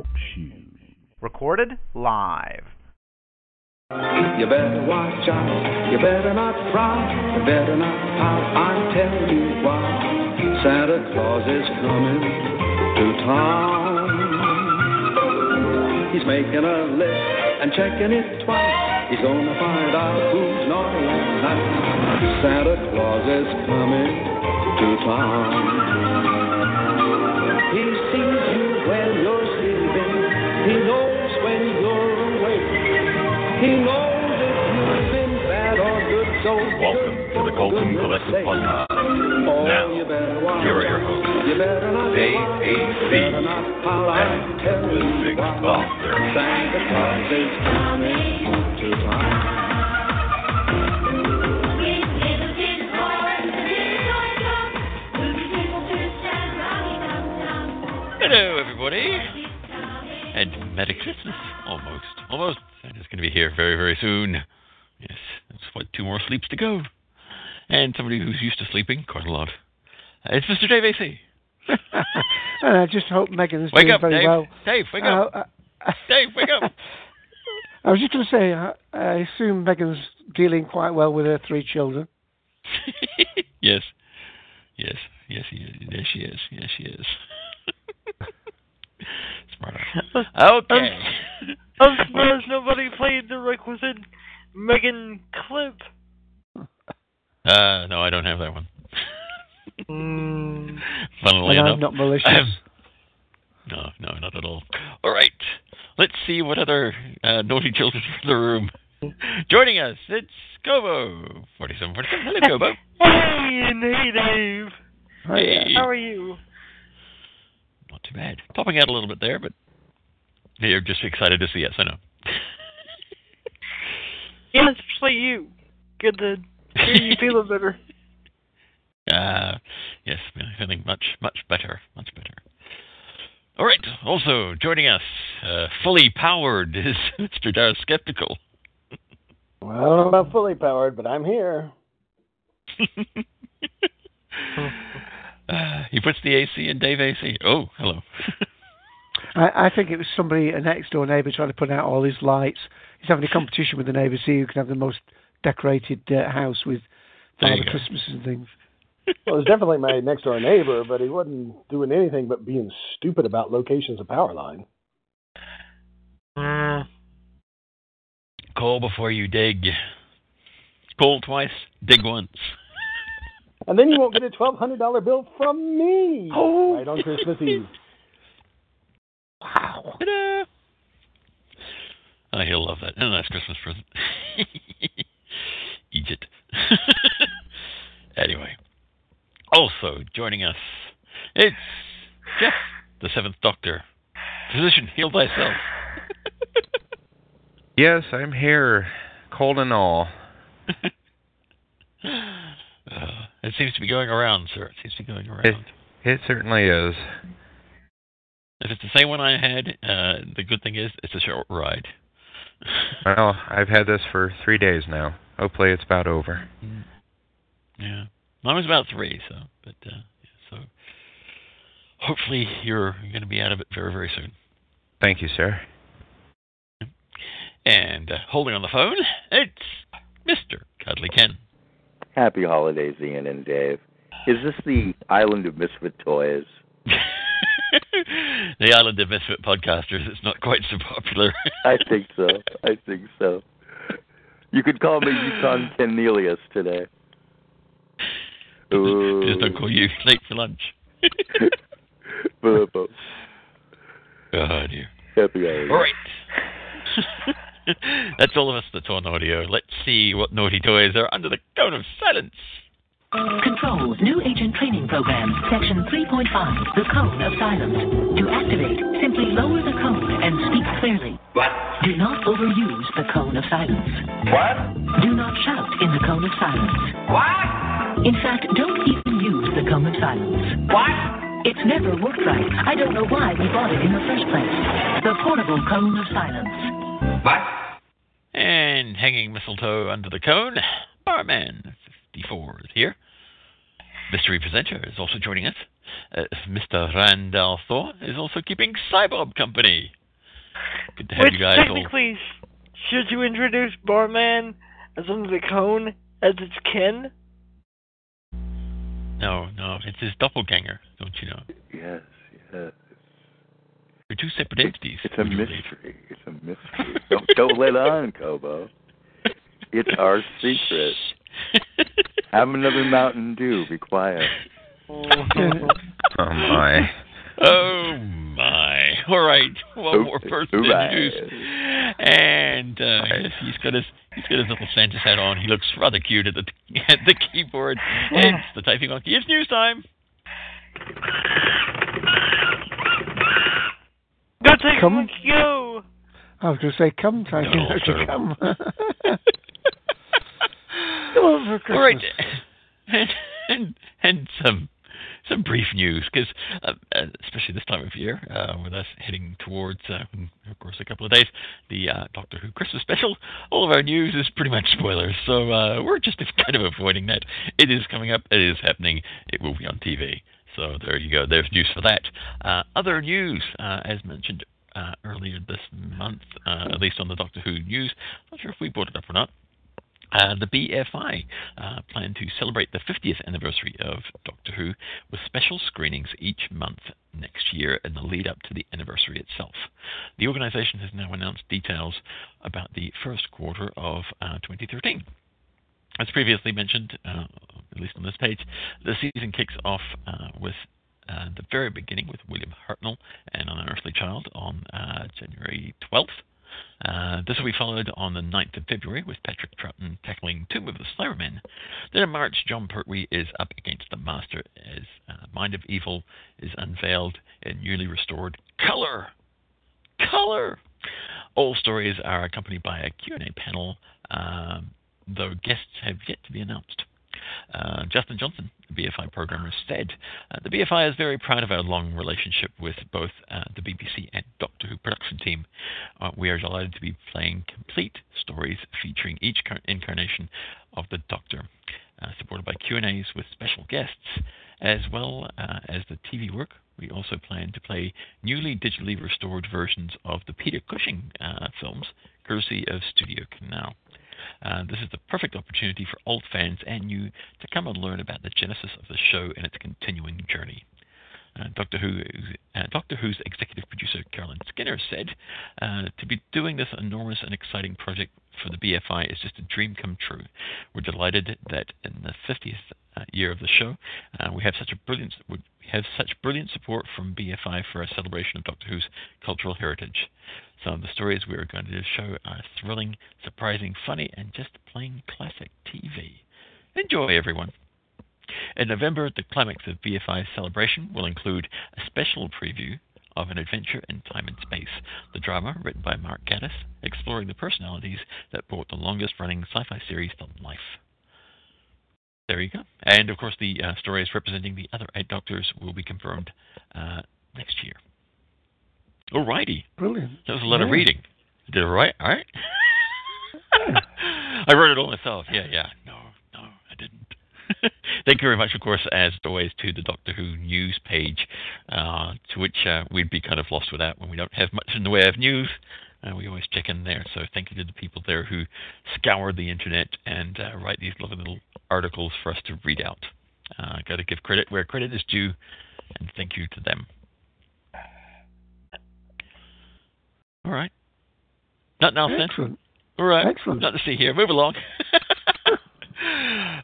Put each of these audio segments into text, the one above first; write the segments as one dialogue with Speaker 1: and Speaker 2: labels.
Speaker 1: Talk shoes. Recorded live.
Speaker 2: You better watch out. You better not cry. You better not pout. I'm telling you why. Santa Claus is coming to town. He's making a list and checking it twice. He's gonna find out who's naughty and nice. Santa Claus is coming to town. He He knows when you're awake. He knows if you've been bad or good. So
Speaker 3: Welcome to the Colton Collective Podcast.
Speaker 2: Oh,
Speaker 3: Now,
Speaker 2: you better
Speaker 3: here are your hosts,
Speaker 2: You better not
Speaker 3: Dave. A.C.
Speaker 2: You better not howl. I'm
Speaker 3: and
Speaker 2: telling
Speaker 3: the
Speaker 2: you
Speaker 3: Sixth
Speaker 2: why.
Speaker 3: Doctor.
Speaker 2: Santa Claus is coming to town.
Speaker 4: Hello, everybody, and Merry Christmas. Almost, almost. Santa's going to be here very, very soon. Yes, that's what two more sleeps to go, and somebody who's used to sleeping quite a lot. Uh, it's Mr. Dave AC.
Speaker 5: and I just hope Megan's
Speaker 4: Wake
Speaker 5: doing
Speaker 4: up,
Speaker 5: very
Speaker 4: Dave.
Speaker 5: well.
Speaker 4: Dave, wake up.
Speaker 5: Uh, uh,
Speaker 4: Dave, wake up.
Speaker 5: I was just going to say, I, I assume Megan's dealing quite well with her three children.
Speaker 4: yes, yes, yes, is. Yes, she is. Yes, she is. Smart. aleck. Okay.
Speaker 6: I'm surprised nobody played the requisite Megan clip.
Speaker 4: Uh, no, I don't have that one.
Speaker 6: Mm.
Speaker 4: Funnily
Speaker 5: And
Speaker 4: enough,
Speaker 5: I'm not malicious.
Speaker 4: Have- No, no, not at all. All right, let's see what other uh, naughty children are in the room. Joining us, it's Kobo. Forty-seven, forty-seven. Hello, Kobo.
Speaker 6: Hey, and hey, Dave.
Speaker 4: Hey.
Speaker 6: How are you?
Speaker 4: Not too bad. Popping out a little bit there, but you're just excited to see us. I know.
Speaker 6: Yeah, especially you. Good to hear you feeling better.
Speaker 4: Uh, yes, feeling much, much better, much better. All right. Also joining us, uh, fully powered, is Mr. Dar Skeptical.
Speaker 7: Well, I don't know about fully powered, but I'm here.
Speaker 4: Uh, he puts the AC in Dave AC. Oh, hello.
Speaker 5: I, I think it was somebody, a next door neighbour, trying to put out all his lights. He's having a competition with the neighbours, see who can have the most decorated uh, house with all the
Speaker 4: go.
Speaker 5: Christmases and things.
Speaker 7: Well, it's definitely my next door neighbor, but he wasn't doing anything but being stupid about locations of power line.
Speaker 6: Mm.
Speaker 4: Call before you dig. Call twice, dig once.
Speaker 7: And then you won't get a twelve hundred dollar bill from me
Speaker 5: Oh.
Speaker 7: right on Christmas Eve.
Speaker 5: Wow.
Speaker 4: Ta-da! Oh, he'll love that. And a nice Christmas present. Egypt. anyway. Also joining us, it's Jeff, the Seventh Doctor. Physician, heal thyself.
Speaker 8: Yes, I'm here, cold and all.
Speaker 4: Uh, it seems to be going around, sir. It seems to be going around.
Speaker 8: It, it certainly is.
Speaker 4: if it's the same one I had, uh, the good thing is it's a short ride.
Speaker 8: Well, I've had this for three days now. Hopefully, it's about over.
Speaker 4: Yeah, mine was about three, so but uh, yeah, so hopefully you're going to be out of it very very soon.
Speaker 8: Thank you, sir.
Speaker 4: And uh, holding on the phone, it's Mister Cuddly Ken.
Speaker 9: Happy holidays, Ian and Dave. Is this the Island of Misfit Toys?
Speaker 4: the Island of Misfit podcasters. It's not quite so popular.
Speaker 9: I think so. I think so. You could call me Yukon Cornelius today. Ooh.
Speaker 4: Just don't call you late for lunch. Oh dear.
Speaker 9: Happy holidays.
Speaker 4: All right. That's all of us that's on audio. Let's see what naughty toys are under the cone of silence.
Speaker 10: Control, new agent training program, section 3.5, the cone of silence. To activate, simply lower the cone and speak clearly.
Speaker 11: What?
Speaker 10: Do not overuse the cone of silence.
Speaker 11: What?
Speaker 10: Do not shout in the cone of silence.
Speaker 11: What?
Speaker 10: In fact, don't even use the cone of silence.
Speaker 11: What?
Speaker 10: It's never worked right. I don't know why we bought it in the first place. The portable cone of silence.
Speaker 11: What?
Speaker 4: And hanging mistletoe under the cone, Barman 54 is here. Mystery Presenter is also joining us. Uh, Mr. Randall Thor is also keeping Cybob company. Good to have
Speaker 6: Which
Speaker 4: you guys all.
Speaker 6: technically, sh- should you introduce Barman as under the cone as its kin?
Speaker 4: No, no, it's his doppelganger, don't you know?
Speaker 9: Yes, yes.
Speaker 4: They're two separate entities.
Speaker 9: It's a
Speaker 4: would believe?
Speaker 9: mystery. It's a mystery. don't don't let on, Kobo. It's our secret. Have another Mountain Dew. Be quiet.
Speaker 8: Oh my.
Speaker 4: Oh my! All right, one
Speaker 9: Oop-
Speaker 4: more person
Speaker 9: right.
Speaker 4: introduced, and uh, yes, he's got his he's got his little Santa's hat on. He looks rather cute at the at the keyboard. It's the typing monkey. It's news time.
Speaker 6: Go take
Speaker 5: Come.
Speaker 6: a monkey, go!
Speaker 5: I was going to say, come, time
Speaker 4: No,
Speaker 5: to come. come on for
Speaker 4: All right,
Speaker 5: Christmas.
Speaker 4: and and, and some some brief news because uh, uh, especially this time of year, uh, with us heading towards, uh, of course, a couple of days, the uh, Doctor Who Christmas special. All of our news is pretty much spoilers, so uh, we're just kind of avoiding that. It is coming up. It is happening. It will be on TV. So there you go. There's news for that. Uh, other news, uh, as mentioned uh, earlier this month, uh, at least on the Doctor Who news. Not sure if we brought it up or not. Uh, the BFI uh, plan to celebrate the 50th anniversary of Doctor Who with special screenings each month next year in the lead up to the anniversary itself. The organization has now announced details about the first quarter of uh, 2013. As previously mentioned, uh, at least on this page, the season kicks off uh, with uh, the very beginning with William Hartnell and An Unearthly Child on uh, January 12th. Uh, this will be followed on the 9th of February with Patrick Troughton tackling Tomb of the Slayer Then in March, Jon Pertwee is up against the Master as uh, Mind of Evil is unveiled in newly restored color. Color! All stories are accompanied by a Q&A panel, um, though guests have yet to be announced. Uh, Justin Johnson, the BFI programmer, said, uh, The BFI is very proud of our long relationship with both uh, the BBC and Doctor Who production team. Uh, we are delighted to be playing complete stories featuring each car- incarnation of the Doctor, uh, supported by Q&As with special guests, as well uh, as the TV work. We also plan to play newly digitally restored versions of the Peter Cushing films, courtesy of Studio Canal. Uh, this is the perfect opportunity for old fans and new to come and learn about the genesis of the show and its continuing journey. Uh, Doctor Who, uh, Doctor Who's executive producer Caroline Skinner said, uh, "To be doing this enormous and exciting project for the BFI is just a dream come true. We're delighted that in the 50th uh, year of the show, uh, we have such a brilliant we have such brilliant support from BFI for our celebration of Doctor Who's cultural heritage. Some of the stories we are going to show are thrilling, surprising, funny, and just plain classic TV. Enjoy, everyone." In November, the climax of BFI's celebration will include a special preview of An Adventure in Time and Space, the drama written by Mark Gatiss, exploring the personalities that brought the longest running sci fi series to life. There you go. And of course, the uh, stories representing the other eight doctors will be confirmed uh, next year. Alrighty.
Speaker 5: Brilliant.
Speaker 4: That was a lot of reading. I did it right? All right. I wrote it all myself. Yeah, yeah. No, no, I didn't. Thank you very much, of course, as always, to the Doctor Who news page, uh, to which uh, we'd be kind of lost without when we don't have much in the way of news. Uh, we always check in there. So thank you to the people there who scour the internet and uh, write these lovely little articles for us to read out. Uh, Got to give credit where credit is due, and thank you to them. All right. Else then?
Speaker 5: Excellent.
Speaker 4: All right.
Speaker 5: Excellent.
Speaker 4: Nothing to see here. Move along.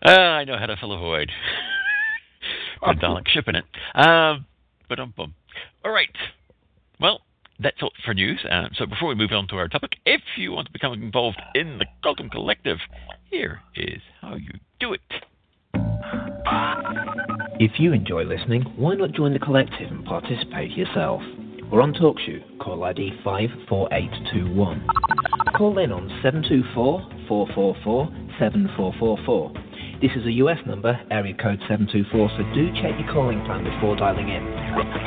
Speaker 4: uh, I know how to fill a void. With Dalek shipping it. Um, but um, bum. All right. Well, that's all for news. Uh, so before we move on to our topic, if you want to become involved in the Cultum Collective, here is how you do it.
Speaker 12: If you enjoy listening, why not join the collective and participate yourself? We're on TalkShoe, call ID 54821. Call in on 724-444-7444. This is a US number, area code 724, so do check your calling plan before dialing in.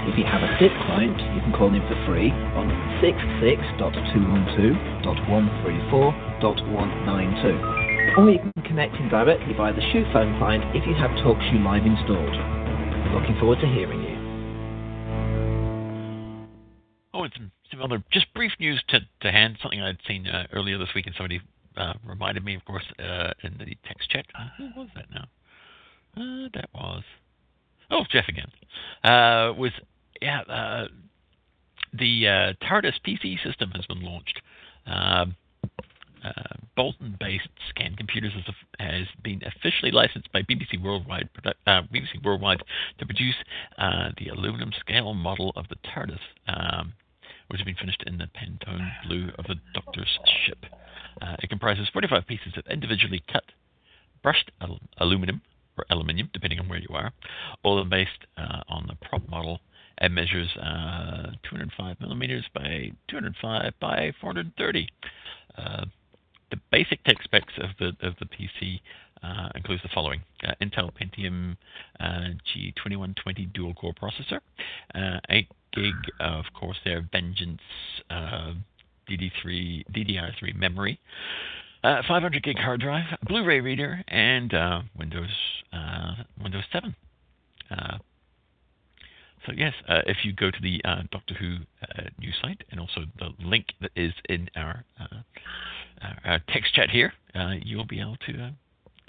Speaker 12: If you have a SIP client, you can call in for free on 66.212.134.192. Or you can connect in directly via the Shoe phone client if you have TalkShoe Live installed. Looking forward to hearing you.
Speaker 4: Oh, and some, some other just brief news to, to hand. Something I'd seen uh, earlier this week, and somebody uh, reminded me, of course, uh, in the text chat. Uh, who was that now? Uh, that was oh Jeff again. Was yeah the TARDIS PC system has been launched. Um, uh, Bolton-based scan computers has, has, been officially licensed by BBC Worldwide, uh, BBC Worldwide to produce uh, the aluminum scale model of the TARDIS, um, which has been finished in the Pantone blue of the Doctor's ship. Uh, it comprises 45 pieces of individually cut brushed al- aluminum or aluminium, depending on where you are, all based uh, on the prop model. and measures uh, 205 millimeters by 205 by 430. Uh, the basic tech specs of the of the PC uh, includes the following: uh, Intel Pentium G2120 dual core processor, 8 gig of Corsair Vengeance DD3 DDR3 memory, uh, 500 gig hard drive, Blu-ray reader, and uh, Windows uh, Windows 7. Uh, so yes, uh, if you go to the Doctor Who news site, and also the link that is in our, our text chat here, you'll be able to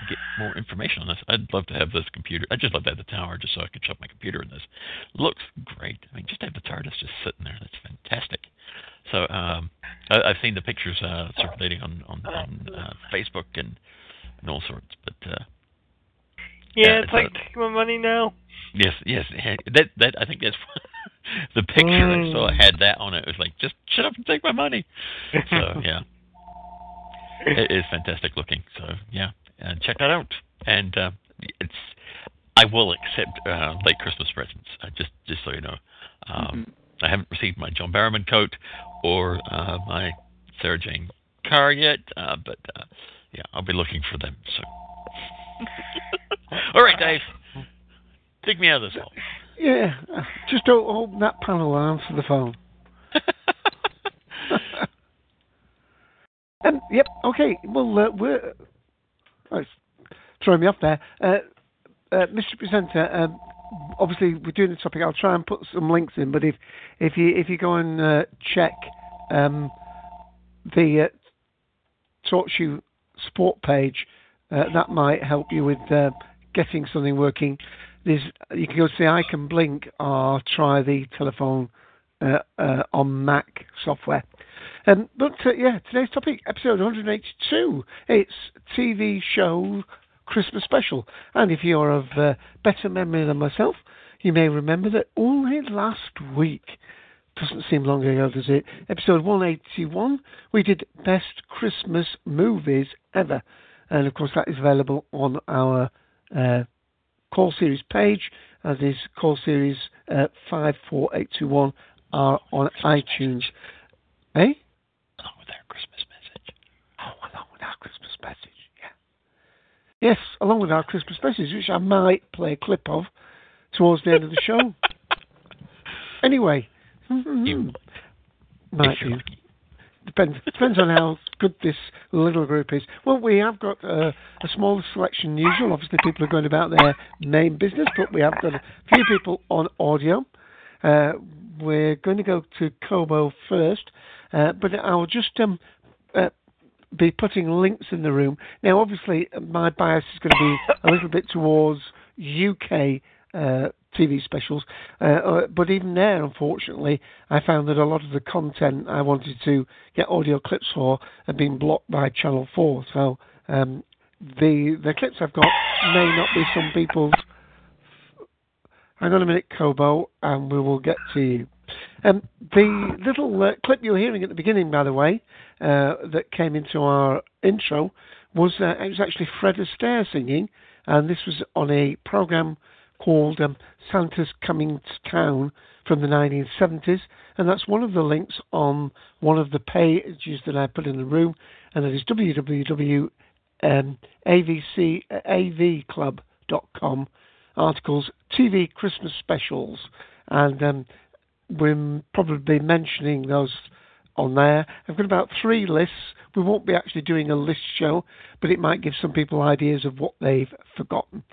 Speaker 4: get more information on this. I'd love to have this computer. I'd just love to have the tower just so I could shut my computer in this. Looks great. I mean, just have the TARDIS just sitting there. That's fantastic. So um, I, have seen the pictures uh, circulating on on, on uh, Facebook and and all sorts. But uh,
Speaker 6: yeah, it's like take my money now.
Speaker 4: Yes, yes. That that I think that's the picture mm. I saw had that on it. It was like just shut up and take my money. So yeah, it is fantastic looking. So yeah, and check that out. And uh, it's I will accept uh, late Christmas presents. Uh, just just so you know. Um, mm-hmm. I haven't received my John Barrowman coat or uh, my Sarah Jane car yet, uh, but uh, yeah, I'll be looking for them. So, all right, Dave, take me out of this hole.
Speaker 5: Yeah, just don't open that panel and answer the phone. um, yep. Okay. Well, uh, we're oh, throwing me off there, uh, uh, Mr. Presenter. Um, obviously we're doing the topic. I'll try and put some links in, but if if you if you go and uh, check um, the uh, TalkShoe Sport page, uh, that might help you with uh, getting something working. There's you can go to the icon blink or try the telephone uh, uh, on Mac software. Um, but yeah, today's topic, episode 182. It's TV show Christmas special. And if you're of uh, better memory than myself, you may remember that only last week, doesn't seem long ago, does it? Episode 181, we did Best Christmas Movies Ever. And of course, that is available on our uh, call series page, as is call series uh, 54821 are on iTunes. Eh?
Speaker 4: Along with our Christmas message.
Speaker 5: Oh, along with our Christmas message. Yes, along with our Christmas message, which I might play a clip of towards the end of the show. anyway,
Speaker 4: you,
Speaker 5: might be. Depends depends on how good this little group is. Well, we have got uh, a smaller selection than usual. Obviously, people are going about their main business, but we have got a few people on audio. Uh, we're going to go to Kobo first, uh, but I'll just um, uh, be putting links in the room. Now, obviously, my bias is going to be a little bit towards UK uh, TV specials, uh, uh, but even there, unfortunately, I found that a lot of the content I wanted to get audio clips for had been blocked by Channel 4. So um, the the clips I've got may not be some people's. Hang on a minute, Kobo, and we will get to you. Um, the little uh, clip you were hearing at the beginning, by the way, uh, that came into our intro was uh, it was actually Fred Astaire singing and this was on a program called um, Santa's Coming to Town from the 1970s, and that's one of the links on one of the pages that I put in the room, and that is www.avcavclub.com articles TV Christmas specials, and um, we're probably mentioning those on there. I've got about three lists. We won't be actually doing a list show, but it might give some people ideas of what they've forgotten.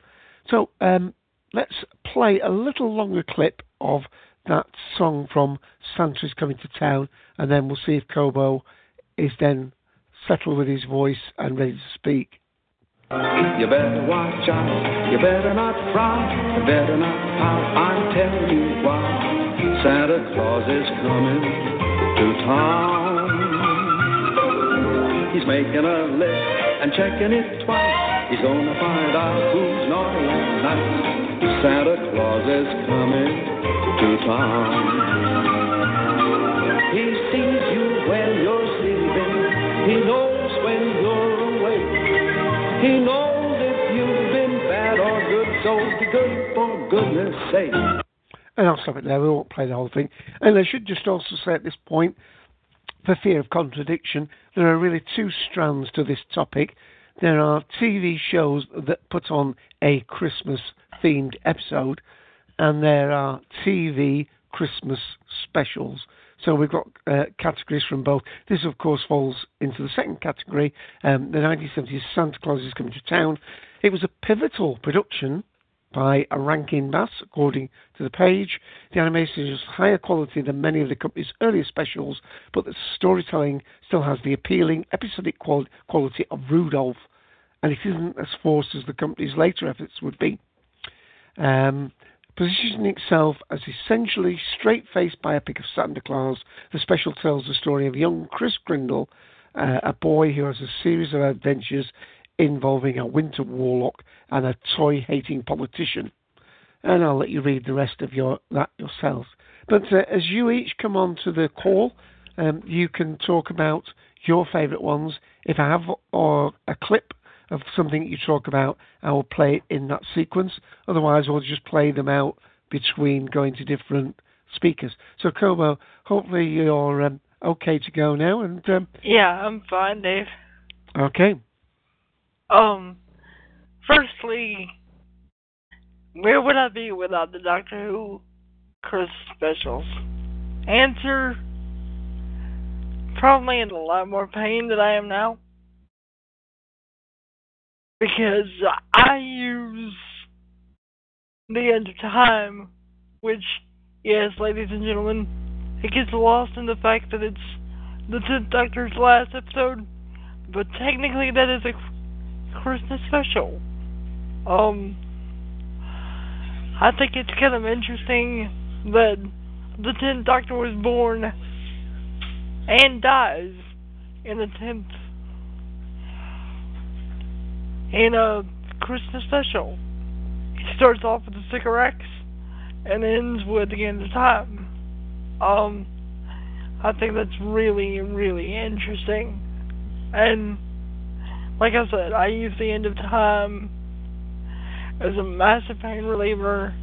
Speaker 5: So um, let's play a little longer clip of that song from Santa's Coming to Town, and then we'll see if Kobo is then settled with his voice and ready to speak.
Speaker 2: You better watch out, you better not frown, you better not pout, I'm telling you why. Santa Claus is coming to town. He's making a list and checking it twice. He's gonna find out who's naughty and nice. Santa Claus is coming to town. He sees you when you're sleeping. He knows when you're awake. He knows if you've been bad or good, so be good for goodness sake.
Speaker 5: And I'll stop it there. We won't play the whole thing. And I should just also say at this point, for fear of contradiction, there are really two strands to this topic. There are TV shows that put on a Christmas themed episode, and there are TV Christmas specials. So we've got uh, categories from both. This, of course, falls into the second category. Um, the 1970s Santa Claus is Coming to Town. It was a pivotal production by a Rankin Bass, according to the page. The animation is higher quality than many of the company's earlier specials, but the storytelling still has the appealing episodic qual- quality of Rudolph, and it isn't as forced as the company's later efforts would be. Um, positioning itself as essentially straight-faced biopic of Santa Claus, the special tells the story of young Kris Kringle, uh, a boy who has a series of adventures involving a winter warlock and a toy-hating politician. And I'll let you read the rest of your that yourself. But uh, as you each come on to the call, um, you can talk about your favourite ones. If I have or a clip of something that you talk about, I will play it in that sequence. Otherwise, we'll just play them out between going to different speakers. So, Kobo, hopefully you're um, okay to go now. And um,
Speaker 6: Yeah, I'm fine, Dave.
Speaker 5: okay,
Speaker 6: Um, firstly, where would I be without the Doctor Who Christmas specials? Answer: Probably in a lot more pain than I am now. Because I use the end of time, which, yes, ladies and gentlemen, it gets lost in the fact that it's the Tenth Doctor's last episode, but technically that is a Christmas special. Um, I think it's kind of interesting that the Tenth Doctor was born and dies in the tenth in a Christmas special. It starts off with the Sycorax and ends with the end of time. Um, I think that's really, really interesting. And like I said, I use the end of time as a massive pain reliever.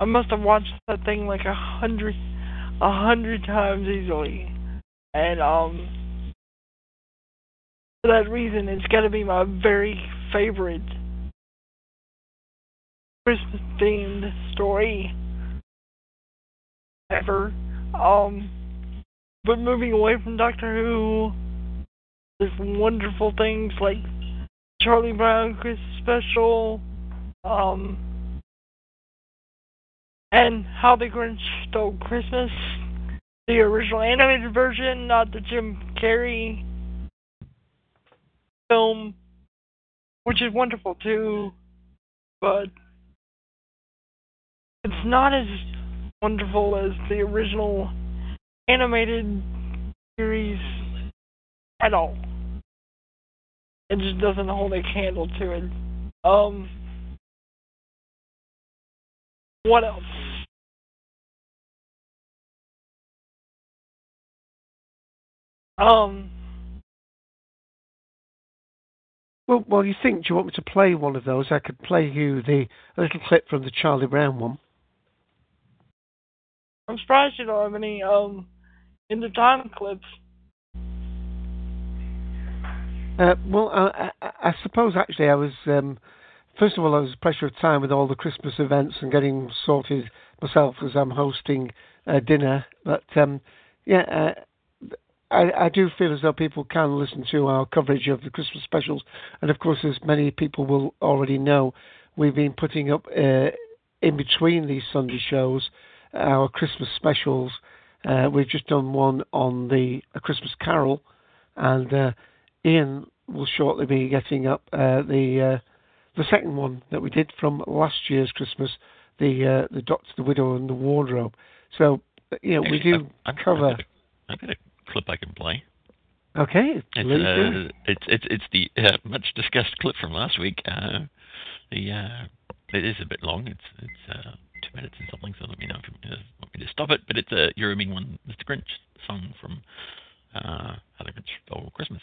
Speaker 6: I must have watched that thing like a hundred, a hundred times easily, and um, for that reason, it's got to be my very favorite Christmas themed story ever. Um, but moving away from Doctor Who, there's wonderful things like Charlie Brown Christmas Special, um, and How the Grinch Stole Christmas, the original animated version, not the Jim Carrey film, which is wonderful too, but it's not as wonderful as the original animated series at all. It just doesn't hold a candle to it. Um, what else? Um,
Speaker 5: Well, well, you think? Do you want me to play one of those? I could play you the a little clip from the Charlie Brown one.
Speaker 6: I'm surprised you don't have any um in the time clips.
Speaker 5: Uh, well, I, I, suppose actually I was um, first of all I was pressure of time with all the Christmas events and getting sorted myself as I'm hosting uh, dinner. But um, yeah, uh, I, I do feel as though people can listen to our coverage of the Christmas specials, and of course, as many people will already know, we've been putting up uh, in between these Sunday shows our Christmas specials. Uh, we've just done one on the A Christmas Carol, and uh, Ian will shortly be getting up uh, the uh, the second one that we did from last year's Christmas, the uh, the Doctor, the Widow, and the Wardrobe. So you know we do
Speaker 4: I've,
Speaker 5: cover.
Speaker 4: I've got, a, I've got a clip I can play.
Speaker 5: Okay,
Speaker 4: It's uh, it's it's it's the uh, much discussed clip from last week. Uh, the uh, it is a bit long. It's it's uh, two minutes and something. So let me know if you want me to stop it. But it's a You're a Mean One, Mr. Grinch song from uh, How the Grinch Stole Christmas.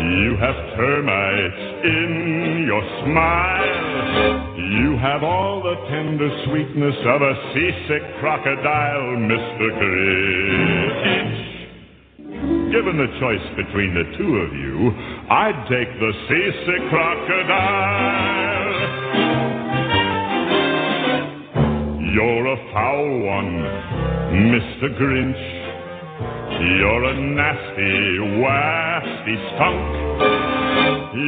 Speaker 13: You have termites in your smile. You have all the tender sweetness of a seasick crocodile, Mr. Grinch. Given the choice between the two of you, I'd take the seasick crocodile. You're a foul one, Mr. Grinch. You're a nasty, wasty skunk.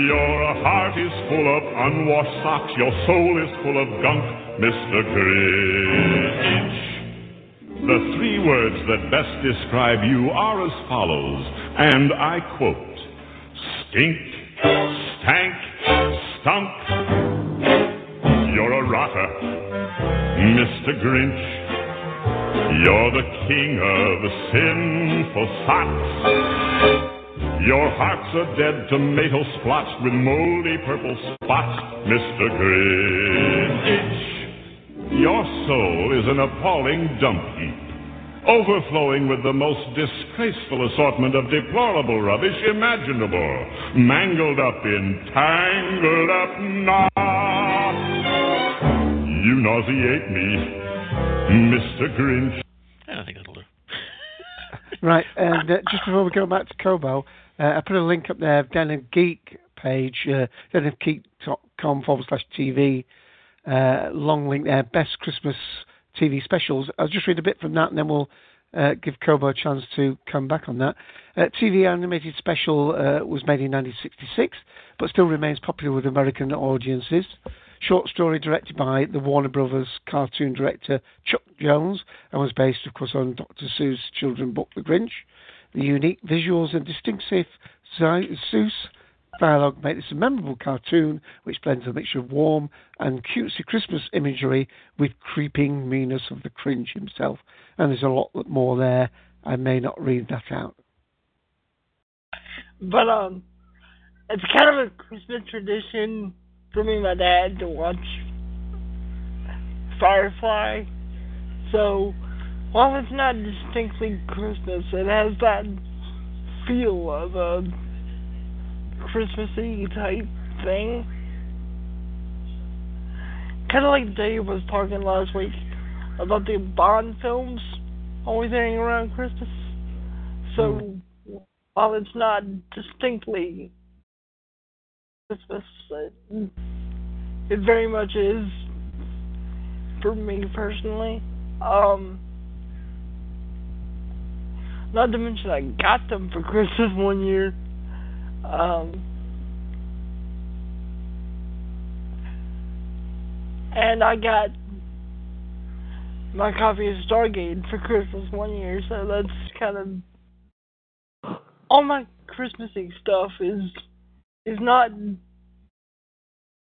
Speaker 13: Your heart is full of unwashed socks. Your soul is full of gunk, Mr. Grinch. The three words that best describe you are as follows, and I quote Stink, stank, stunk. You're a rotter, Mr. Grinch. You're the king of sinful socks. Your heart's a dead tomato splotched with moldy purple spots, Mr. Grinch. Your soul is an appalling dump heap, overflowing with the most disgraceful assortment of deplorable rubbish imaginable, mangled up in tangled up knots. You nauseate me, Mr. Grinch.
Speaker 4: I think that'll do.
Speaker 5: Right, and uh, just before we go back to Kobo, uh, I put a link up there, Den of Geek page, uh, denofgeek.com forward slash TV, uh, long link there, best Christmas TV specials. I'll just read a bit from that and then we'll uh, give Kobo a chance to come back on that. Uh, TV animated special uh, was made in 1966, but still remains popular with American audiences. Short story directed by the Warner Brothers cartoon director Chuck Jones and was based, of course, on Dr. Seuss' children's book The Grinch. The unique visuals and distinctive Seuss dialogue make this a memorable cartoon which blends a mixture of warm and cutesy Christmas imagery with creeping meanness of the Grinch himself. And there's a lot more there. I may not read that out.
Speaker 6: But um, it's kind of a Christmas tradition for me and my dad to watch Firefly. So while it's not distinctly Christmas, it has that feel of a Christmassy type thing. Kind of like Dave was talking last week about the Bond films always hanging around Christmas. So hmm. while it's not distinctly it, very much is for me personally. Um, not to mention I got them for Christmas one year. Um, and I got my copy of Stargate for Christmas one year, so that's kind of all my Christmassy stuff is is not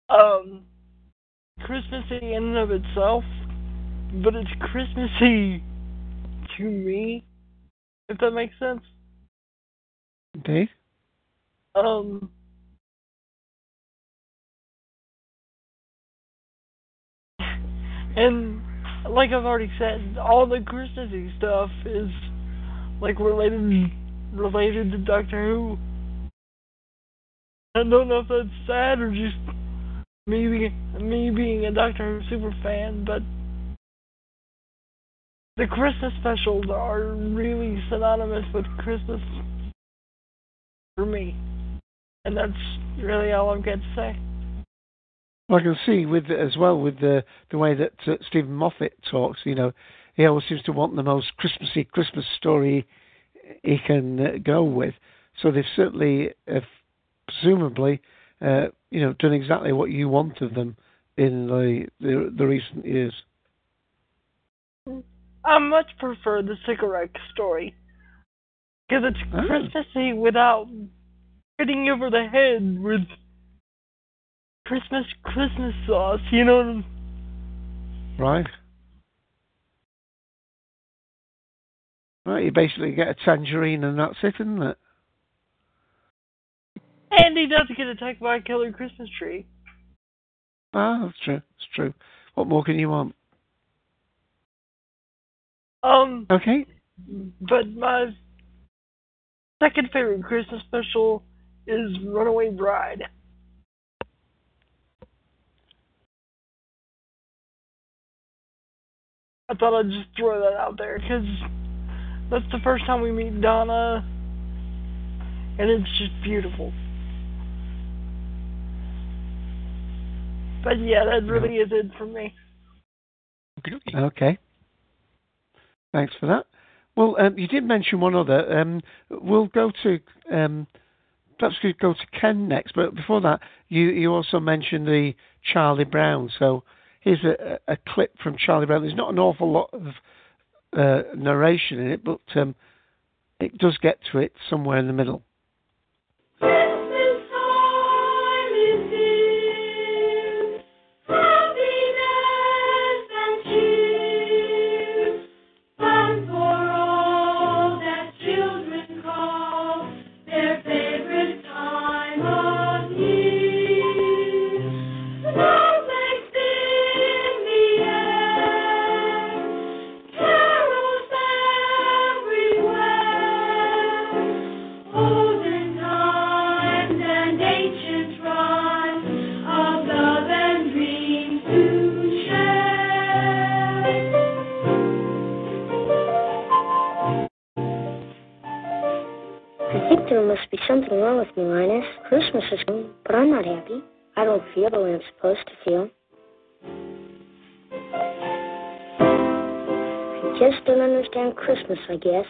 Speaker 6: um Christmassy in and of itself, but it's Christmassy to me, if that makes sense.
Speaker 5: Okay.
Speaker 6: Um. And like I've already said, all the Christmassy stuff is like related related to Doctor Who. I don't know if that's sad or just me being, me being a Doctor Who super fan, but the Christmas specials are really synonymous with Christmas for me, and that's really all I've got to say.
Speaker 5: Well, I can see with as well with the the way that uh, Steven Moffat talks. You know, he always seems to want the most Christmassy Christmas story he can uh, go with. So they've certainly, uh, presumably, uh, you know, done exactly what you want of them in the the, the recent years.
Speaker 6: I much prefer the Sycorax story because it's
Speaker 5: Oh.
Speaker 6: Christmassy without hitting you over the head with Christmas Christmas sauce. You know,
Speaker 5: Right. Right, you basically get a tangerine and that's it, isn't it?
Speaker 6: And he does get attacked by a killer Christmas tree.
Speaker 5: Ah, that's true. It's true. What more can you want?
Speaker 6: Um,
Speaker 5: Okay.
Speaker 6: but my second favorite Christmas special is Runaway Bride. I thought I'd just throw that out there because that's the first time we meet Donna, and it's just beautiful. But yeah, that really is it for me.
Speaker 5: Okay. Thanks for that. Well, um, you did mention one other. Um, we'll go to um, perhaps we could go to Ken next, but before that, you you also mentioned the Charlie Brown. So here's a, a a clip from Charlie Brown. There's not an awful lot of uh, narration in it, but um, it does get to it somewhere in the middle.
Speaker 14: Something wrong with me, Linus. Christmas is coming, but I'm not happy. I don't feel the way I'm supposed to feel. I just don't understand Christmas, I guess.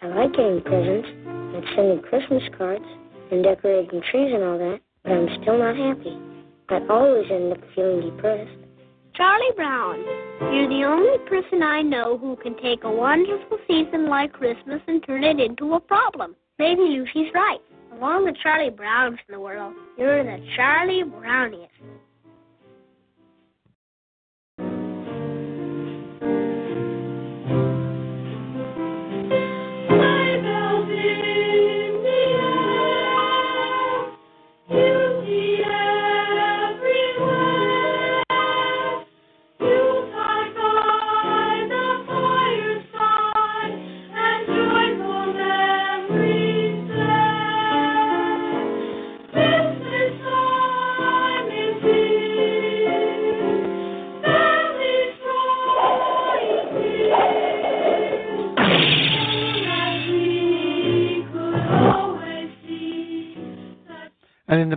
Speaker 14: I like getting presents and sending Christmas cards and decorating trees and all that, but I'm still not happy. I always end up feeling depressed.
Speaker 15: Charlie Brown, you're the only person I know who can take a wonderful season like Christmas and turn it into a problem. Maybe Lucy's right. All the Charlie Browns in the world, you're the Charlie Browniest.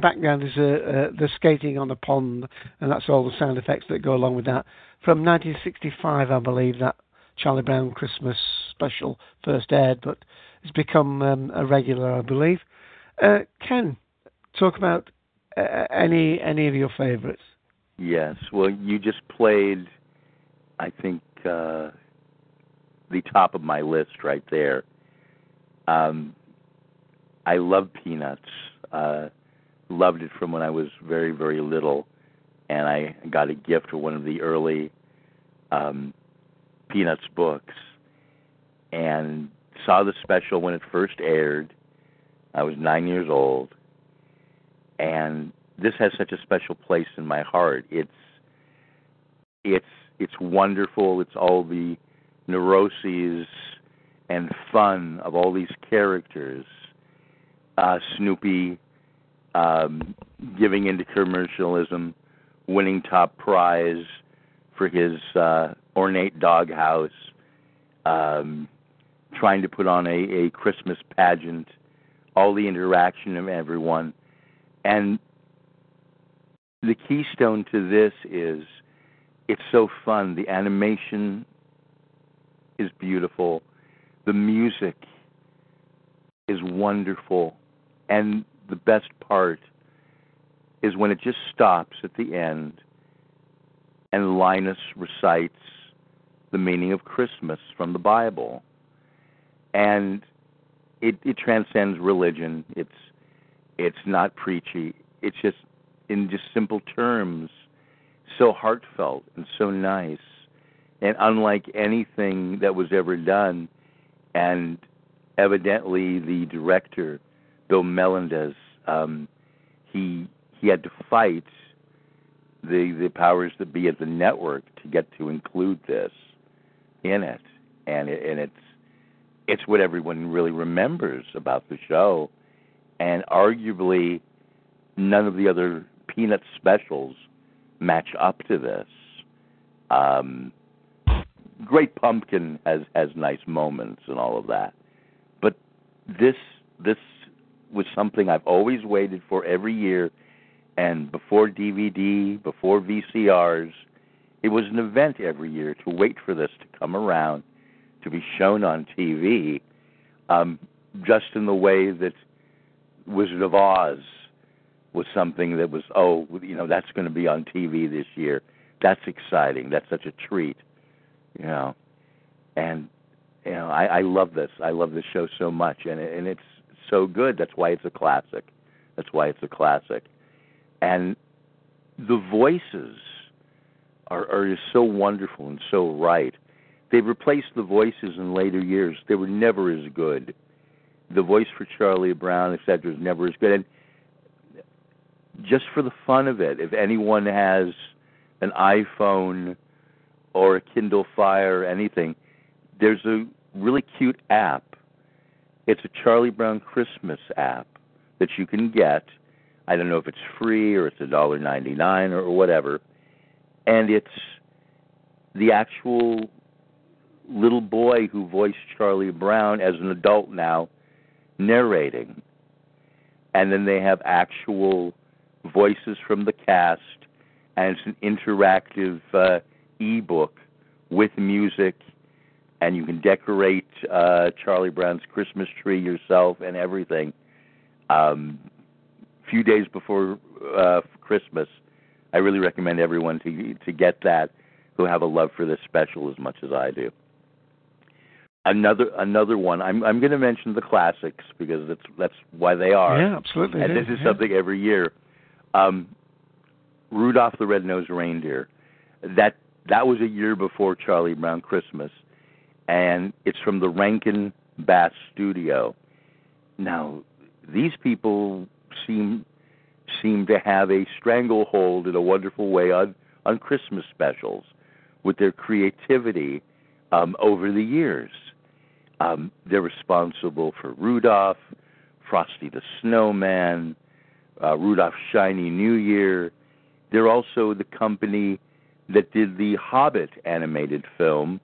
Speaker 5: Background is uh, uh, the skating on the pond, and that's all the sound effects that go along with that. From 1965, I believe that Charlie Brown Christmas special first aired, but it's become um, a regular, I believe. Uh, Ken, talk about uh, any any of your favourites.
Speaker 9: Yes. Well, you just played, I think, uh, the top of my list right there. Um, I love Peanuts. Uh, loved it from when I was very, very little, and I got a gift for one of the early um, Peanuts books, and saw the special when it first aired. I was nine years old, and this has such a special place in my heart. It's it's it's wonderful. It's all the neuroses and fun of all these characters. Uh, Snoopy um, giving into commercialism, winning top prize for his uh, ornate doghouse, um, trying to put on a, a Christmas pageant, all the interaction of everyone. And the keystone to this is it's so fun. The animation is beautiful. The music is wonderful. And the best part is when it just stops at the end and Linus recites the meaning of Christmas from the Bible. And it, it transcends religion. It's it's not preachy. It's just in just simple terms, so heartfelt and so nice, and unlike anything that was ever done. And evidently, the director, Bill Melendez, um, he he had to fight the the powers that be at the network to get to include this in it, and it, and it's it's what everyone really remembers about the show, and arguably none of the other Peanut specials match up to this. Um, Great Pumpkin has has nice moments and all of that, but this this was something I've always waited for every year, and before DVD, before VCRs, it was an event every year to wait for this to come around, to be shown on TV, um, just in the way that Wizard of Oz was something that was oh you know that's going to be on TV this year. That's exciting. That's such a treat, you know, and you know I, I love this. I love this show so much, and and it's so good. That's why it's a classic. That's why it's a classic, and the voices are are just so wonderful and so right. They've replaced the voices in later years. They were never as good. The voice for Charlie Brown, etc., is never as good. And just for the fun of it, if anyone has an iPhone or a Kindle Fire or anything, there's a really cute app. It's a Charlie Brown Christmas app that you can get. I don't know if it's free or it's a dollar ninety nine or whatever, and it's the actual little boy who voiced Charlie Brown as an adult now narrating. And then they have actual voices from the cast, and it's an interactive uh, ebook with music, and you can decorate uh, Charlie Brown's Christmas tree yourself and everything. Um, a few days before uh, Christmas, I really recommend everyone to to get that who have a love for this special as much as I do. Another another one. I'm I'm going to mention the classics because that's that's why they are.
Speaker 5: Yeah, absolutely.
Speaker 9: And this is
Speaker 5: yeah.
Speaker 9: something every year. Um, Rudolph the Red-Nosed Reindeer. That that was a year before Charlie Brown Christmas, and it's from the Rankin Bass Studio. Now, these people seem seem to have a stranglehold in a wonderful way on on Christmas specials with their creativity um, over the years. Um, they're responsible for Rudolph, Frosty the Snowman, uh, Rudolph's Shiny New Year. They're also the company that did the Hobbit animated film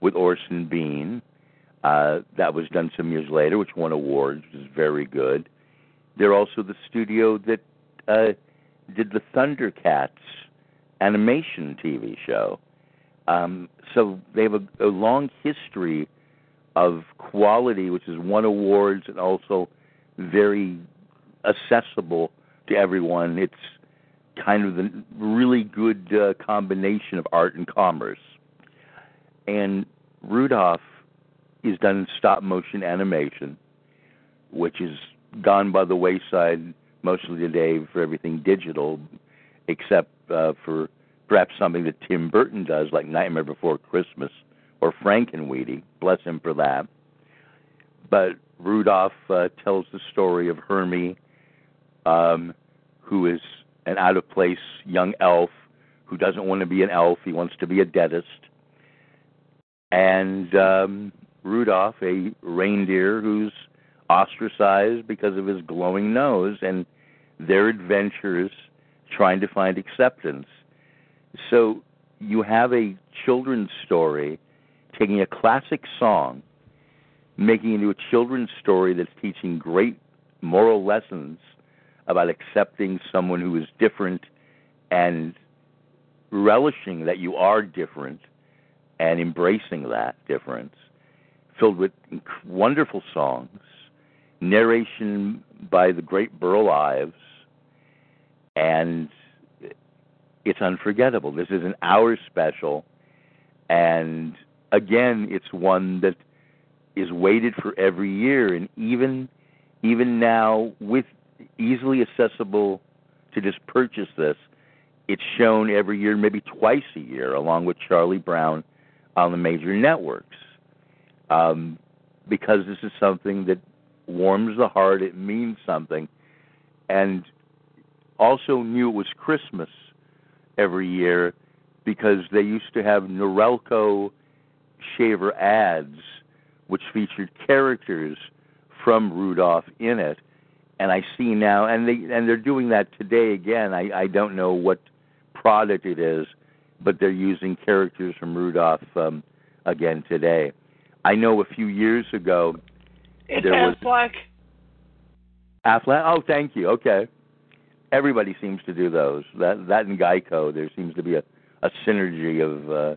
Speaker 9: with Orson Bean. Uh, that was done some years later, which won awards, which is very good. They're also the studio that uh, did the Thundercats animation TV show. Um, so they have a, a long history of quality, which has won awards and also very accessible to everyone. It's kind of the really good uh, combination of art and commerce. And Rudolph is done in stop motion animation, which is gone by the wayside mostly today for everything digital, except uh, for perhaps something that Tim Burton does, like Nightmare Before Christmas or Frankenweenie. Bless him for that. But Rudolph uh, tells the story of Hermie, um, who is an out of place young elf who doesn't want to be an elf, he wants to be a dentist. And um, Rudolph, a reindeer who's ostracized because of his glowing nose, and their adventures trying to find acceptance. So you have a children's story taking a classic song, making it into a children's story that's teaching great moral lessons about accepting someone who is different and relishing that you are different and embracing that difference, filled with wonderful songs, narration by the great Burl Ives, and it's unforgettable. This is an hour special, and again, it's one that is waited for every year, and even even now, with easily accessible to just purchase this, it's shown every year, maybe twice a year, along with Charlie Brown on the major networks, um, because this is something that warms the heart. It means something, and also knew it was Christmas every year because they used to have Norelco shaver ads which featured characters from Rudolph in it. And I see now, and they and they're doing that today again. I, I don't know what product it is, but they're using characters from Rudolph um, again today. I know a few years ago
Speaker 6: It's
Speaker 9: there was
Speaker 6: Aflac.
Speaker 9: Aflac. Oh, thank you. Okay, everybody seems to do those. That that and Geico, there seems to be a a synergy of uh,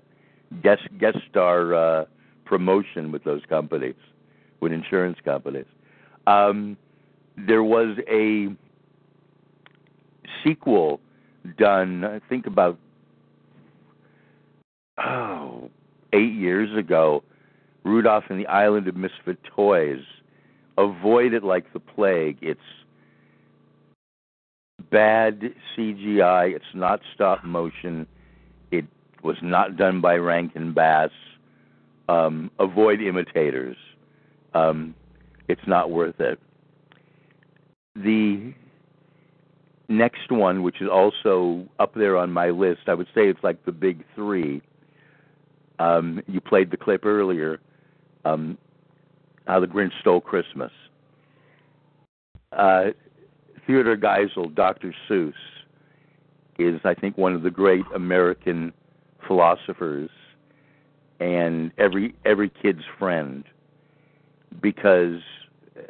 Speaker 9: guest guest star uh, promotion with those companies, with insurance companies. Um, there was a sequel done, I think about oh eight years ago, Rudolph and the Island of Misfit Toys. Avoid it like the plague. It's bad CGI. It's not stop motion. It was not done by Rankin Bass. Um, avoid imitators. Um, it's not worth it. The next one, which is also up there on my list, I would say it's like the big three. Um, you played the clip earlier. Um, how the Grinch Stole Christmas. Uh, Theodore Geisel, Dr. Seuss, is, I think, one of the great American philosophers and every every kid's friend because uh,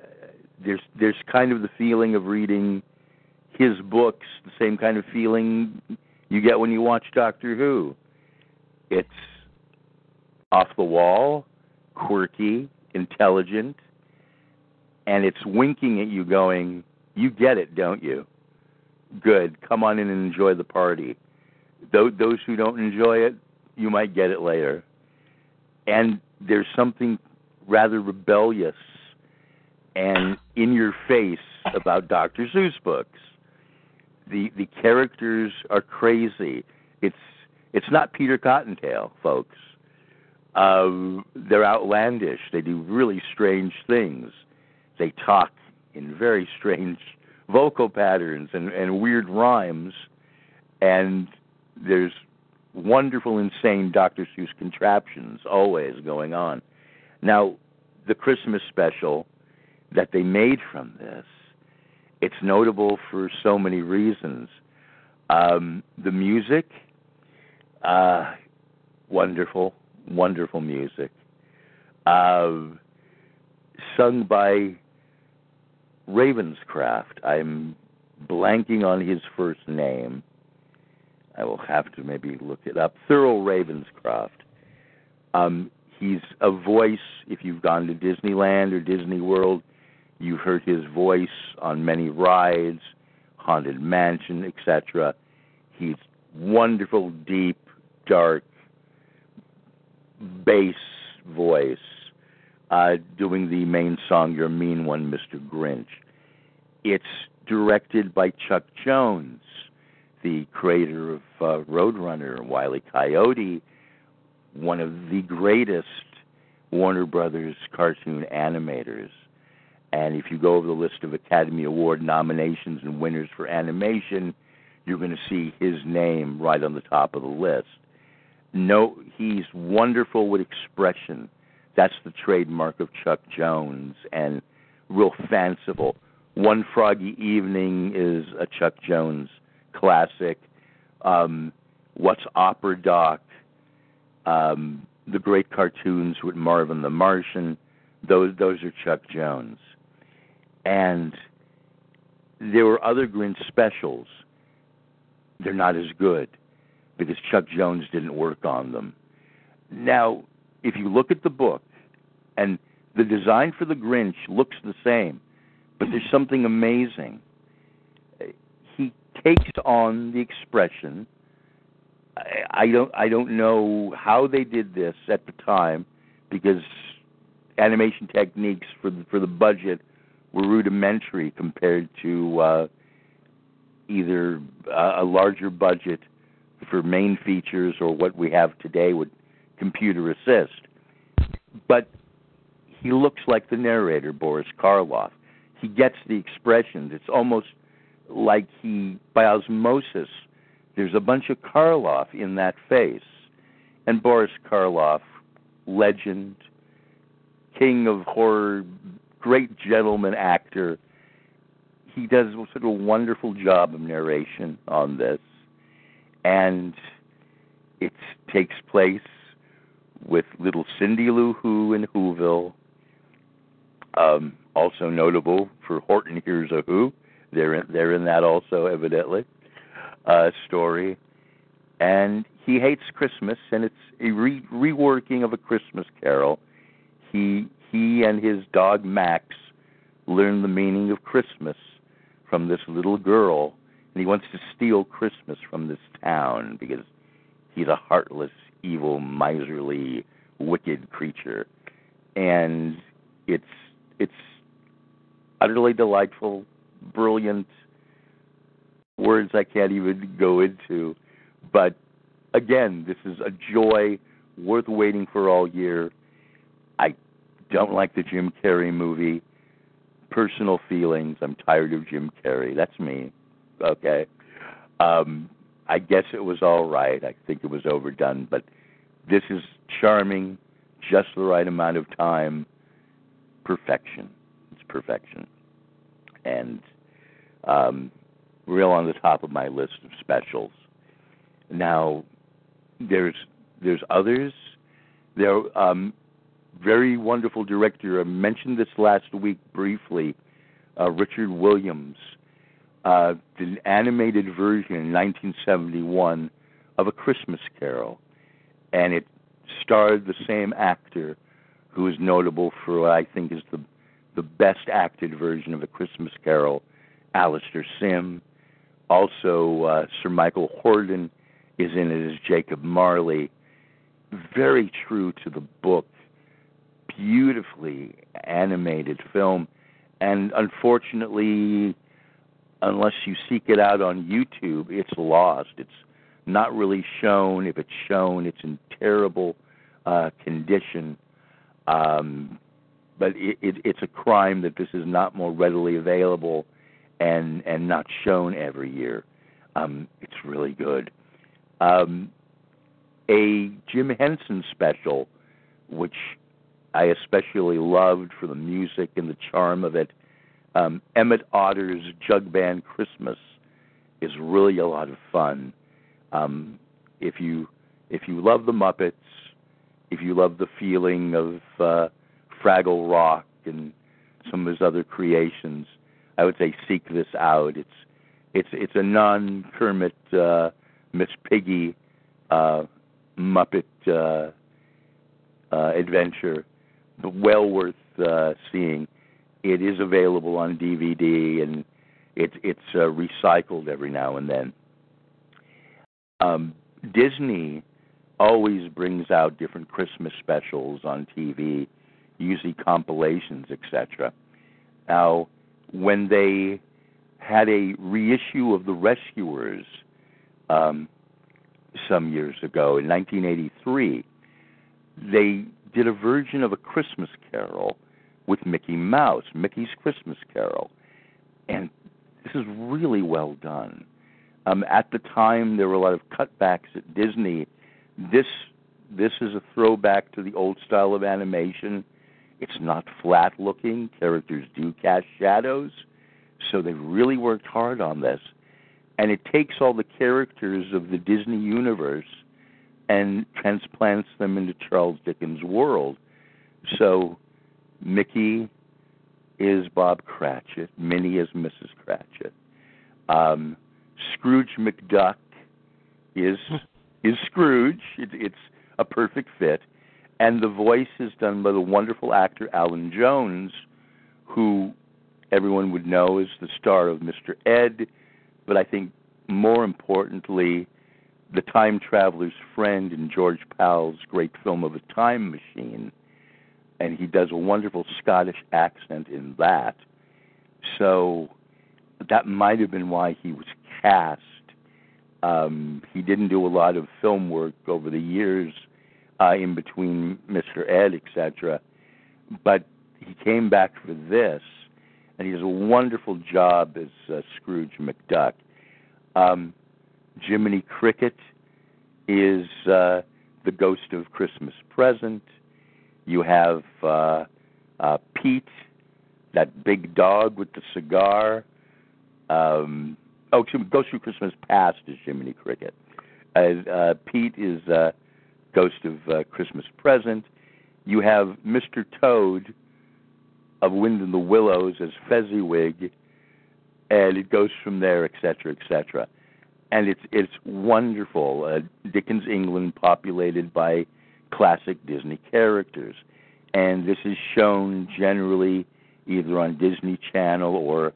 Speaker 9: there's there's kind of the feeling of reading his books, the same kind of feeling you get when you watch Doctor Who. It's off the wall, quirky, intelligent, and it's winking at you going, "You get it, don't you? Good. Come on in and enjoy the party." Those those who don't enjoy it, you might get it later. And there's something rather rebellious and in your face about Dr. Seuss books. The the characters are crazy. It's it's not Peter Cottontail, folks. Um, they're outlandish. They do really strange things. They talk in very strange vocal patterns and, and weird rhymes. And there's wonderful, insane Dr. Seuss contraptions always going on. Now, the Christmas special that they made from this, it's notable for so many reasons. Um, the music, uh, wonderful, wonderful music, uh, sung by Ravenscroft. I'm blanking on his first name. I will have to maybe look it up. Thurl Ravenscroft. Um, he's a voice. If you've gone to Disneyland or Disney World, you've heard his voice on many rides, Haunted Mansion, etc. He's wonderful, deep, dark bass voice, uh, doing the main song "Your Mean One, Mr. Grinch." It's directed by Chuck Jones, the creator of uh, Roadrunner, E. Coyote, one of the greatest Warner Brothers cartoon animators. And if you go over the list of Academy Award nominations and winners for animation, you're going to see his name right on the top of the list. No, he's wonderful with expression. That's the trademark of Chuck Jones, and real fanciful. One Froggy Evening is a Chuck Jones classic. Um, What's Opera Doc? Um, the great cartoons with Marvin the Martian. Those those are Chuck Jones. And there were other Grinch specials. They're not as good because Chuck Jones didn't work on them. Now, if you look at the book, and the design for the Grinch looks the same, but there's something amazing. He takes on the expression. I, don't I don't know how they did this at the time because animation techniques for the, for the budget were rudimentary compared to uh, either a larger budget for main features or what we have today with computer assist. But he looks like the narrator, Boris Karloff. He gets the expressions. It's almost like he, by osmosis, there's a bunch of Karloff in that face. And Boris Karloff, legend, king of horror, great gentleman actor. He does sort of a wonderful job of narration on this and it takes place with little Cindy Lou Who in Whoville. Um, also notable for Horton Hears a Who. They're in, they're in that also, evidently. Uh, story, and he hates Christmas, and it's a re- reworking of a Christmas Carol. He he and his dog Max learn the meaning of Christmas from this little girl and he wants to steal Christmas from this town because he's a heartless, evil, miserly, wicked creature. And it's it's utterly delightful, brilliant words I can't even go into. But again, this is a joy worth waiting for all year. I don't like the Jim Carrey movie. Personal feelings. I'm tired of Jim Carrey. That's me okay. Um, I guess it was all right. I think it was overdone, but this is charming, just the right amount of time, perfection. It's perfection, and um, real on the top of my list of specials. Now, there's there's others. There, um, very wonderful director. I mentioned this last week briefly. Uh, Richard Williams uh, the animated version in 1971 of A Christmas Carol, and it starred the same actor who is notable for what I think is the the best acted version of A Christmas Carol, Alastair Sim. Also, uh, Sir Michael Hordern is in it as Jacob Marley. Very true to the book, beautifully animated film, and unfortunately unless you seek it out on YouTube, it's lost. It's not really shown. If it's shown, it's in terrible uh, condition. Um, but it, it, it's a crime that this is not more readily available and and not shown every year. Um, it's really good. Um, a Jim Henson special, which I especially loved for the music and the charm of it, um, Emmett Otter's Jug Band Christmas is really a lot of fun. Um, if you if you love the Muppets, if you love the feeling of uh, Fraggle Rock and some of his other creations, I would say seek this out. It's It's it's a non Kermit uh, Miss Piggy uh, Muppet uh, uh, adventure, but well worth uh, seeing. It is available on DVD and it's it's uh, recycled every now and then. Um, Disney always brings out different Christmas specials on TV, usually compilations, etc. Now, when they had a reissue of The Rescuers um, some years ago in 1983, they did a version of a Christmas Carol with Mickey Mouse, Mickey's Christmas Carol, and this is really well done. Um, at the time, there were a lot of cutbacks at Disney. This this is a throwback to the old style of animation. It's not flat looking. Characters do cast shadows, so they really worked hard on this. And it takes all the characters of the Disney universe and transplants them into Charles Dickens' world. So Mickey is Bob Cratchit, Minnie is Mrs. Cratchit. Um, Scrooge McDuck is is Scrooge. It, it's a perfect fit, and the voice is done by the wonderful actor Alan Young, who everyone would know is the star of Mr. Ed, but I think more importantly, the time traveler's friend in George Pal's great film of a time machine, and he does a wonderful Scottish accent in that. So that might have been why he was cast. Um, he didn't do a lot of film work over the years uh, in between Mr. Ed, etc. But he came back for this, and he does a wonderful job as uh, Scrooge McDuck. Um, Jiminy Cricket is uh, the ghost of Christmas present. You have uh, uh, Pete, that big dog with the cigar. Um, oh, excuse me, Ghost of Christmas Past is Jiminy Cricket. Uh, uh, Pete is uh, Ghost of uh, Christmas Present. You have Mr. Toad of Wind in the Willows as Fezziwig, and it goes from there, etc., etc. And it's it's wonderful. Uh, Dickens England populated by classic Disney characters, and this is shown generally either on Disney Channel or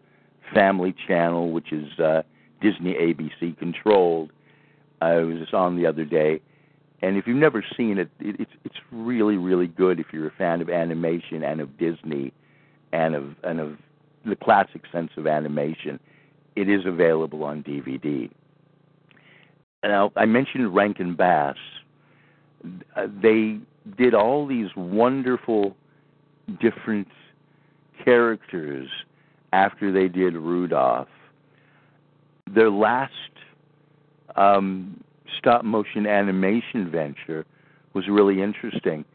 Speaker 9: Family Channel, which is uh, Disney ABC controlled. I was just on the other day, and if you've never seen it, it, it's it's really really good if you're a fan of animation and of Disney, and of and of the classic sense of animation. It is available on DVD. Now I mentioned Rankin Bass. They did all these wonderful different characters after they did Rudolph. Their last um, stop motion animation venture was really interesting.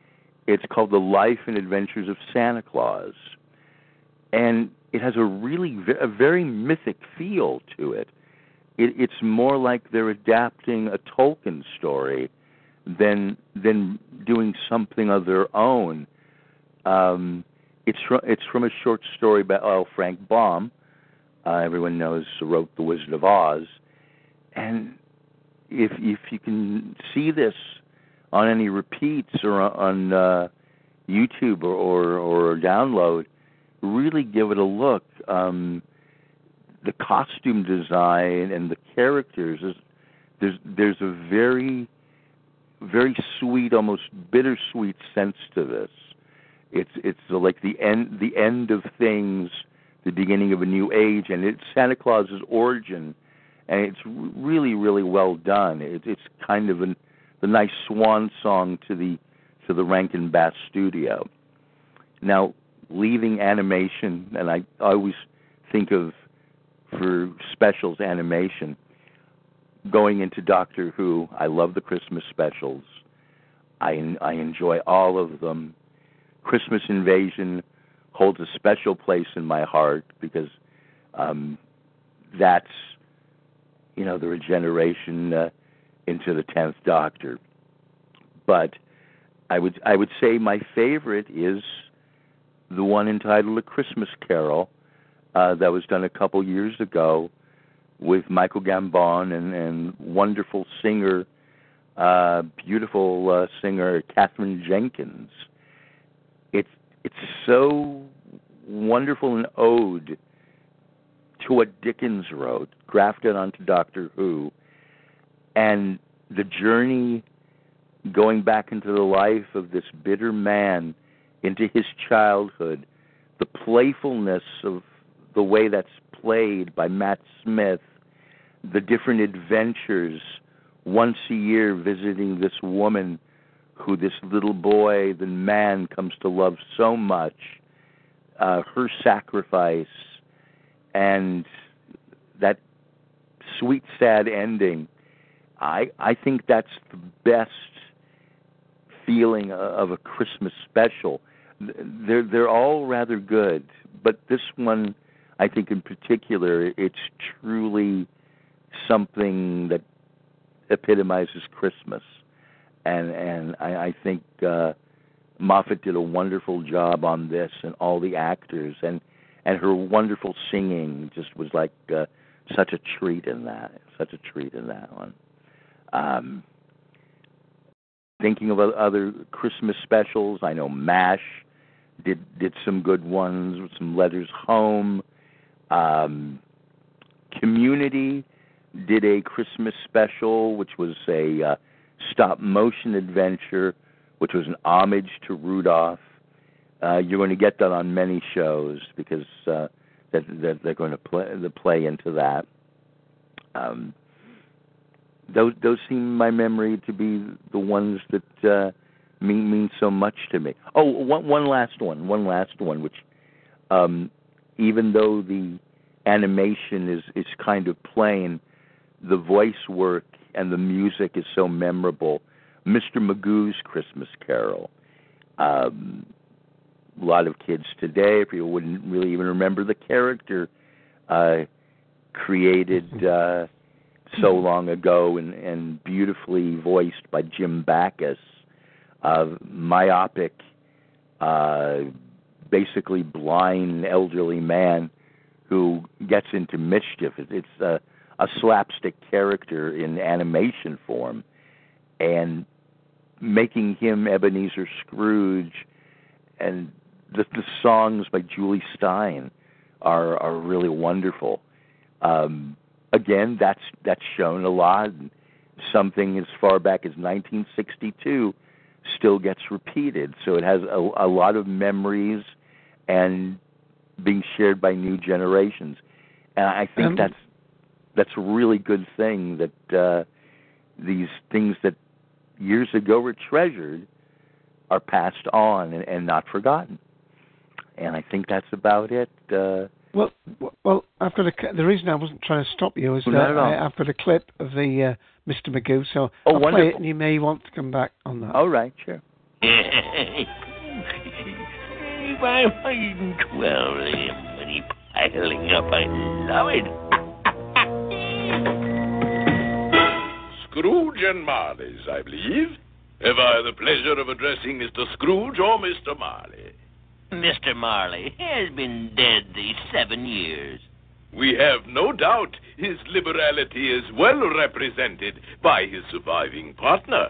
Speaker 9: It's called The Life and Adventures of Santa Claus. And it has a really a very mythic feel to it. it. It's more like they're adapting a Tolkien story than than doing something of their own. Um, it's from, it's from a short story by L. Frank Baum. Uh, everyone knows wrote The Wizard of Oz, and if if you can see this on any repeats or on uh, YouTube or, or or download, really give it a look. Um, the costume design and the characters is there's there's a very very sweet, almost bittersweet sense to this. It's it's like the end the end of things, the beginning of a new age, and it's Santa Claus's origin, and it's really really well done. It, it's kind of an, the nice swan song to the to the Rankin Bass studio. Now, leaving animation, and I always think of for specials animation going into Doctor Who, I love the Christmas specials. I I enjoy all of them. Christmas Invasion holds a special place in my heart because um, that's you know the regeneration uh, into the tenth Doctor. But I would I would say my favorite is the one entitled A Christmas Carol uh, that was done a couple years ago with Michael Gambon and, and wonderful singer, uh, beautiful uh, singer Katherine Jenkins. It's it's so wonderful an ode to what Dickens wrote, grafted onto Doctor Who, and the journey going back into the life of this bitter man into his childhood, the playfulness of the way that's played by Matt Smith, the different adventures once a year visiting this woman who this little boy, the man, comes to love so much, uh, her sacrifice, and that sweet, sad ending. I I think that's the best feeling of a Christmas special. They're they're all rather good, but this one, I think in particular, it's truly something that epitomizes Christmas, and and I, I think uh, Moffat did a wonderful job on this, and all the actors, and and her wonderful singing just was like uh, such a treat in that, such a treat in that one. Um, thinking of other Christmas specials, I know Mash did did some good ones with some letters home. Um, Community did a Christmas special, which was a uh, stop motion adventure, which was an homage to Rudolph. Uh, you're going to get that on many shows because uh, that, that they're going to play the play into that. Um, those those seem my memory to be the ones that uh, mean mean so much to me. Oh, one one last one, one last one, which um, even though the animation is is kind of plain, the voice work and the music is so memorable. Mr. Magoo's Christmas Carol. Um, a lot of kids today, people wouldn't really even remember the character uh, created uh, so long ago and, and beautifully voiced by Jim Backus, uh, myopic, uh, basically blind elderly man who gets into mischief. It's a, a slapstick character in animation form, and making him Ebenezer Scrooge, and the, the songs by Jule Styne are are really wonderful. Um, again, that's that's shown a lot. Something as far back as 1962 still gets repeated, so it has a, a lot of memories and being shared by new generations. And I think
Speaker 5: Um,
Speaker 9: that's that's a really good thing that uh, these things that years ago were treasured are passed on and, and not forgotten. And I think that's about it. Uh,
Speaker 5: Well, well, I've got a. The reason I wasn't trying to stop you is that. I, I've got a clip of the uh, Mr. Magoo, so
Speaker 9: Oh,
Speaker 5: I'll play
Speaker 9: wonderful.
Speaker 5: it, and you may want to come back on that.
Speaker 9: all right, sure.
Speaker 11: If I'm hiding twelve of them when he piling up, I love it.
Speaker 16: Scrooge and Marley's, I believe. Have I the pleasure of addressing Mr. Scrooge or Mr. Marley?
Speaker 11: Mr. Marley has been dead these seven years.
Speaker 16: We have no doubt his liberality is well represented by his surviving partner.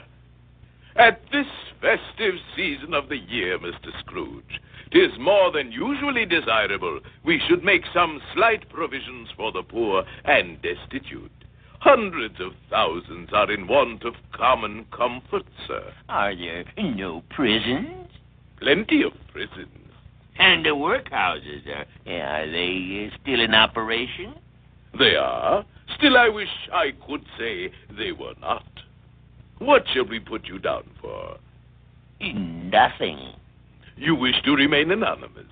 Speaker 16: At this festive season of the year, Mr. Scrooge, 'tis more than usually desirable we should make some slight provisions for the poor and destitute. Hundreds of thousands are in want of common comfort, sir.
Speaker 11: Are there no prisons?
Speaker 16: Plenty of prisons.
Speaker 11: And the workhouses, are, are they uh, still in operation?
Speaker 16: They are. Still, I wish I could say they were not. What shall we put you down for?
Speaker 11: Nothing.
Speaker 16: You wish to remain anonymous.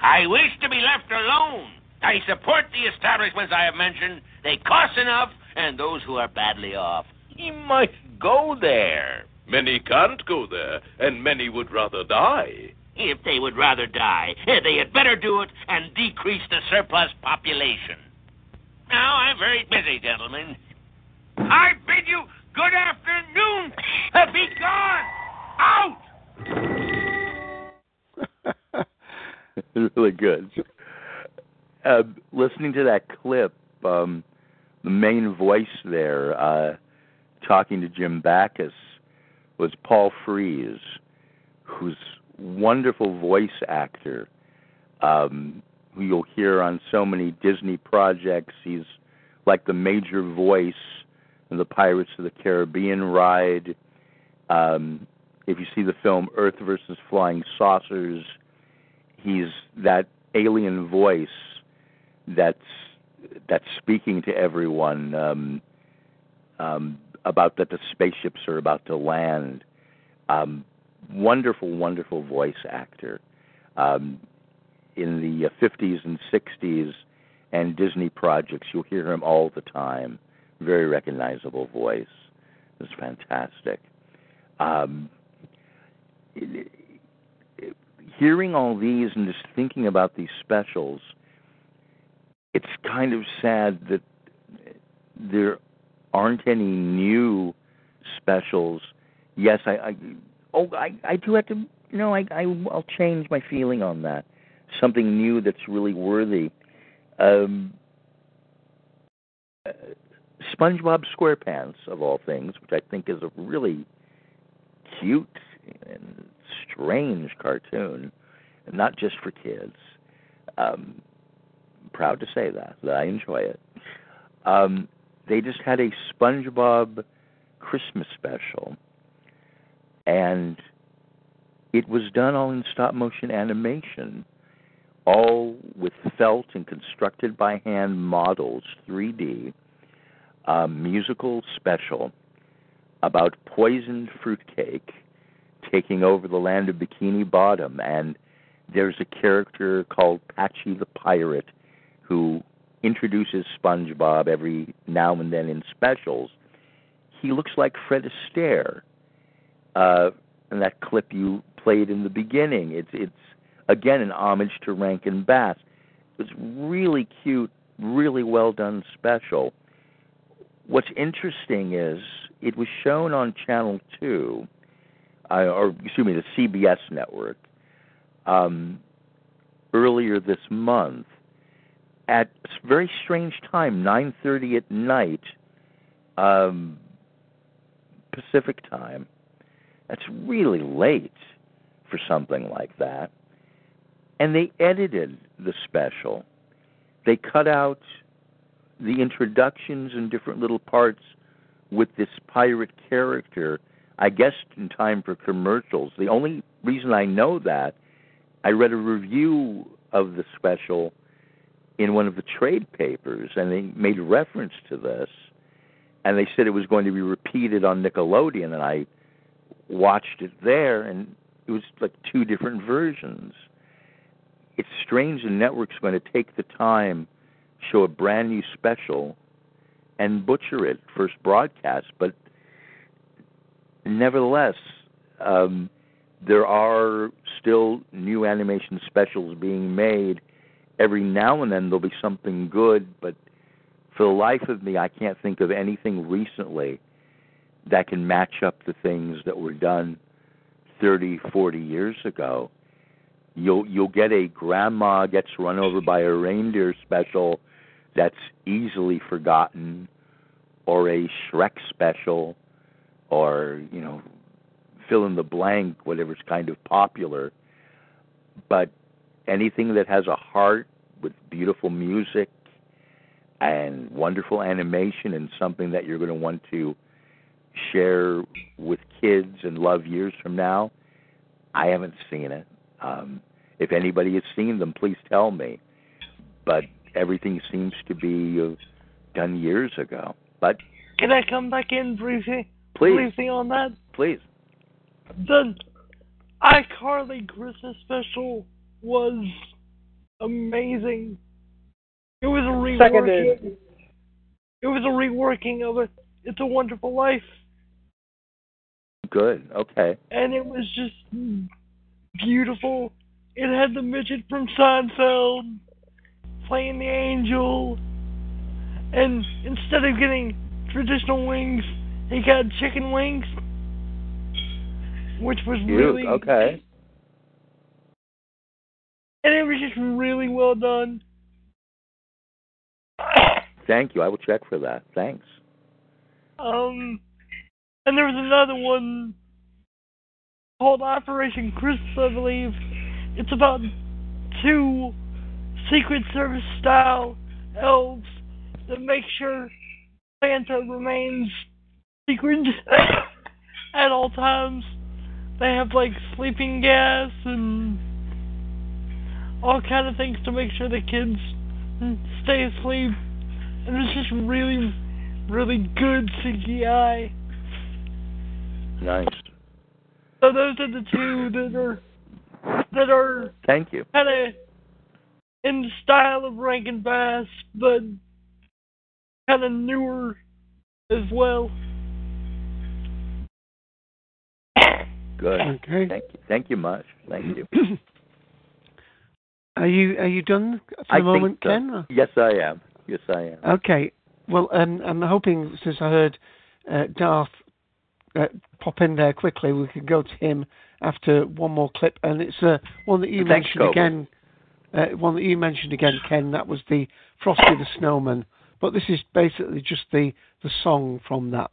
Speaker 11: I wish to be left alone. I support the establishments I have mentioned. They cost enough, and those who are badly off. He must go there.
Speaker 16: Many can't go there, and many would rather die.
Speaker 11: If they would rather die, eh, they had better do it and decrease the surplus population. Now, I'm very busy, gentlemen. I bid you good afternoon. Be gone! Out!
Speaker 9: really good. Uh, listening to that clip, um, the main voice there, uh, talking to Jim Backus, was Paul Frees, who's wonderful voice actor, um, who you'll hear on so many Disney projects. He's like the major voice in the Pirates of the Caribbean ride. Um, if you see the film Earth versus Flying Saucers, he's that alien voice that's that's speaking to everyone um, um, about that the spaceships are about to land. Um, wonderful, wonderful voice actor. Um, in the uh, 50s and 60s and Disney projects, you'll hear him all the time. Very recognizable voice. It's fantastic. Um, hearing all these and just thinking about these specials, it's kind of sad that there aren't any new specials. Yes, I, I oh I I do have to know I, I I'll change my feeling on that. Something new that's really worthy. Um, uh, SpongeBob SquarePants of all things, which I think is a really cute and strange cartoon, not just for kids. Um, proud to say that that I enjoy it. Um, they just had a SpongeBob Christmas special, and it was done all in stop motion animation, all with felt and constructed by hand models, 3D, a musical special about poisoned fruitcake taking over the land of Bikini Bottom, and there's a character called Patchy the Pirate who introduces SpongeBob every now and then in specials. He looks like Fred Astaire. Uh, and that clip you played in the beginning, it's it's again an homage to Rankin Bass. It's really cute, really well done special. What's interesting is it was shown on Channel Two, uh, or excuse me, the CBS network, um, earlier this month, at a very strange time, 9:30 at night, um, Pacific time. That's really late for something like that. And they edited the special. They cut out the introductions and different little parts with this pirate character, I guess in time for commercials. The only reason I know that, I read a review of the special in one of the trade papers, and they made reference to this, and they said it was going to be repeated on Nickelodeon, and I watched it there, and it was like two different versions. It's strange the network's going to take the time, show a brand new special, and butcher it first broadcast, but nevertheless, um, there are still new animation specials being made every now and then there'll be something good, but for the life of me, I can't think of anything recently that can match up the things that were done 30, 40 years ago. You'll you'll get a grandma gets run over by a reindeer special that's easily forgotten, or a Shrek special, or you know, fill in the blank, whatever's kind of popular. But anything that has a heart with beautiful music and wonderful animation and something that you're going to want to share with kids and love years from now, I haven't seen it. Um, if anybody has seen them, please tell me. But everything seems to be done years ago. But
Speaker 6: can I come back in briefly?
Speaker 9: Please.
Speaker 6: Briefly on that.
Speaker 9: Please.
Speaker 6: The iCarly Christmas special was amazing. It was a reworking.
Speaker 7: Seconded.
Speaker 6: It was a reworking of it. It's a Wonderful Life,
Speaker 9: Good. Okay.
Speaker 6: and it was just beautiful. It had the midget from Seinfeld playing the angel, and instead of getting traditional wings, he got chicken wings, which was
Speaker 9: Cute.
Speaker 6: really
Speaker 9: Okay.
Speaker 6: and it was just really well done.
Speaker 9: thank you. I will check for that. Thanks.
Speaker 6: Um, and there was another one called Operation Christmas, I believe. It's about two Secret Service style elves that make sure Santa remains secret at all times. They have like sleeping gas and all kind of things to make sure the kids stay asleep. And it's just really, really good CGI.
Speaker 9: Nice.
Speaker 6: So those are the two that are that are
Speaker 9: Thank you.
Speaker 6: kind of in the style of Rankin Bass, but kind of newer as well.
Speaker 9: Good.
Speaker 5: Okay.
Speaker 9: Thank you. Thank you much. Thank you.
Speaker 5: Are you are you done for the
Speaker 9: I
Speaker 5: moment,
Speaker 9: so.
Speaker 5: Ken? or-
Speaker 9: Yes, I am. Yes, I am.
Speaker 5: Okay. Well, um, I'm hoping since I heard uh, Darth uh, pop in there quickly, we could go to him after one more clip, and it's uh, one that you
Speaker 9: Thanks,
Speaker 5: mentioned
Speaker 9: Kobe.
Speaker 5: again. Uh, one that you mentioned again, Ken. That was the Frosty the Snowman. But this is basically just the the song from that.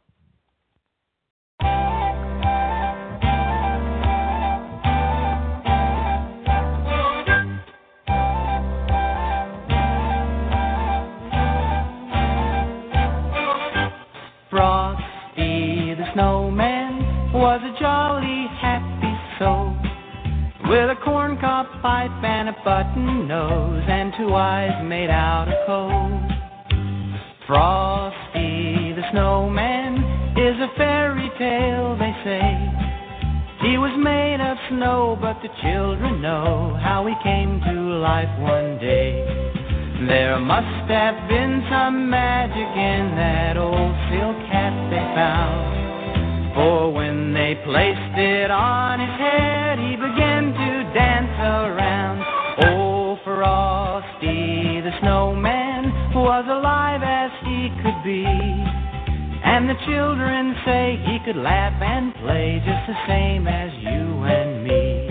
Speaker 17: Button nose and two eyes made out of coal. Frosty the snowman is a fairy tale, they say. He was made of snow, but the children know how he came to life one day. There must have been some magic in that old silk hat they found. For when they placed it on his head, he began to dance around. Was alive as he could be. And the children say he could laugh and play just the same as you and me.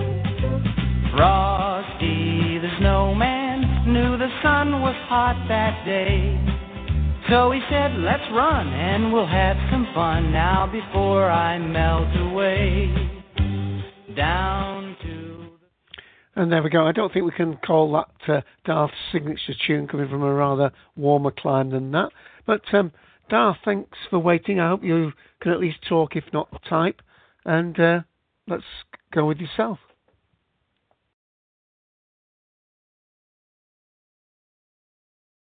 Speaker 17: Frosty the snowman knew the sun was hot that day. So he said, let's run and we'll have some fun now before I melt away. Down.
Speaker 5: And there we go. I don't think we can call that uh, Darth's signature tune coming from a rather warmer clime than that. But um, Darth, thanks for waiting. I hope you can at least talk, if not type. And uh, let's go with yourself.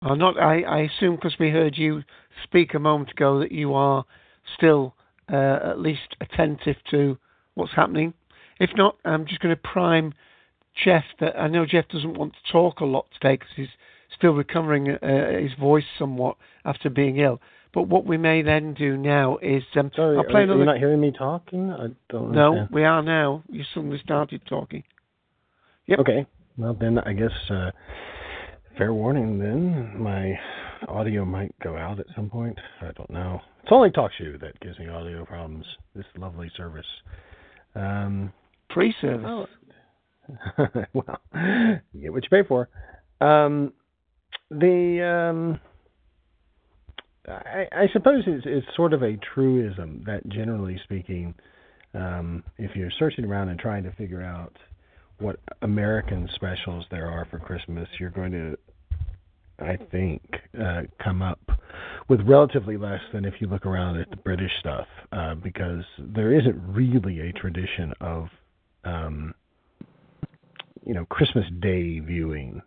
Speaker 5: Uh, not, I, I assume because we heard you speak a moment ago that you are still uh, at least attentive to what's happening. If not, I'm just going to prime Jeff. That I know Jeff doesn't want to talk a lot today because he's still recovering uh, his voice somewhat after being ill. But what we may then do now is um,
Speaker 7: Sorry,
Speaker 5: I'll play
Speaker 7: are,
Speaker 5: another.
Speaker 7: are you not hearing me talking? I don't
Speaker 5: no,
Speaker 7: understand.
Speaker 5: we are now. You suddenly started talking. Yep.
Speaker 7: Okay. Well, then I guess uh, fair warning. Then my audio might go out at some point. I don't know. It's only TalkShoe that gives me audio problems. This lovely service. Um,
Speaker 5: Free service.
Speaker 7: Oh. well, you get what you pay for. Um, the um, I, I suppose it's, it's sort of a truism that, generally speaking, um, if you're searching around and trying to figure out what American specials there are for Christmas, you're going to, I think, uh, come up with relatively less than if you look around at the British stuff, uh, because there isn't really a tradition of, um, you know, Christmas Day viewing,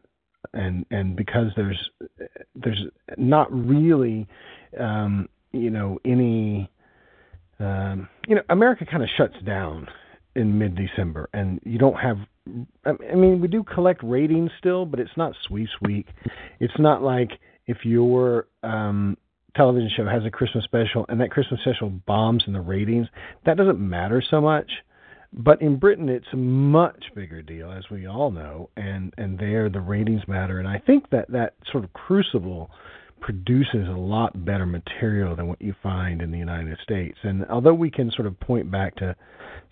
Speaker 7: and and because there's there's not really, um, you know, any, um, you know, America kind of shuts down in mid-December, and you don't have. I mean, we do collect ratings still, but it's not Sweeps Week. It's not like if your um, television show has a Christmas special and that Christmas special bombs in the ratings, that doesn't matter so much. But in Britain, it's a much bigger deal, as we all know, and and there the ratings matter. And I think that that sort of crucible produces a lot better material than what you find in the United States. And although we can sort of point back to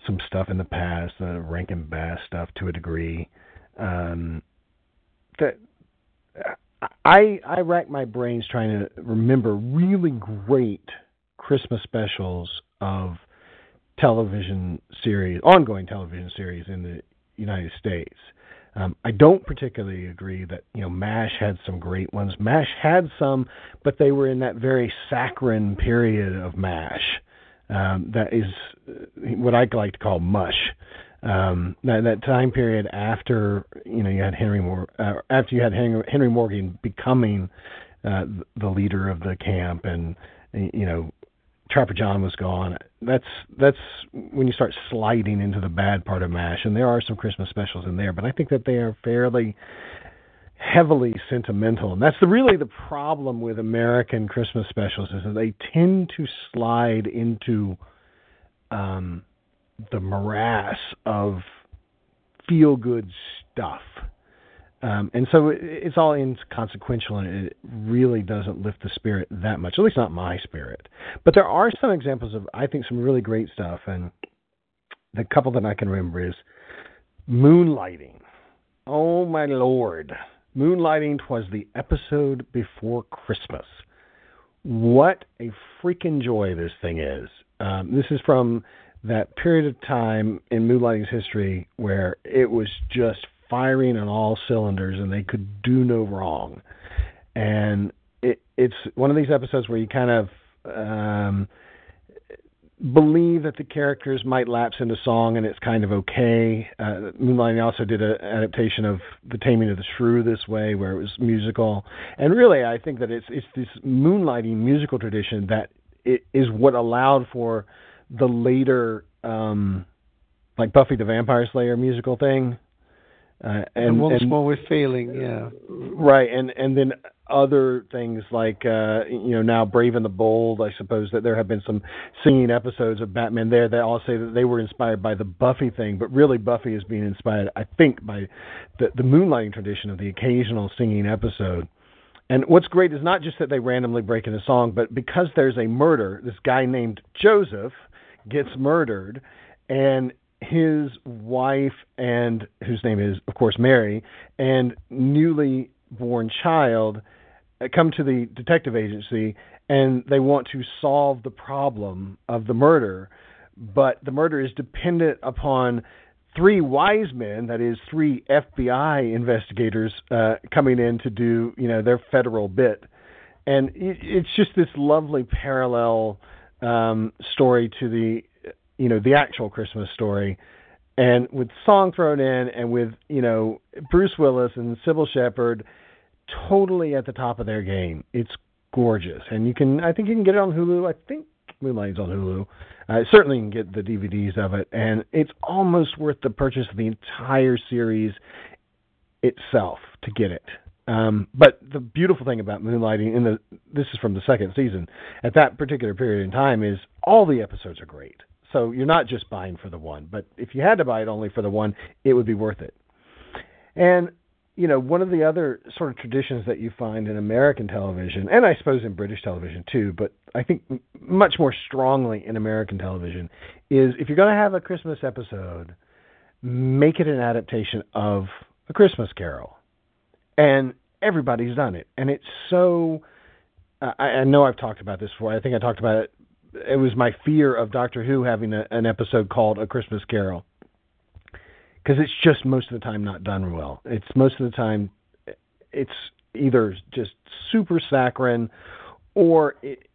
Speaker 7: some stuff in the past, the Rankin Bass stuff to a degree, um, that I I rack my brains trying to remember really great Christmas specials of television series, ongoing television series in the United States. Um, I don't particularly agree that you know Mash had some great ones. Mash had some, but they were in that very saccharine period of Mash. Um, that is uh, what I like to call mush. Um, that that time period after you know you had Henry Mor- uh, after you had Henry, Morgan becoming uh, the leader of the camp, and you know Trapper John was gone. That's that's when you start sliding into the bad part of Mash, and there are some Christmas specials in there, but I think that they are fairly heavily sentimental, and that's the, really the problem with American Christmas specials is that they tend to slide into um, the morass of feel good stuff. Um, and so it's all inconsequential, and it really doesn't lift the spirit that much. At least not my spirit. But there are some examples of, I think, some really great stuff. And the couple that I can remember is Moonlighting. Oh my lord, Moonlighting was the episode before Christmas. What a freaking joy this thing is! Um, this is from that period of time in Moonlighting's history where it was just firing on all cylinders and they could do no wrong. And it, it's one of these episodes where you kind of um, believe that the characters might lapse into song and it's kind of okay. Uh, Moonlighting also did an adaptation of The Taming of the Shrew this way, where it was musical. And really, I think that it's it's this Moonlighting musical tradition that it is what allowed for the later, um, like Buffy the Vampire Slayer musical thing uh, and,
Speaker 5: and once
Speaker 7: and,
Speaker 5: more with feeling, yeah.
Speaker 7: Right, and and then other things like uh, you know now Brave and the Bold. I suppose that there have been some singing episodes of Batman there that all say that they were inspired by the Buffy thing, but really Buffy is being inspired, I think, by the the moonlighting tradition of the occasional singing episode. And what's great is not just that they randomly break in a song, but because there's a murder, this guy named Joseph gets murdered, and his wife and whose name is of course Mary and newly born child uh, come to the detective agency and they want to solve the problem of the murder. But the murder is dependent upon three wise men that is three FBI investigators uh, coming in to do you know their federal bit. And it, it's just this lovely parallel um, story to the you know the actual Christmas story, and with song thrown in, and with you know Bruce Willis and Cybill Shepherd totally at the top of their game. It's gorgeous, and you can I think you can get it on Hulu. I think Moonlight's on Hulu. Uh, certainly can get the DVDs of it, and it's almost worth the purchase of the entire series itself to get it. Um, but the beautiful thing about Moonlighting, in the this is from the second season, at that particular period in time, is all the episodes are great. So you're not just buying for the one, but if you had to buy it only for the one, it would be worth it. And you know, one of the other sort of traditions that you find in American television, and I suppose in British television too, but I think much more strongly in American television, is if you're going to have a Christmas episode, make it an adaptation of A Christmas Carol. And everybody's done it. And it's so. I, I know I've talked about this before. I think I talked about it it was my fear of Doctor Who having a, an episode called A Christmas Carol because it's just most of the time not done well. It's most of the time it's either just super saccharine or it,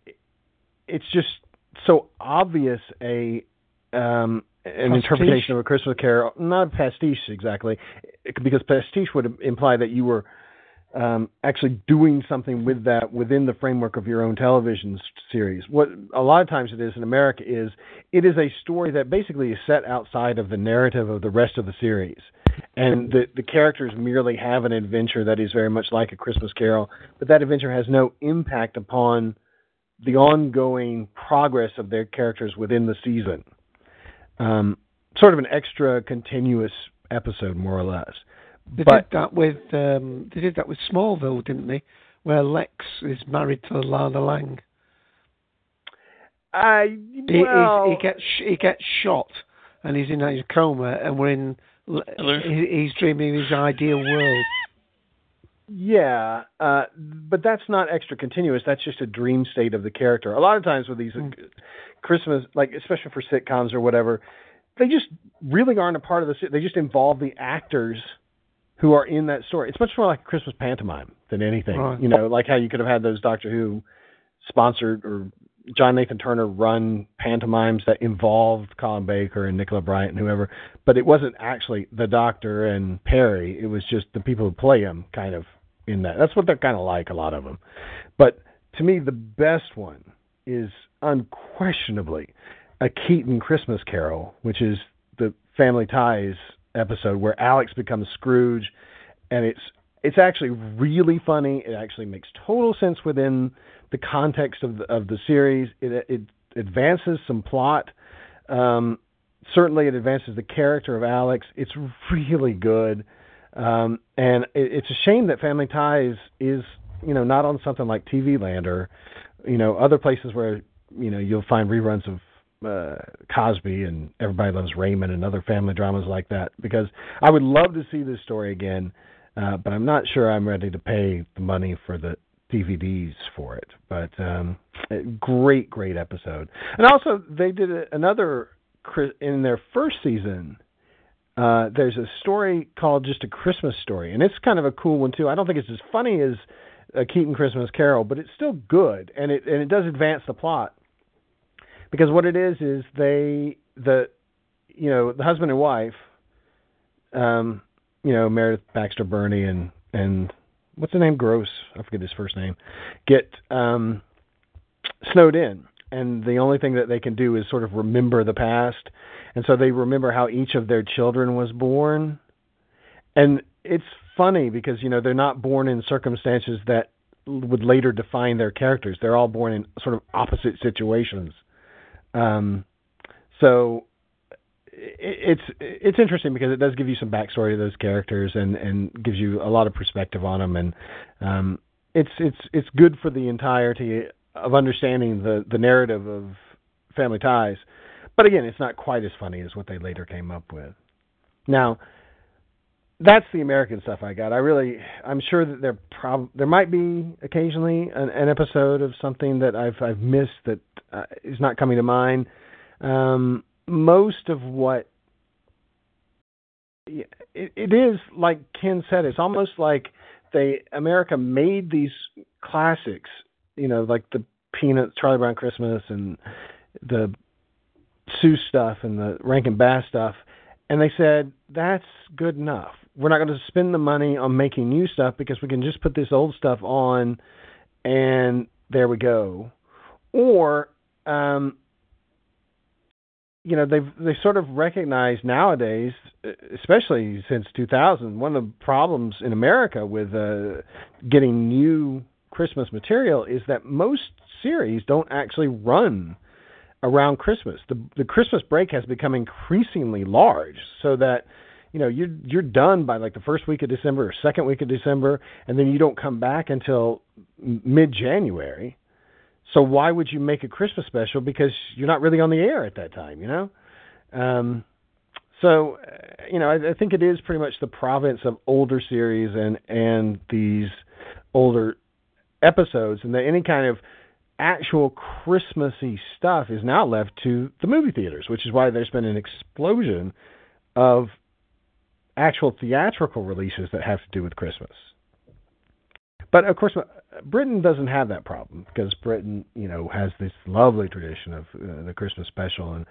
Speaker 7: it's just so obvious a um, an
Speaker 5: pastiche.
Speaker 7: interpretation of a Christmas Carol, not a pastiche exactly, because pastiche would imply that you were um, actually doing something with that within the framework of your own television series. What a lot of times it is in America is it is a story that basically is set outside of the narrative of the rest of the series. And the the characters merely have an adventure that is very much like a Christmas Carol, but that adventure has no impact upon the ongoing progress of their characters within the season. Um, sort of an extra continuous episode, more or less.
Speaker 5: They
Speaker 7: But-
Speaker 5: did that with um, they did that with Smallville, didn't they? Where Lex is married to Lana Lang.
Speaker 7: I
Speaker 5: He,
Speaker 7: well,
Speaker 5: he, he gets he gets shot, and he's in a coma, and we're in. He, he's dreaming of his ideal world.
Speaker 7: Yeah, uh, but that's not extra continuous. That's just a dream state of the character. A lot of times with these uh, Christmas, like especially for sitcoms or whatever, they just really aren't a part of the. They just involve the actors who are in that story. It's much more like a Christmas pantomime than anything.
Speaker 5: Right.
Speaker 7: You know, like how you could have had those Doctor Who sponsored or John Nathan Turner run pantomimes that involved Colin Baker and Nicola Bryant and whoever, but it wasn't actually the Doctor and Peri. It was just the people who play him kind of in that. That's what they're kind of like, a lot of them. But to me, the best one is unquestionably a Keaton Christmas Carol, which is the Family Ties episode where Alex becomes Scrooge, and it's it's actually really funny. It actually makes total sense within the context of the, of the series. It it advances some plot. Um, certainly, it advances the character of Alex. It's really good, um, and it, it's a shame that Family Ties is you know not on something like TV Land or you know other places where you know you'll find reruns of uh, Cosby and Everybody Loves Raymond and other family dramas like that because I would love to see this story again, uh, but I'm not sure I'm ready to pay the money for the DVDs for it. But um, great, great episode. And also, they did another in their first season. Uh, there's a story called Just a Christmas Story, and it's kind of a cool one too. I don't think it's as funny as a Keaton Christmas Carol, but it's still good, and it and it does advance the plot because what it is is they the you know the husband and wife um you know Meredith Baxter Birney and and what's the name? Gross. I forget his first name. Get um snowed in. And the only thing that they can do is sort of remember the past. And so they remember how each of their children was born. And it's funny because you know they're not born in circumstances that would later define their characters. They're all born in sort of opposite situations um, so it, it's it's interesting because it does give you some backstory to those characters and and gives you a lot of perspective on them and um, it's it's it's good for the entirety of understanding the the narrative of Family Ties. But again, it's not quite as funny as what they later came up with. Now, that's the American stuff I got. I really, I'm sure that there prob there might be occasionally an, an episode of something that I've I've missed that uh, is not coming to mind. Um, most of what it, it is like Ken said, it's almost like they America made these classics, you know, like the Peanuts, Charlie Brown Christmas, and the Seuss stuff and the Rankin Bass stuff, and they said that's good enough. We're not going to spend the money on making new stuff because we can just put this old stuff on, and there we go. Or um, you know they've they sort of recognize nowadays, especially since 2000, one of the problems in America with uh, getting new Christmas material is that most series don't actually run around Christmas. The the Christmas break has become increasingly large, so that you know you're you're done by like the first week of December or second week of December, and then you don't come back until mid January. So why would you make a Christmas special? Because you're not really on the air at that time, you know. Um, so, uh, you know, I, I think it is pretty much the province of older series and and these older episodes, and that any kind of actual Christmassy stuff is now left to the movie theaters, which is why there's been an explosion of actual theatrical releases that have to do with Christmas. But of course, Britain doesn't have that problem because Britain, you know, has this lovely tradition of uh, the Christmas special, and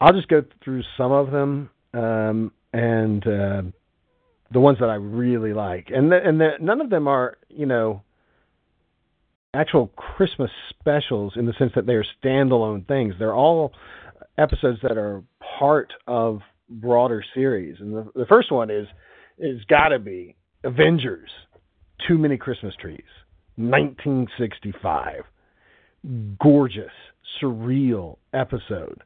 Speaker 7: I'll just go through some of them um, and uh, the ones that I really like, and and none of them are, you know, actual Christmas specials in the sense that they are standalone things. They're all episodes that are part of broader series, and the, the first one is is got to be Avengers too Many Christmas Trees, 1965. Gorgeous, surreal episode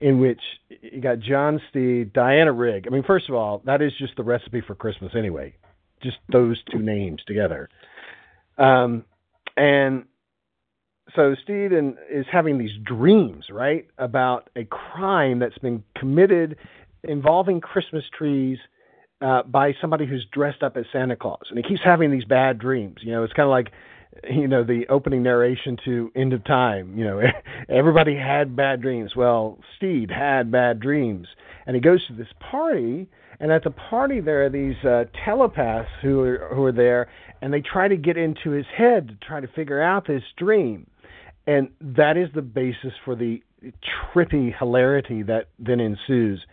Speaker 7: in which you got John Steed, Diana Rigg. I mean, first of all, that is just the recipe for Christmas anyway. Just those two names together. Um, and so Steed and, is having these dreams, right, about a crime that's been committed involving Christmas trees uh, by somebody who's dressed up as Santa Claus, and he keeps having these bad dreams. You know, it's kind of like you know the opening narration to End of Time. You know, everybody had bad dreams. Well, Steed had bad dreams, and he goes to this party, and at the party there are these uh, telepaths who are who are there, and they try to get into his head to try to figure out this dream, and that is the basis for the trippy hilarity that then ensues.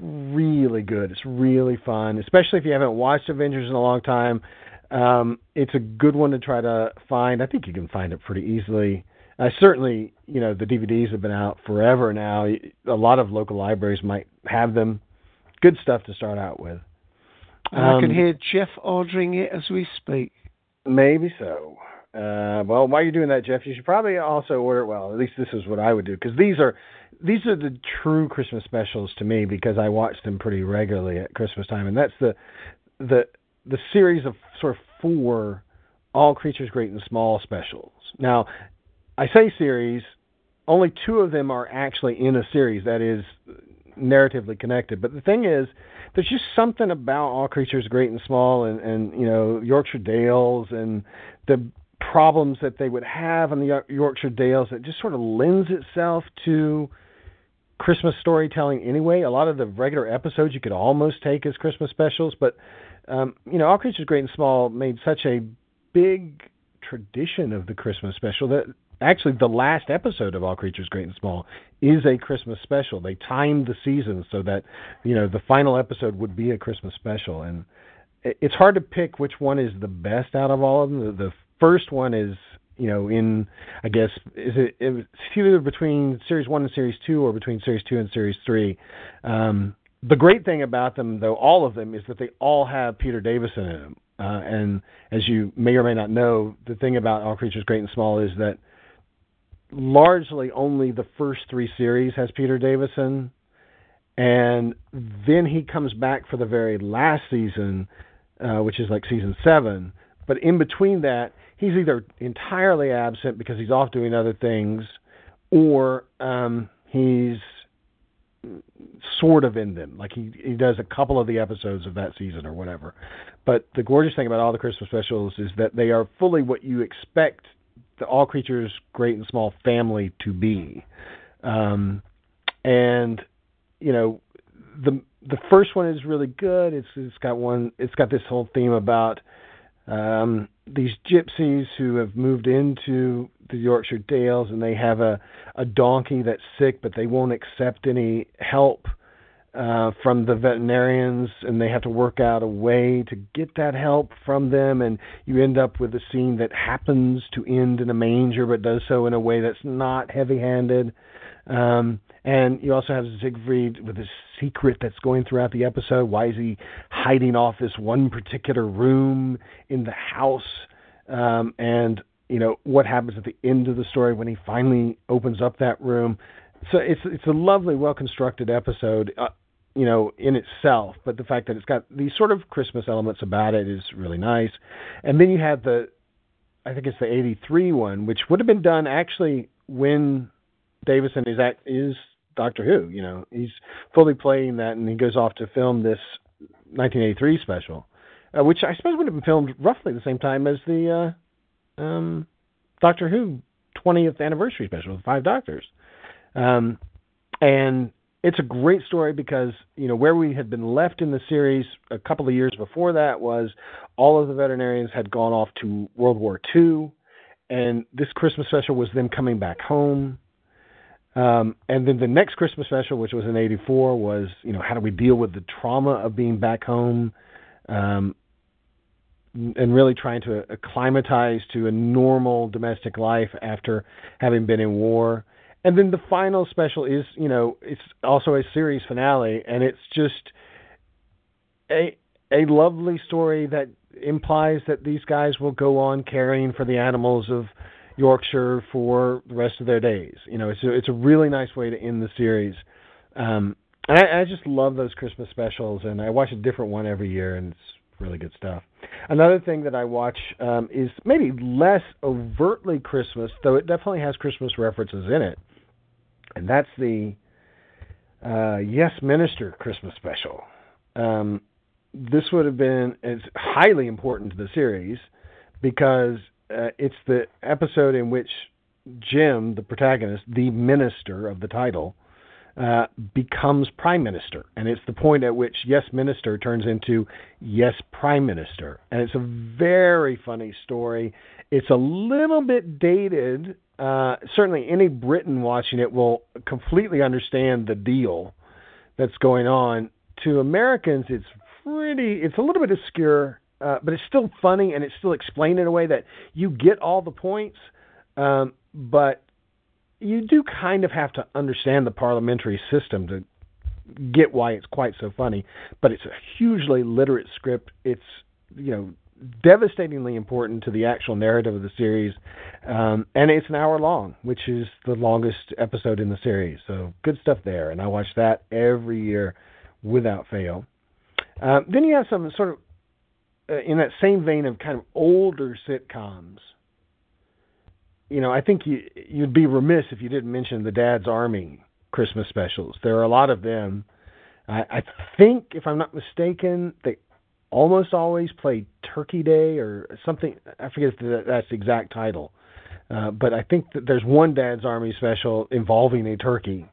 Speaker 7: Really good. It's really fun, especially if you haven't watched Avengers in a long time. Um, it's a good one to try to find. I think you can find it pretty easily. Uh, certainly, you know the DVDs have been out forever now. A lot of local libraries might have them. Good stuff to start out with.
Speaker 5: And I can
Speaker 7: Um,
Speaker 5: hear Jeff ordering it as we speak.
Speaker 7: Maybe so. Uh, well, while you're doing that, Jeff, you should probably also order. Well, at least this is what I would do because these are these are the true Christmas specials to me because I watch them pretty regularly at Christmas time, and that's the the the series of sort of four all creatures great and small specials. Now, I say series, only two of them are actually in a series that is narratively connected. But the thing is, there's just something about all creatures great and small, and and you know Yorkshire Dales and the problems that they would have in the Yorkshire Dales that just sort of lends itself to Christmas storytelling anyway. A lot of the regular episodes you could almost take as Christmas specials, but um, you know, All Creatures Great and Small made such a big tradition of the Christmas special that actually the last episode of All Creatures Great and Small is a Christmas special. They timed the season so that you know the final episode would be a Christmas special, and it- it's hard to pick which one is the best out of all of them. The, the first one is you know in I guess is it it's either between series one and series two or between series two and series three. Um, the great thing about them, though, all of them, is that they all have Peter Davison in them. Uh, and as you may or may not know, the thing about All Creatures Great and Small is that largely only the first three series has Peter Davison, and then he comes back for the very last season, uh, which is like season seven. But in between that, he's either entirely absent because he's off doing other things, or um, he's sort of in them. Like he he does a couple of the episodes of that season or whatever. But the gorgeous thing about all the Christmas specials is that they are fully what you expect the all creatures great and small family to be. Um and you know the the first one is really good. It's it's got one it's got this whole theme about um these gypsies who have moved into the Yorkshire Dales and they have a a donkey that's sick but they won't accept any help uh from the veterinarians and they have to work out a way to get that help from them. And you end up with a scene that happens to end in a manger but does so in a way that's not heavy-handed. Um and you also have Siegfried with his secret that's going throughout the episode. Why is he hiding off this one particular room in the house? Um, and you know what happens at the end of the story when he finally opens up that room. So it's it's a lovely, well constructed episode. Uh, you know, in itself, but the fact that it's got these sort of Christmas elements about it is really nice. And then you have the, I think it's the '83 one, which would have been done actually when Davison is act, is Doctor Who. You know, he's fully playing that, and he goes off to film this 1983 special, uh, which I suppose would have been filmed roughly the same time as the uh, um, Doctor Who 20th anniversary special, with Five Doctors. Um, and it's a great story because you know where we had been left in the series a couple of years before that was all of the veterinarians had gone off to World War II, and this Christmas special was them coming back home. Um, and then the next Christmas special, which was in '84, was you know how do we deal with the trauma of being back home, um, and really trying to acclimatize to a normal domestic life after having been in war. And then the final special is you know it's also a series finale, and it's just a a lovely story that implies that these guys will go on caring for the animals of Yorkshire for the rest of their days. You know, it's a, it's a really nice way to end the series. Um, and I, I just love those Christmas specials, and I watch a different one every year, and it's really good stuff. Another thing that I watch um, is maybe less overtly Christmas, though it definitely has Christmas references in it, and that's the uh, Yes Minister Christmas special. Um, this would have been it's highly important to the series because uh, it's the episode in which Jim, the protagonist, the minister of the title, uh, becomes prime minister, and it's the point at which yes minister turns into yes prime minister, and it's a very funny story. It's a little bit dated. Uh, certainly, any Briton watching it will completely understand the deal that's going on. To Americans, it's pretty. It's a little bit obscure, uh, but it's still funny, and it's still explained in a way that you get all the points. Um, but you do kind of have to understand the parliamentary system to get why it's quite so funny. But it's a hugely literate script. It's you know devastatingly important to the actual narrative of the series, um, and it's an hour long, which is the longest episode in the series. So good stuff there, and I watch that every year without fail. Um, then you have some sort of uh, in that same vein of kind of older sitcoms you know, I think you you'd be remiss if you didn't mention the Dad's Army Christmas specials. There are a lot of them. I, I think, if I'm not mistaken, they almost always play Turkey Day or something. I forget if that's the exact title, uh, but I think that there's one Dad's Army special involving a turkey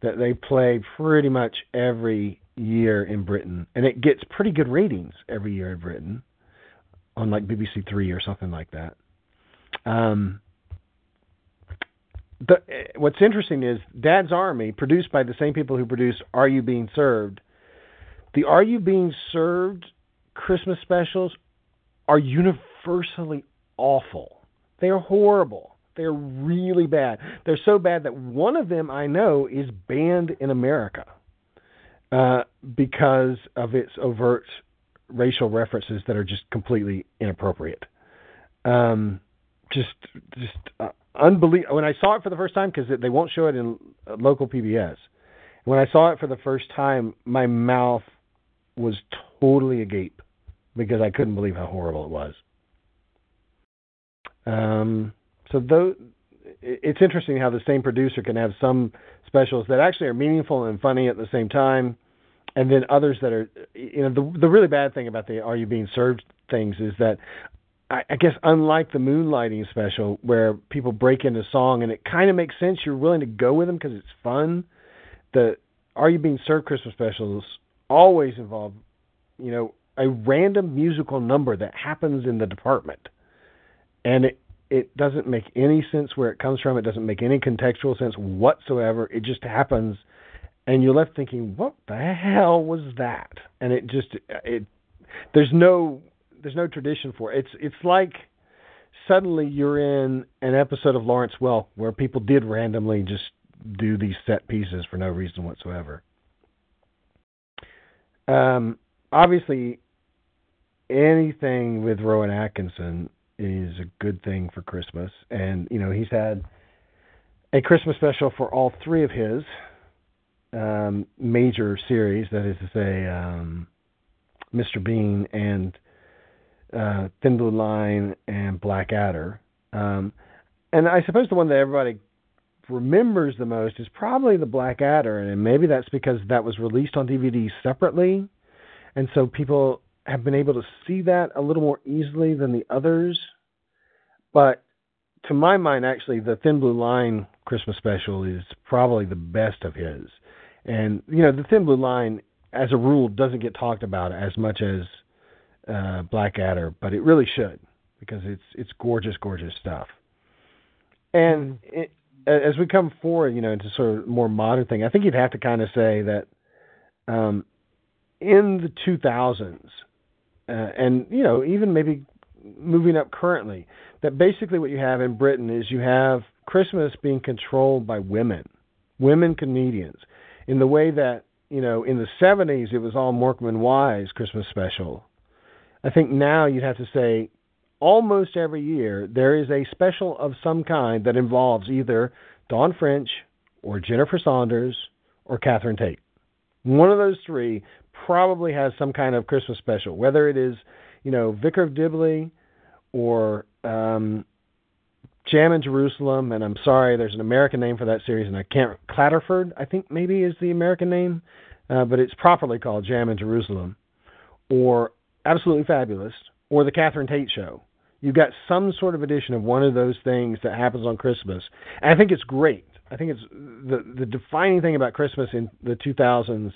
Speaker 7: that they play pretty much every year in Britain, and it gets pretty good ratings every year in Britain on like BBC Three or something like that. Um, the, what's interesting is Dad's Army, produced by the same people who produced Are You Being Served. The Are You Being Served Christmas specials are universally awful. They are horrible. They're really bad. They're so bad that one of them I know is banned in America uh, because of its overt racial references that are just completely inappropriate. Um, just, just uh, unbelievable. When I saw it for the first time, because they won't show it in local PBS. When I saw it for the first time, my mouth was totally agape because I couldn't believe how horrible it was. Um, so though it's interesting how the same producer can have some specials that actually are meaningful and funny at the same time, and then others that are you know the the really bad thing about the Are You Being Served things is that I, I guess unlike the moonlighting special where people break into song and it kind of makes sense, you're willing to go with them because it's fun. The Are You Being Served Christmas specials always involve, you know, a random musical number that happens in the department, and it it doesn't make any sense where it comes from. It doesn't make any contextual sense whatsoever. It just happens, and you're left thinking, "What the hell was that?" And it just it there's no there's no tradition for it. It's it's like suddenly you're in an episode of Lawrence Welk where people did randomly just do these set pieces for no reason whatsoever. Um, obviously, anything with Rowan Atkinson is a good thing for Christmas, and you know he's had a Christmas special for all three of his um, major series. That is to say, um, Mr. Bean and uh, Thin Blue Line and Blackadder. Um, and I suppose the one that everybody remembers the most is probably the Blackadder, and maybe that's because that was released on DVD separately, and so people have been able to see that a little more easily than the others. But to my mind, actually, the Thin Blue Line Christmas special is probably the best of his. And you know, the Thin Blue Line, as a rule, doesn't get talked about as much as uh, Blackadder, but it really should because it's it's gorgeous, gorgeous stuff. And mm-hmm. it, as we come forward, you know, into sort of more modern thing, I think you'd have to kind of say that um, in the 2000s, uh, and you know, even maybe moving up currently, that basically what you have in Britain is you have Christmas being controlled by women, women comedians, in the way that you know in the 70s it was all Morecambe Wise Christmas special I think now you'd have to say almost every year there is a special of some kind that involves either Dawn French or Jennifer Saunders or Catherine Tate. One of those three probably has some kind of Christmas special, whether it is, you know, Vicar of Dibley or um, Jam in Jerusalem. And I'm sorry, there's an American name for that series, and I can't. Clatterford, I think maybe is the American name, uh, but it's properly called Jam in Jerusalem or Absolutely Fabulous, or the Catherine Tate Show. You've got some sort of edition of one of those things that happens on Christmas, and I think it's great. I think it's the the defining thing about Christmas in the 2000s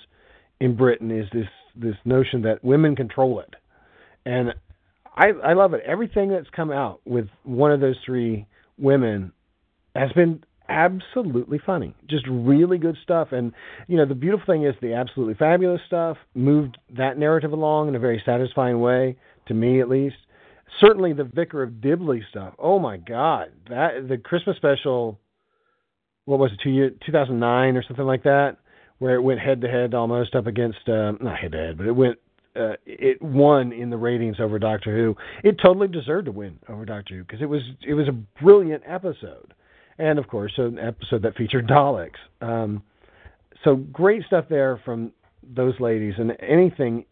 Speaker 7: in Britain is this this notion that women control it, and I I love it. Everything that's come out with one of those three women has been absolutely funny. Just really good stuff. And you know, the beautiful thing is the absolutely fabulous stuff moved that narrative along in a very satisfying way, to me at least. Certainly the Vicar of Dibley stuff. Oh my God. That the Christmas special what was it, two year two thousand nine or something like that, where it went head to head almost up against um not head to head, but it went uh, it won in the ratings over Doctor Who. It totally deserved to win over Doctor Who because it was it was a brilliant episode, and of course an episode that featured Daleks. Um, so great stuff there from those ladies, and anything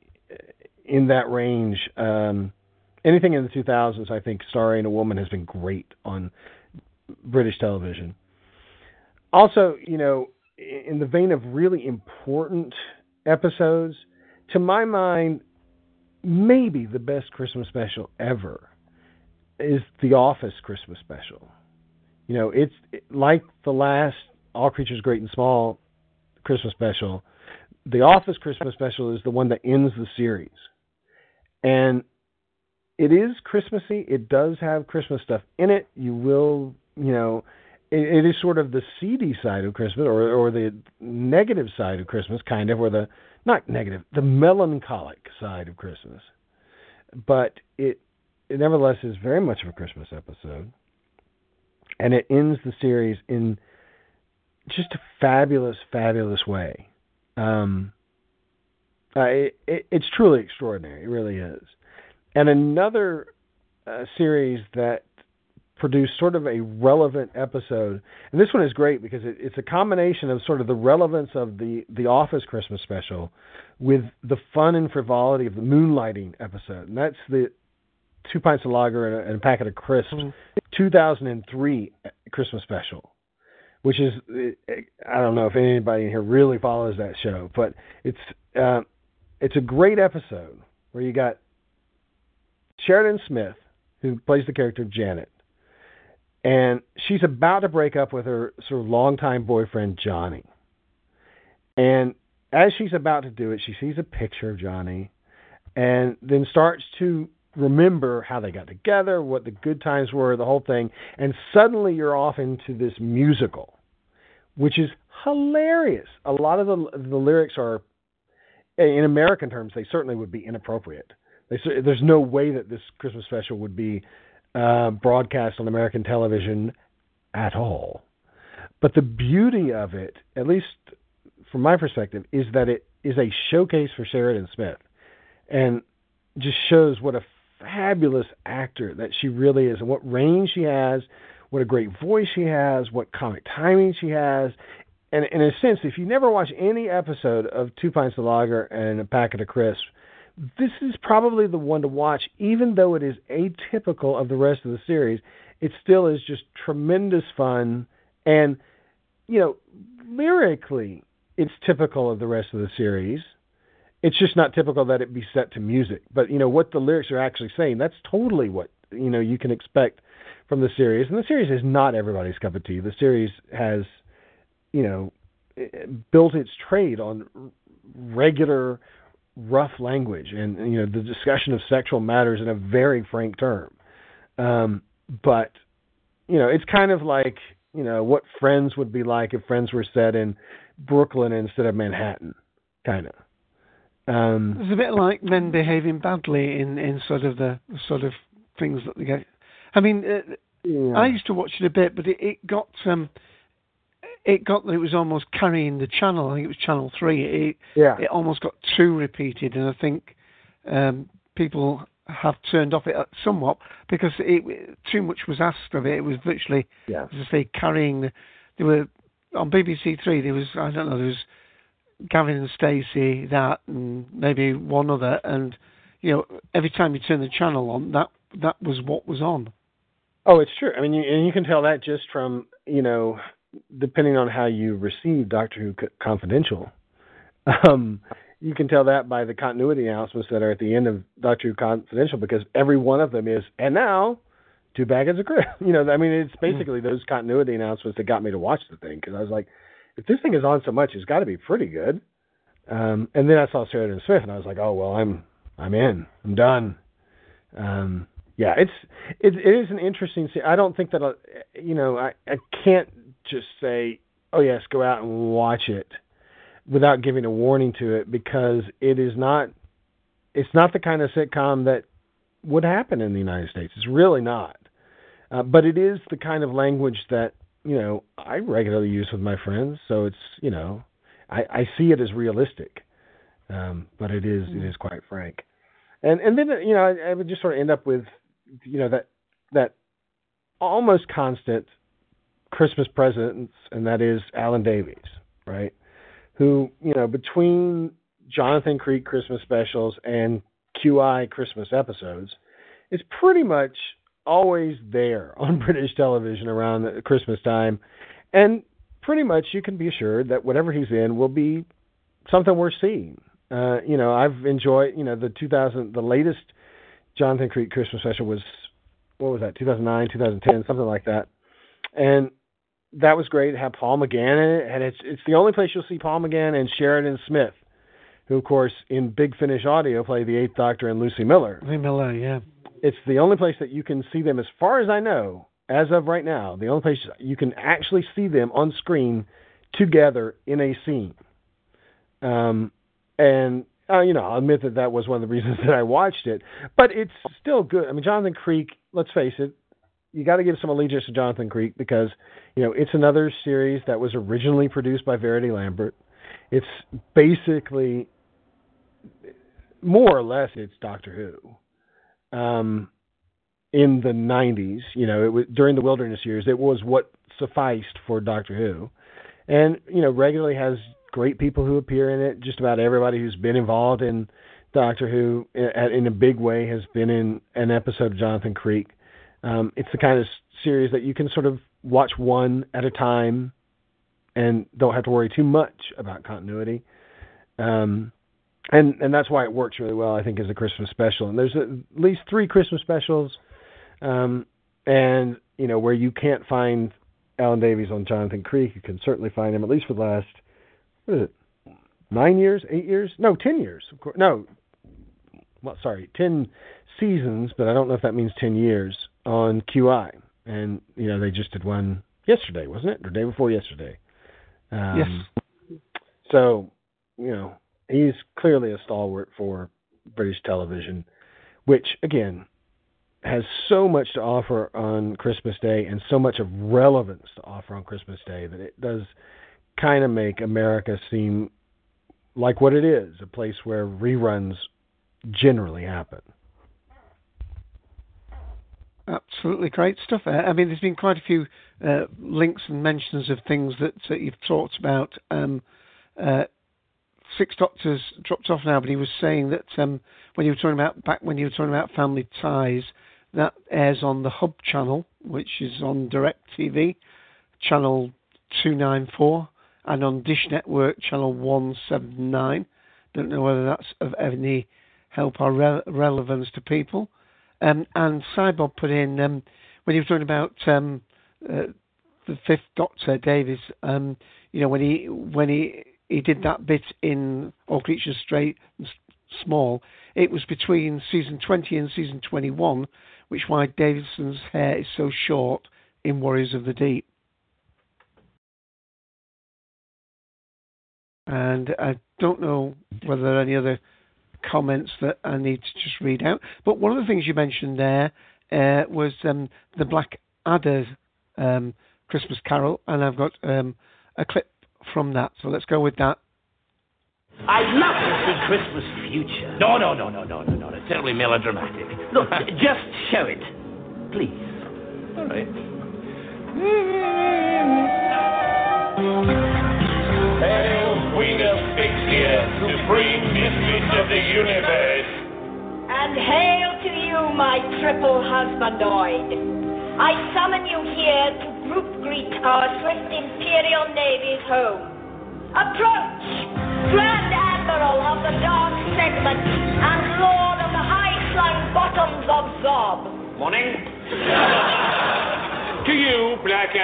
Speaker 7: in that range, um, anything in the 2000s, I think starring a woman has been great on British television. Also, you know, in the vein of really important episodes to my mind, maybe the best Christmas special ever is the Office Christmas special. You know, it's like the last All Creatures Great and Small Christmas special. The Office Christmas special is the one that ends the series. And it is Christmassy. It does have Christmas stuff in it. You will, you know, it, it is sort of the seedy side of Christmas or or the negative side of Christmas, kind of, or the not negative, the melancholic side of Christmas. But it, it nevertheless is very much of a Christmas episode. And it ends the series in just a fabulous, fabulous way. Um, uh, it, it, it's truly extraordinary. It really is. And another uh, series that produce sort of a relevant episode. And this one is great because it, it's a combination of sort of the relevance of the the Office Christmas special with the fun and frivolity of the moonlighting episode. And that's the two pints of lager and a, and a packet of crisps, mm-hmm. 2003 Christmas special. Which is, I don't know if anybody in here really follows that show, but it's uh, it's a great episode where you got Sheridan Smith, who plays the character of Janet, and she's about to break up with her sort of longtime boyfriend Johnny. And as she's about to do it, she sees a picture of Johnny, and then starts to remember how they got together, what the good times were, the whole thing, and suddenly you're off into this musical, which is hilarious. A lot of the the lyrics are, in American terms, they certainly would be inappropriate. They, there's no way that this Christmas special would be uh, broadcast on American television at all. But the beauty of it, at least from my perspective, is that it is a showcase for Sheridan Smith and just shows what a fabulous actor that she really is and what range she has, what a great voice she has, what comic timing she has. And, and in a sense, if you never watch any episode of Two Pints of Lager and a Packet of Crisps, this is probably the one to watch, even though it is atypical of the rest of the series. It still is just tremendous fun, and you know, lyrically, it's typical of the rest of the series. It's just not typical that it be set to music. But you know what the lyrics are actually saying. That's totally what you know you can expect from the series. And the series is not everybody's cup of tea. The series has, you know, eh, eh, built its trade on regular rough language and you know the discussion of sexual matters in a very frank term. Um, but you know, it's kind of like you know what Friends would be like if Friends were set in Brooklyn instead of Manhattan, kind of. Um,
Speaker 5: it's a bit like men behaving badly in in sort of the sort of things that they get. I mean, uh, yeah. I used to watch it a bit, but it, it got um, it got it was almost carrying the channel. I think it was Channel Three. It,
Speaker 7: yeah.
Speaker 5: It almost got too repeated, and I think um, people have turned off it somewhat because it too much was asked of it. It was literally,
Speaker 7: yeah.
Speaker 5: as I say, carrying. The, they were on BBC Three. There was I don't know. There was Gavin and Stacey, that, and maybe one other, and you know, every time you turn the channel on, that that was what was on.
Speaker 7: Oh, it's true. I mean, you, and you can tell that just from you know depending on how you receive Doctor Who Confidential, um, you can tell that by the continuity announcements that are at the end of Doctor Who Confidential because every one of them is and now two baggage of Chris. You know, I mean, it's basically those continuity announcements that got me to watch the thing because I was like, if this thing is on so much, it's got to be pretty good. Um, and then I saw Sheridan Smith, and I was like, oh well, I'm I'm in, I'm done. Um, yeah, it's it, it is an interesting. I don't think that uh, you know I I can't just say, oh yes, go out and watch it without giving a warning to it because it is not it's not the kind of sitcom that would happen in the United States. It's really not. Uh, but it is the kind of language that you know I regularly use with my friends. So it's you know I, I see it as realistic, um, but it is it is quite frank. And and then you know I, I would just sort of end up with you know that that almost constant Christmas presents, and that is Alan Davies, right? Who you know between Jonathan Creek Christmas specials and QI Christmas episodes is pretty much always there on British television around Christmas time, and pretty much you can be assured that whatever he's in will be something worth seeing. Uh, you know, I've enjoyed, you know, the 2000, the latest Jonathan Creek Christmas special was, what was that, 2009, 2010, something like that. And that was great. It had Paul McGann in it, and it's it's the only place you'll see Paul McGann and Sheridan Smith, who of course in Big Finish Audio play the Eighth Doctor and Lucie Miller.
Speaker 5: Lucie Miller, yeah.
Speaker 7: It's the only place that you can see them, as far as I know, as of right now. The only place you can actually see them on screen together in a scene. Um, and uh, you know, I'll admit that that was one of the reasons that I watched it, but it's still good. I mean, Jonathan Creek. Let's face it, you got to give some allegiance to Jonathan Creek because you know it's another series that was originally produced by Verity Lambert. It's basically more or less it's Doctor Who. Um, in the 90s, you know, it was during the Wilderness years, it was what sufficed for Doctor Who, and you know, regularly has great people who appear in it. Just about everybody who's been involved in Doctor Who in, in a big way has been in an episode of Jonathan Creek. Um, it's the kind of series that you can sort of watch one at a time and don't have to worry too much about continuity. Um, and and that's why it works really well, I think, as a Christmas special. And there's at least three Christmas specials, um, and you know where you can't find Alan Davies on Jonathan Creek, you can certainly find him at least for the last what is it, nine years, eight years? No, ten years. Of course, no. Well, sorry, ten seasons, but I don't know if that means ten years on QI. And you know they just did one yesterday, wasn't it, or day before yesterday? Um,
Speaker 5: yes.
Speaker 7: So you know he's clearly a stalwart for British television, which again has so much to offer on Christmas Day and so much of relevance to offer on Christmas Day that it does kind of make America seem like what it is a place where reruns generally happen.
Speaker 5: Absolutely great stuff. I mean, there's been quite a few uh, links and mentions of things that uh, you've talked about. Um, uh, Six Doctors dropped off now, but he was saying that um, when you were talking about back when you were talking about Family Ties, that airs on the Hub channel, which is on Direct TV, channel two nine four and on Dish Network channel 179. Don't know whether that's of any help or re- relevance to people. Um, and Cybob put in um, when he was talking about um, uh, the Fifth Doctor Davison. Um, you know when he when he he did that bit in All Creatures Great and Small. It was between season 20 and season 21, which why Davison's hair is so short in Warriors of the Deep. And I don't know whether there are any other comments that I need to just read out. But one of the things you mentioned there uh, was um, the Black Adder um, Christmas Carol, and I've got um, a clip from that. So let's go with that.
Speaker 11: I'd love to see Christmas future. No, no, no, no, no, no, no. It's terribly melodramatic. Look, just show it, please. All right.
Speaker 13: supreme mistress of the universe.
Speaker 18: And hail to you, my triple husbandoid. I summon you here to group greet our swift Imperial Navy's home. Approach, Grand Admiral of the Dark Segment and Lord of the high-slung bottoms of Zob.
Speaker 19: Morning.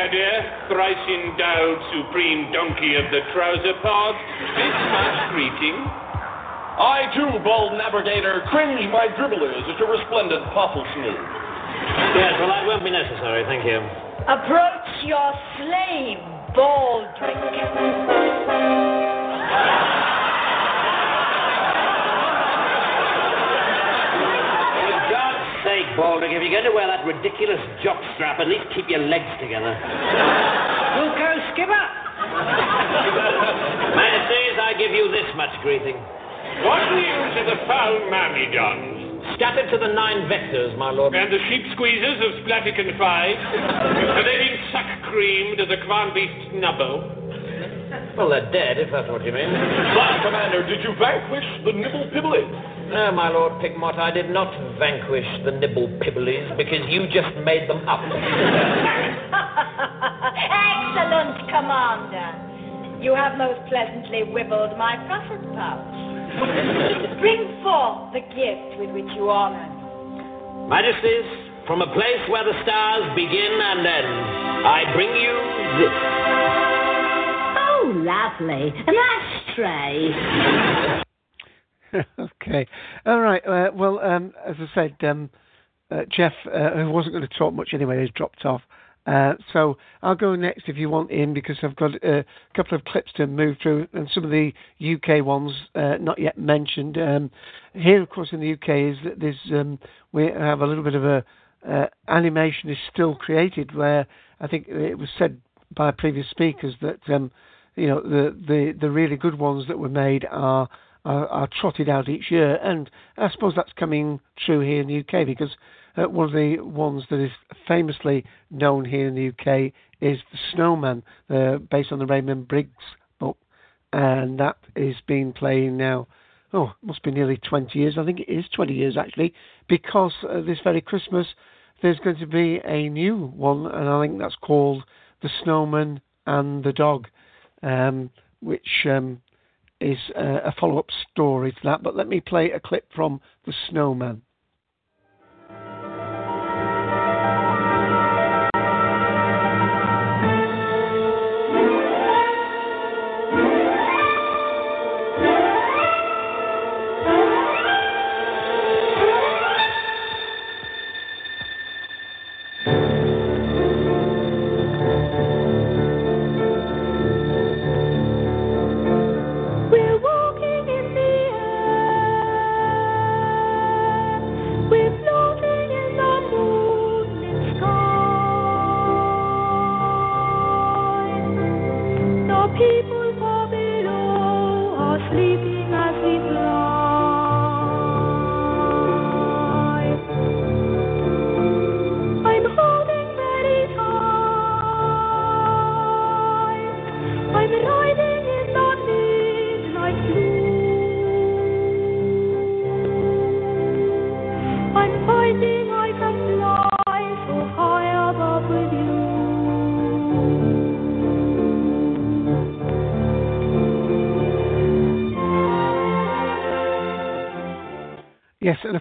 Speaker 13: To you, thrice endowed supreme donkey of the trouser pod, this much greeting.
Speaker 20: I too, bold navigator, cringe my dribblers at your resplendent poffle snood.
Speaker 19: Yes, well, that won't be necessary, thank you.
Speaker 18: Approach your slave, Baldric.
Speaker 19: For God's sake, Baldric, if you're going to wear that ridiculous jock strap, at least keep your legs together. We'll go, Skipper. Majesties, I give you this much greeting.
Speaker 13: What news of the foul Myrmidons?
Speaker 19: Scattered to the nine vectors, my lord.
Speaker 13: And the sheep squeezers of Splaticon Five? Have they been suck creamed as a Kwan Beast Nubbo?
Speaker 19: Well, they're dead, if that's what you mean.
Speaker 20: But, Commander, did you vanquish the Nibble Pibbly?
Speaker 19: No, my lord Pigmot, I did not vanquish the Nibble Pibblies because you just made them up.
Speaker 18: Excellent, Commander. You have most pleasantly wibbled my prophet pouch. Bring forth the gift with which you honor me.
Speaker 19: Majesties, from a place where the stars begin and end, I bring you this.
Speaker 21: Lovely. An ashtray.
Speaker 5: okay. All right. Uh, well, um, as I said, um, uh, Jeff, uh, who wasn't going to talk much anyway, has dropped off. Uh, so I'll go next if you want in because I've got uh, a couple of clips to move through and some of the UK ones uh, not yet mentioned. Um, here, of course, in the UK is that there's um, we have a little bit of a animation is still created where I think it was said by previous speakers that um, you know the, the the really good ones that were made are, are are trotted out each year, and I suppose that's coming true here in the UK because uh, one of the ones that is famously known here in the UK is The Snowman, uh, based on the Raymond Briggs book. And that is being playing now, oh, must be nearly 20 years. I think it is 20 years actually, because uh, this very Christmas there's going to be a new one, and I think that's called The Snowman and the Dog, um, which um, is uh, a follow up story to that. But let me play a clip from The Snowman.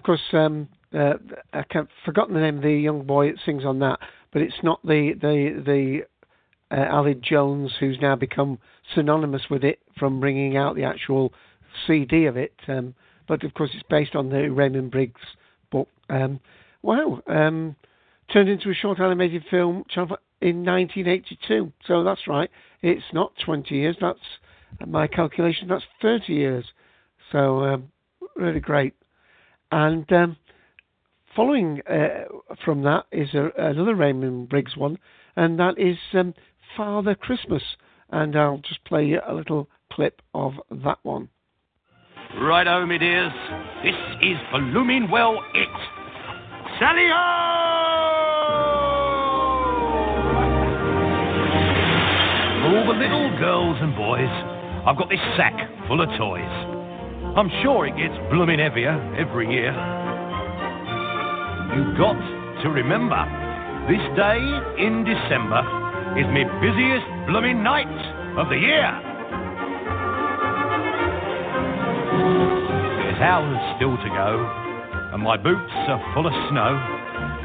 Speaker 5: Course, um, uh, I can't forgotten the name of the young boy that sings on that, but it's not the the the uh, Aled Jones who's now become synonymous with it from bringing out the actual CD of it. Um, but of course, it's based on the Raymond Briggs book. Um, wow, um, turned into a short animated film in 1982. So that's right, it's not 20 years. That's my calculation. That's 30 years. So um, really great. And um, following uh, from that is a, another Raymond Briggs one, and that is um, Father Christmas. And I'll just play a little clip of that one.
Speaker 2: Righto, me dears. This is Blooming Well It. Sally For all the little girls and boys, I've got this sack full of toys. I'm sure it gets blooming heavier every year. You've got to remember, this day in December is my busiest blooming night of the year. There's
Speaker 22: hours still to go, and my boots are full of snow,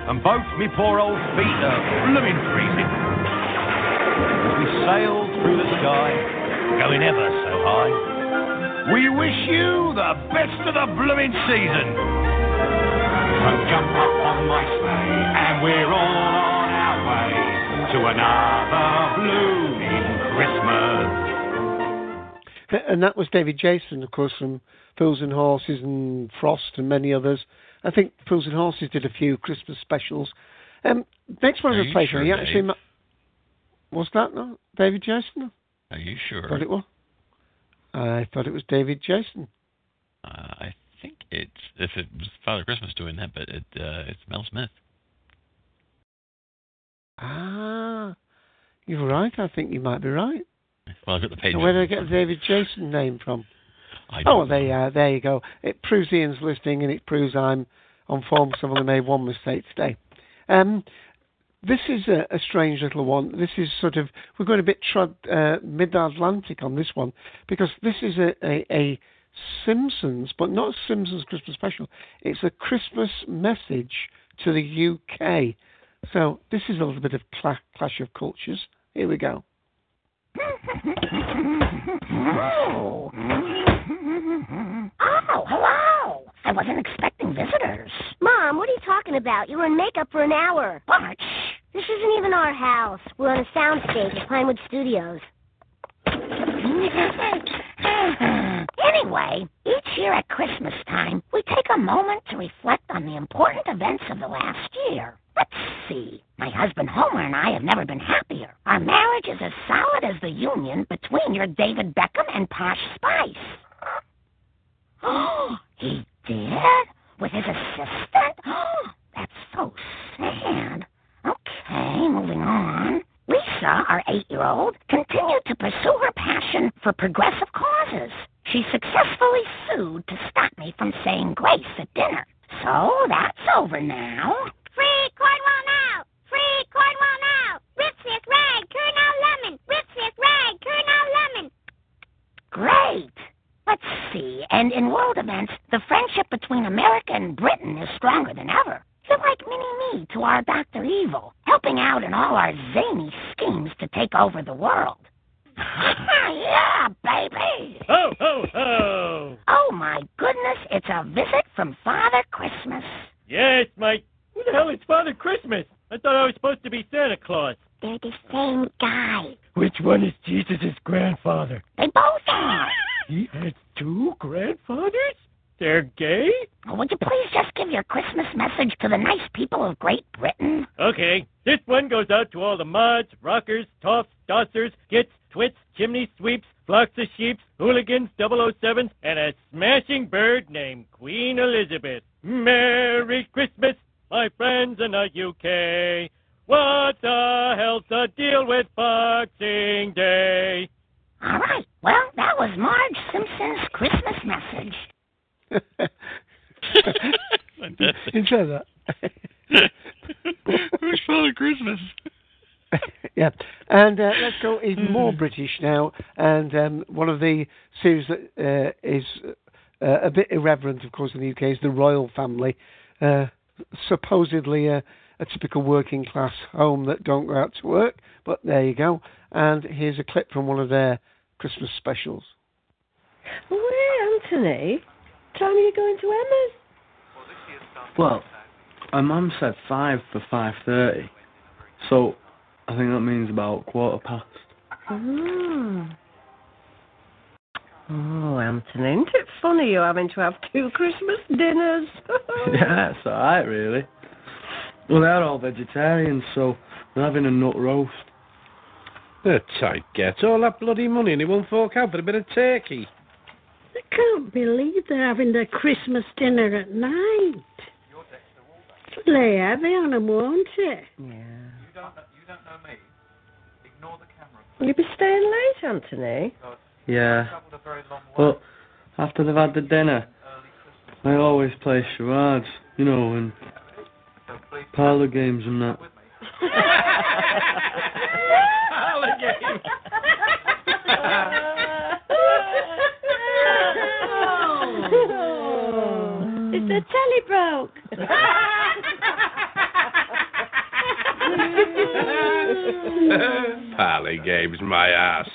Speaker 22: and both me poor old feet are blooming freezing. As we sail through the sky, going ever so high, we wish you the best of the blooming season. So jump up on my sleigh, and we're all on our way to another blooming Christmas.
Speaker 5: And that was David Jason, of course, from Fools and Horses and Frost and many others. I think Fools and Horses did a few Christmas specials. Um, next one was a pleasure.
Speaker 4: sure,
Speaker 5: he actually ma- was that David Jason?
Speaker 4: Are you sure?
Speaker 5: Thought it was. I thought it was David Jason.
Speaker 4: Uh, I think it's if it was Father Christmas doing that, but it uh, it's Mel Smith.
Speaker 5: Ah, you're right. I think you might be right.
Speaker 4: Well, I've got the page.
Speaker 5: So where did I get the David Jason name from? Oh, there you are. There you go. It proves Ian's listening, and it proves I'm on form I've made one mistake today. Um, this is a, a strange little one. This is sort of we're going a bit trod, uh, mid-Atlantic on this one because this is a, a, a Simpsons, but not Simpsons Christmas special. It's a Christmas message to the UK. So this is a little bit of cla- clash of cultures. Here we go.
Speaker 23: Oh, hello. I wasn't expecting visitors.
Speaker 15: Mom, what are you talking about? You were in makeup for an hour.
Speaker 23: March.
Speaker 15: This isn't even our house. We're on a soundstage at Pinewood Studios.
Speaker 23: anyway, each year at Christmas time, we take a moment to reflect on the important events of the last year. Let's see. My husband Homer and I have never been happier. Our marriage is as solid as the union between your David Beckham and Posh Spice. Oh, he did? With his assistant? Oh, that's so sad. Okay, moving on. Lisa, our eight year old, continued to pursue her passion for progressive causes. She successfully sued to stop me from saying grace at dinner. So that's over now.
Speaker 15: Free Cornwall now! Free Cornwall now! Ripsick rag, Colonel Lemon! Ripsick rag, Colonel Lemon!
Speaker 23: Great! Let's see. And in world events, the friendship between America and Britain is stronger than ever. You're like mini me to our Dr. Evil, helping out in all our zany schemes to take over the world. yeah, baby!
Speaker 24: Ho, ho, ho!
Speaker 23: Oh my goodness, it's a visit from Father Christmas.
Speaker 24: Yes, Mike. Who the hell is Father Christmas? I thought I was supposed to be Santa Claus.
Speaker 23: They're the same guy.
Speaker 24: Which one is Jesus' grandfather?
Speaker 23: They both are.
Speaker 24: He has two grandfathers? They're gay?
Speaker 23: Would you please just give your Christmas message to the nice people of Great Britain?
Speaker 24: Okay. This one goes out to all the mods, rockers, toffs, dossers, gits, twits, chimney sweeps, flocks of sheep, hooligans, 007s, and a smashing bird named Queen Elizabeth. Merry Christmas, my friends in the UK. What the hell's the deal with Boxing Day?
Speaker 23: All right. Well, that was Marge Simpson's Christmas message.
Speaker 5: Enjoy that.
Speaker 4: Who's Father Christmas?
Speaker 5: yeah, and uh, let's go even
Speaker 4: Hmm.
Speaker 5: more British now. And um, one of the series that uh, is uh, a bit irreverent, of course, in the UK is the royal family. Uh, supposedly a, a typical working class home that don't go out to work, but there you go. And here's a clip from one of their Christmas specials.
Speaker 25: Well, Anthony, time are you going to Emma's?
Speaker 26: Well, my mum said five for five thirty, so I think that means about quarter past.
Speaker 25: Oh. Oh, Anthony, isn't it funny you're having to have two Christmas dinners?
Speaker 26: yeah, it's alright, really. Well, they're all vegetarians, so they're having a nut roast.
Speaker 27: The tight gets all that bloody money and he won't fork out for a bit of turkey.
Speaker 28: I can't believe they're having their Christmas dinner at night. It'll lay heavy on 'em, won't it?
Speaker 25: Yeah. Will you don't know me. Ignore the camera. Please. You'll be staying late, Anthony?
Speaker 26: Yeah. But after they've had the dinner, I always play charades, you know, and parlour games and that.
Speaker 25: the telly broke.
Speaker 29: Pally games, my ass.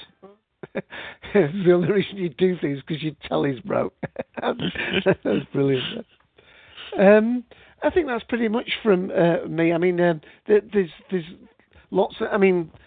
Speaker 5: the only reason you do things because your telly's broke. that's brilliant. Um, I think that's pretty much from uh, me. I mean, um, there, there's there's lots. Of, I mean, w-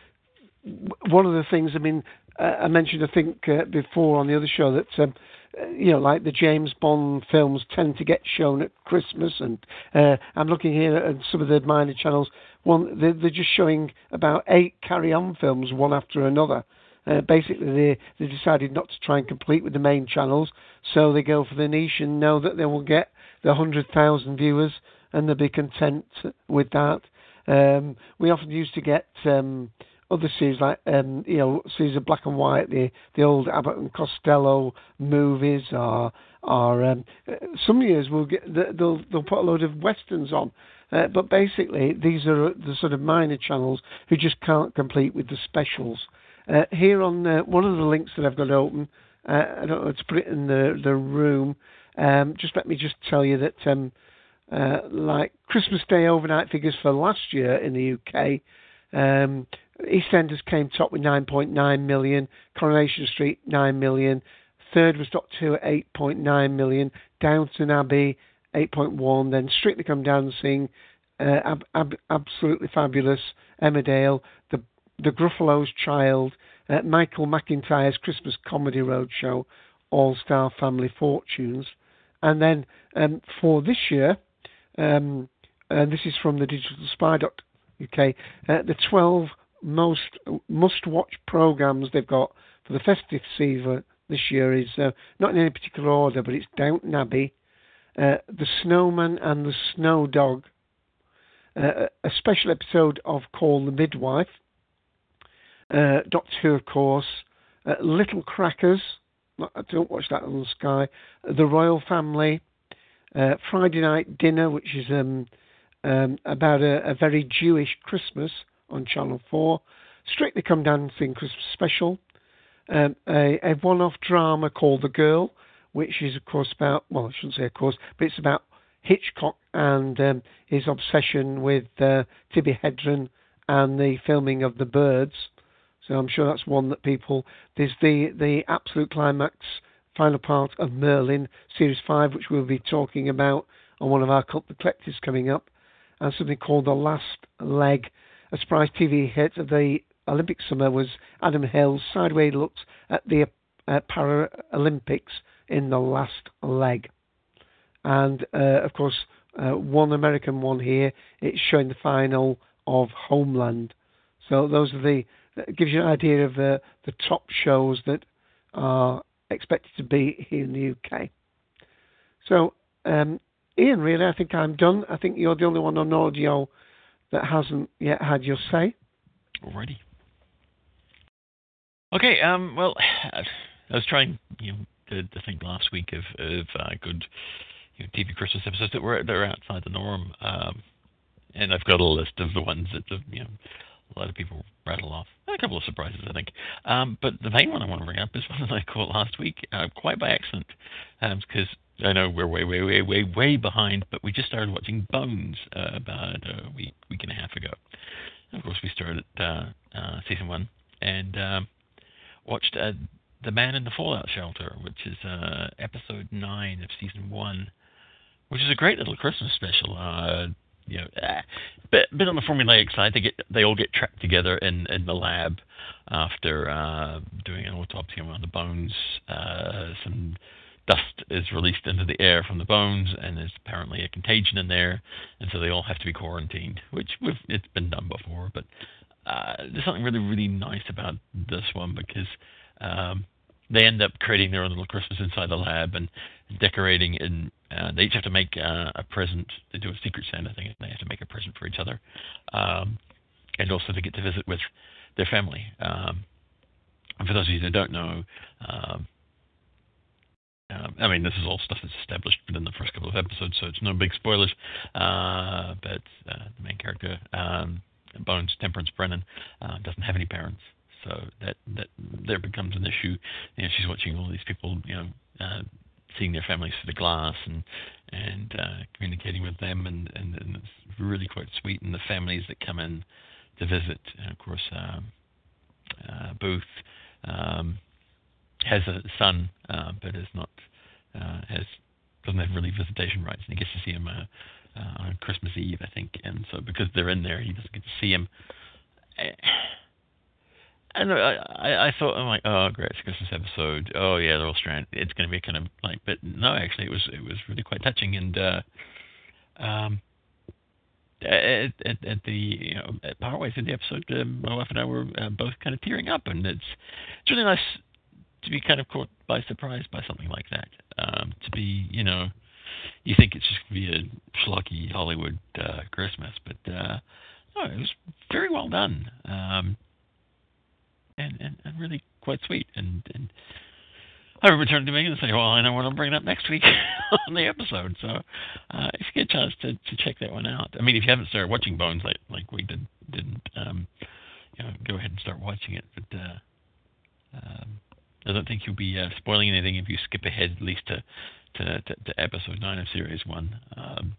Speaker 5: one of the things. I mean, uh, I mentioned I think uh, before on the other show that. Um, uh, you know, like the James Bond films tend to get shown at Christmas, and uh, I'm looking here at some of the minor channels. One, they're, they're just showing about eight carry-on films, one after another. Uh, basically, they they decided not to try and complete with the main channels, so they go for the niche and know that they will get the hundred thousand viewers, and they'll be content with that. Um, we often used to get um, other series like um, you know series of black and white, the the old Abbott and Costello movies, or or um, some years we'll get they'll they'll put a load of westerns on. Uh, but basically, these are the sort of minor channels who just can't complete with the specials. Uh, here on uh, one of the links that I've got open, uh, I don't know to put it in the the room. Um, just let me just tell you that, um, uh, like Christmas Day overnight figures for last year in the UK, um, EastEnders came top with 9.9 million, Coronation Street 9 million, third was Doctor Who at 8.9 million, Downton Abbey 8.1, then Strictly Come Dancing, uh, ab- ab- absolutely fabulous, Emmerdale, the the Gruffalo's Child, uh, Michael McIntyre's Christmas Comedy Roadshow, All Star Family Fortunes, and then um, for this year, um, and this is from the Digital Spy.uk, uh, the 12 most must-watch programs they've got for the festive season this year is uh, not in any particular order, but it's Downton Abbey, uh, The Snowman and the Snow Dog, uh, a special episode of Call the Midwife, uh, Doctor Who, of course, uh, Little Crackers. I don't watch that on Sky. The Royal Family, uh, Friday Night Dinner, which is um, um, about a, a, very Jewish Christmas on Channel 4. Strictly Come Dancing Christmas Special. Um, a, a one off drama called The Girl, which is, of course, about, well, I shouldn't say, of course, but it's about Hitchcock and um, his obsession with uh, Tippi Hedren and the filming of The Birds. So I'm sure that's one that people. There's the the absolute climax, final part of Merlin series five, which we'll be talking about on one of our cult collectives coming up, and something called the Last Leg. A surprise TV hit of the Olympic summer was Adam Hills' sideways looks at the uh, Paralympics in the last leg, and uh, of course uh, one American one here. It's showing the final of Homeland. So those are the that gives you an idea of the, the top shows that are expected to be here in the UK. So, um, Ian, really, I think I'm done. I think you're the only one on audio that hasn't yet had your say.
Speaker 4: Alrighty. Okay. Um. Well, I was trying, you know, to, to think last week of of uh, good, you know, TV Christmas episodes that were that are outside the norm. Um, and I've got a list of the ones that the, you know a lot of people rattle off. A couple of surprises, I think. Um, but the main one I want to bring up is one that I caught last week, uh, quite by accident, because um, I know we're way, way, way, way, way behind, but we just started watching Bones uh, about a week, week and a half ago. And of course, we started uh, uh, season one and um, watched uh, The Man in the Fallout Shelter, which is uh, episode nine of season one, which is a great little Christmas special. Uh, you know, eh, bit bit on the formulaic side. They get they all get trapped together in in the lab after uh, doing an autopsy on one of the bones. Uh, some dust is released into the air from the bones, and there's apparently a contagion in there, and so they all have to be quarantined. Which it's been done before, but uh, there's something really really nice about this one because. Um, they end up creating their own little Christmas inside the lab and decorating and uh, they each have to make uh, a present. They do a secret Santa thing. And they have to make a present for each other, um, and also they get to visit with their family. Um, and for those of you that don't know, um, uh, I mean, this is all stuff that's established within the first couple of episodes, so it's no big spoilers. Uh, but uh, the main character, um, Bones Temperance Brennan, uh, doesn't have any parents, so that that there becomes an issue. You know, she's watching all these people, you know, uh, seeing their families through the glass and and uh, communicating with them, and, and, and it's really quite sweet. And the families that come in to visit, and of course, um, uh, Booth um, has a son, uh, but is not uh, has doesn't have really visitation rights, and he gets to see him uh, uh, on Christmas Eve, I think. And so because they're in there, he doesn't get to see him. And I, I, I thought, I'm like, oh, great, it's Christmas episode. Oh, yeah, they're all stranded. It's going to be kind of like, but no, actually, it was it was really quite touching. And uh, um, at, at, at the you know at partway through the episode, uh, my wife and I were uh, both kind of tearing up, and it's it's really nice to be kind of caught by surprise by something like that. Um, to be, you know, you think it's just going to be a schlocky Hollywood uh, Christmas, but uh, no, it was very well done. Um, and, and, and really quite sweet. And, and I returned to Megan and say, "Well, I know what I'm bringing up next week on the episode." So, uh, if you get a chance to, to check that one out, I mean, if you haven't started watching Bones like like we did, didn't, um, you know, go ahead and start watching it. But uh, um, I don't think you'll be uh, spoiling anything if you skip ahead at least to to, to, to episode nine of series one. Um,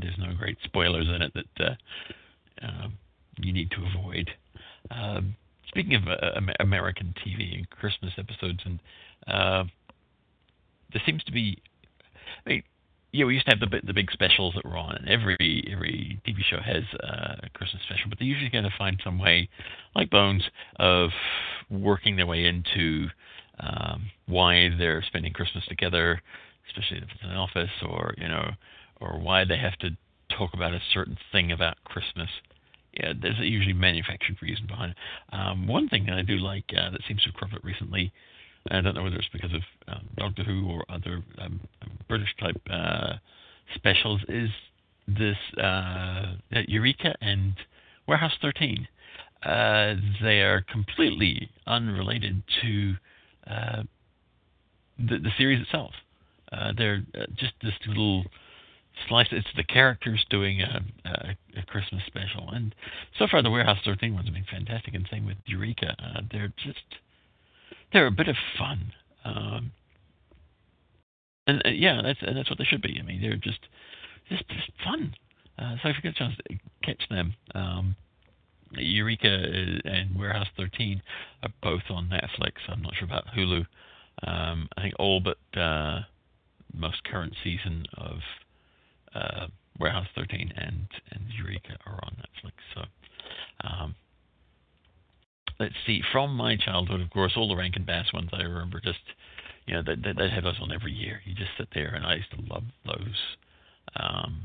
Speaker 4: there's no great spoilers in it that uh, um, you need to avoid. Um, speaking of uh, American TV and Christmas episodes, and uh, there seems to be, I mean, yeah, we used to have the the big specials that were on, and every every TV show has a Christmas special, but they usually got to find some way, like Bones, of working their way into um, why they're spending Christmas together, especially if it's an office, or you know, or why they have to talk about a certain thing about Christmas yeah, there's a usually manufactured reason behind it. Um, one thing that I do like uh, that seems to have cropped up recently, I don't know whether it's because of um, Doctor Who or other um, British type uh, specials, is this uh, Eureka and Warehouse 13. Uh, they are completely unrelated to uh, the, the series itself. Uh, they're just this little slice. It's the characters doing a, a, a, Christmas special, and so far the Warehouse 13 ones have been fantastic. And same with Eureka. Uh, they're just they're a bit of fun, um, and uh, yeah, that's and that's what they should be. I mean, they're just just just fun. Uh, so if you get a chance to catch them, um, Eureka and Warehouse 13 are both on Netflix. I'm not sure about Hulu. Um, I think all but uh, most current season of uh, Warehouse 13 and and Eureka are on Netflix. So, um, let's see. From my childhood, of course, all the Rankin Bass ones I remember just, you know, they, they, they have those on every year. You just sit there, and I used to love those. Um,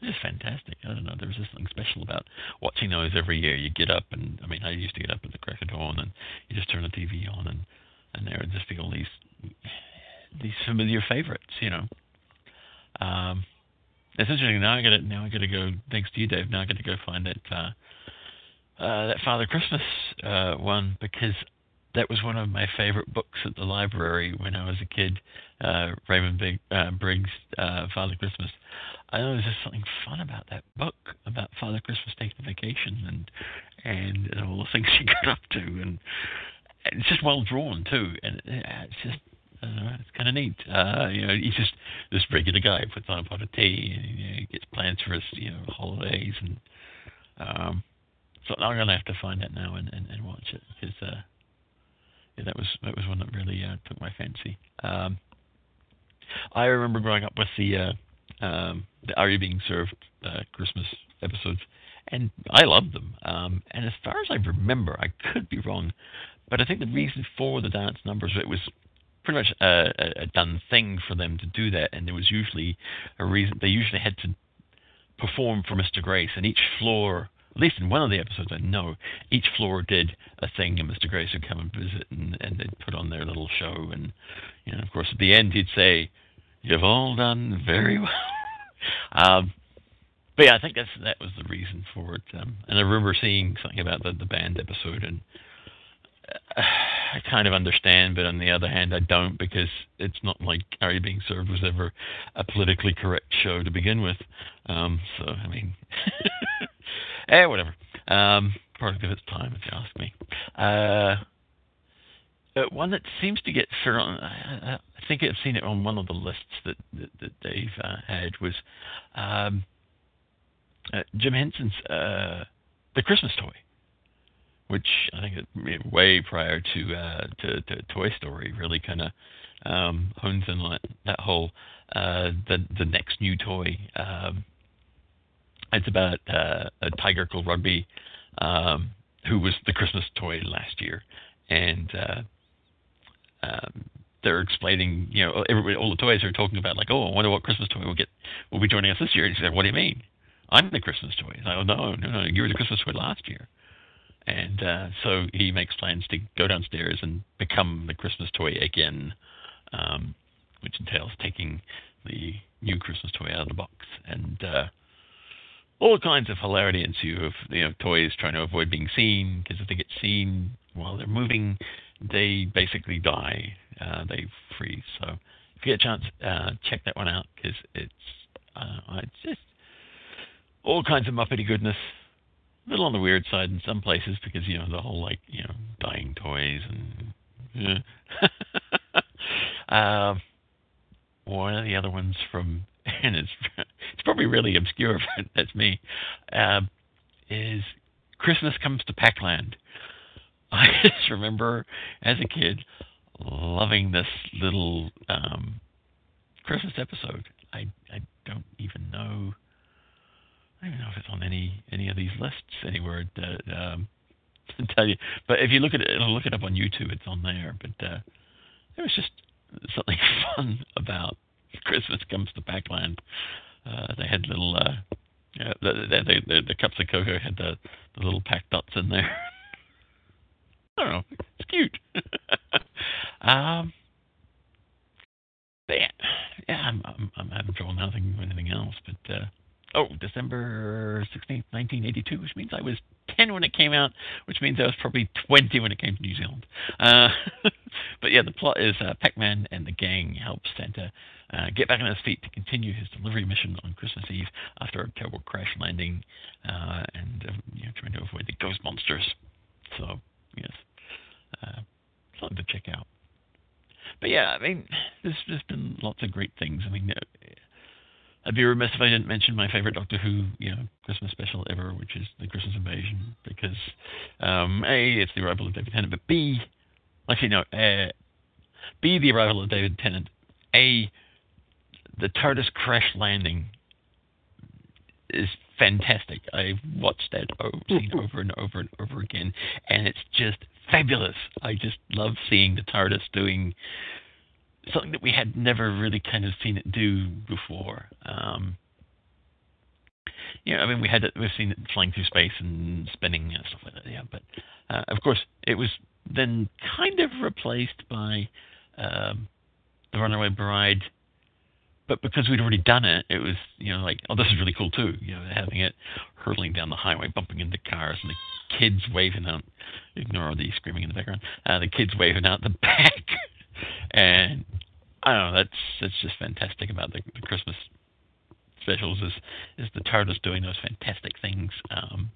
Speaker 4: it's fantastic. I don't know. There was just something special about watching those every year. You get up, and I mean, I used to get up at the crack of dawn, and you just turn the TV on, and and there would just be all these these familiar favorites, you know. Um, it's interesting. Now I got to now I got to go. Thanks to you, Dave. Now I got to go find that uh, uh, that Father Christmas uh, one because that was one of my favorite books at the library when I was a kid. Uh, Raymond Big, uh, Briggs' uh, Father Christmas. I know there's just something fun about that book about Father Christmas taking vacation and and, and all the things he got up to, and it's just well drawn too, and it's just uh, it's kind of neat. Uh, you know, he's just this regular guy puts on a pot of tea and you know, gets plans for his you know holidays and um, so I'm gonna have to find that now and, and, and watch it because uh, yeah, that was that was one that really uh, took my fancy. Um, I remember growing up with the uh, um, the Are You Being Served uh, Christmas episodes, and I loved them. Um, and as far as I remember, I could be wrong, but I think the reason for the dance numbers it was pretty much a, a, done thing for them to do that, and there was usually a reason. They usually had to perform for Mr. Grace, and each floor, at least in one of the episodes, I know each floor did a thing, and Mr. Grace would come and visit, and, and they'd put on their little show, and you know, of course, at the end he'd say, "You've all done very well." um, but yeah, I think that's that was the reason for it. Um, and I remember seeing something about the the band episode, and I kind of understand, but on the other hand, I don't because it's not like Are You Being Served was ever a politically correct show to begin with. Um, so I mean, eh, whatever. Um, product of its time, if you ask me. Uh, uh, one that seems to get thrown. I, I think I've seen it on one of the lists that that, that Dave uh, had was um, uh, Jim Henson's uh, "The Christmas Toy," which I think it, way prior to, to to Toy Story really kind of um, hones in on that whole the the next new toy. Um, it's about uh, a tiger called Rugby, um, who was the Christmas toy last year, and uh, um, they're explaining, you know, everybody, all the toys are talking about, like, oh, I wonder what Christmas toy will get will be joining us this year. And he said, what do you mean? I'm the Christmas toy. He's like, oh no, no, no, you were the Christmas toy last year. And uh, so he makes plans to go downstairs and become the Christmas toy again, um, which entails taking the new Christmas toy out of the box and uh, all kinds of hilarity ensue of you know toys trying to avoid being seen because if they get seen while they're moving, they basically die. Uh, they freeze. So if you get a chance, uh, check that one out because it's uh, it's just all kinds of muppety goodness. A little on the weird side in some places because you know the whole like you know dying toys and. Yeah. um, one of the other ones from and it's it's probably really obscure, but that's me. Uh, is Christmas comes to Pac-Land. I just remember as a kid loving this little um, Christmas episode. I I don't even know. I don't even know if it's on any any of these lists anywhere to, um, to tell you. But if you look at it, look it up on YouTube. It's on there. But uh, there was just something fun about Christmas comes to Pac-Land. Uh, they had little, uh, the, the, the, the cups of cocoa had the, the little pack dots in there. I don't know, it's cute. um, yeah, yeah, I'm, I'm, I'm having trouble now thinking of anything else, but uh, oh, December 16th, 1982, which means I was 10 when it came out, which means I was probably 20 when it came to New Zealand. Uh, but yeah, the plot is uh, Pac-Man and the gang help Santa uh, get back on his feet to continue his delivery mission on Christmas Eve after a terrible crash landing uh, and uh, you know, trying to avoid the ghost monsters. So, yes, uh, something to check out. But yeah, I mean, there's, there's been lots of great things. I mean, uh, I'd be remiss if I didn't mention my favorite Doctor Who, you know, Christmas special ever, which is the Christmas Invasion, because um, a it's the arrival of David Tennant, but b actually no, uh, b the arrival of David Tennant, a the TARDIS crash landing is fantastic. I've watched that scene over and over and over again, and it's just fabulous. I just love seeing the TARDIS doing something that we had never really kind of seen it do before. Um, you know, I mean, we had it, we've seen it flying through space and spinning and stuff like that. Yeah, but uh, of course, it was then kind of replaced by um, the Runaway Bride but because we'd already done it, it was you know like oh this is really cool too. You know having it hurtling down the highway, bumping into cars, and the kids waving out. Ignore the screaming in the background. Uh, the kids waving out the back, and I don't know. That's that's just fantastic about the, the Christmas specials is is the TARDIS doing those fantastic things. Um,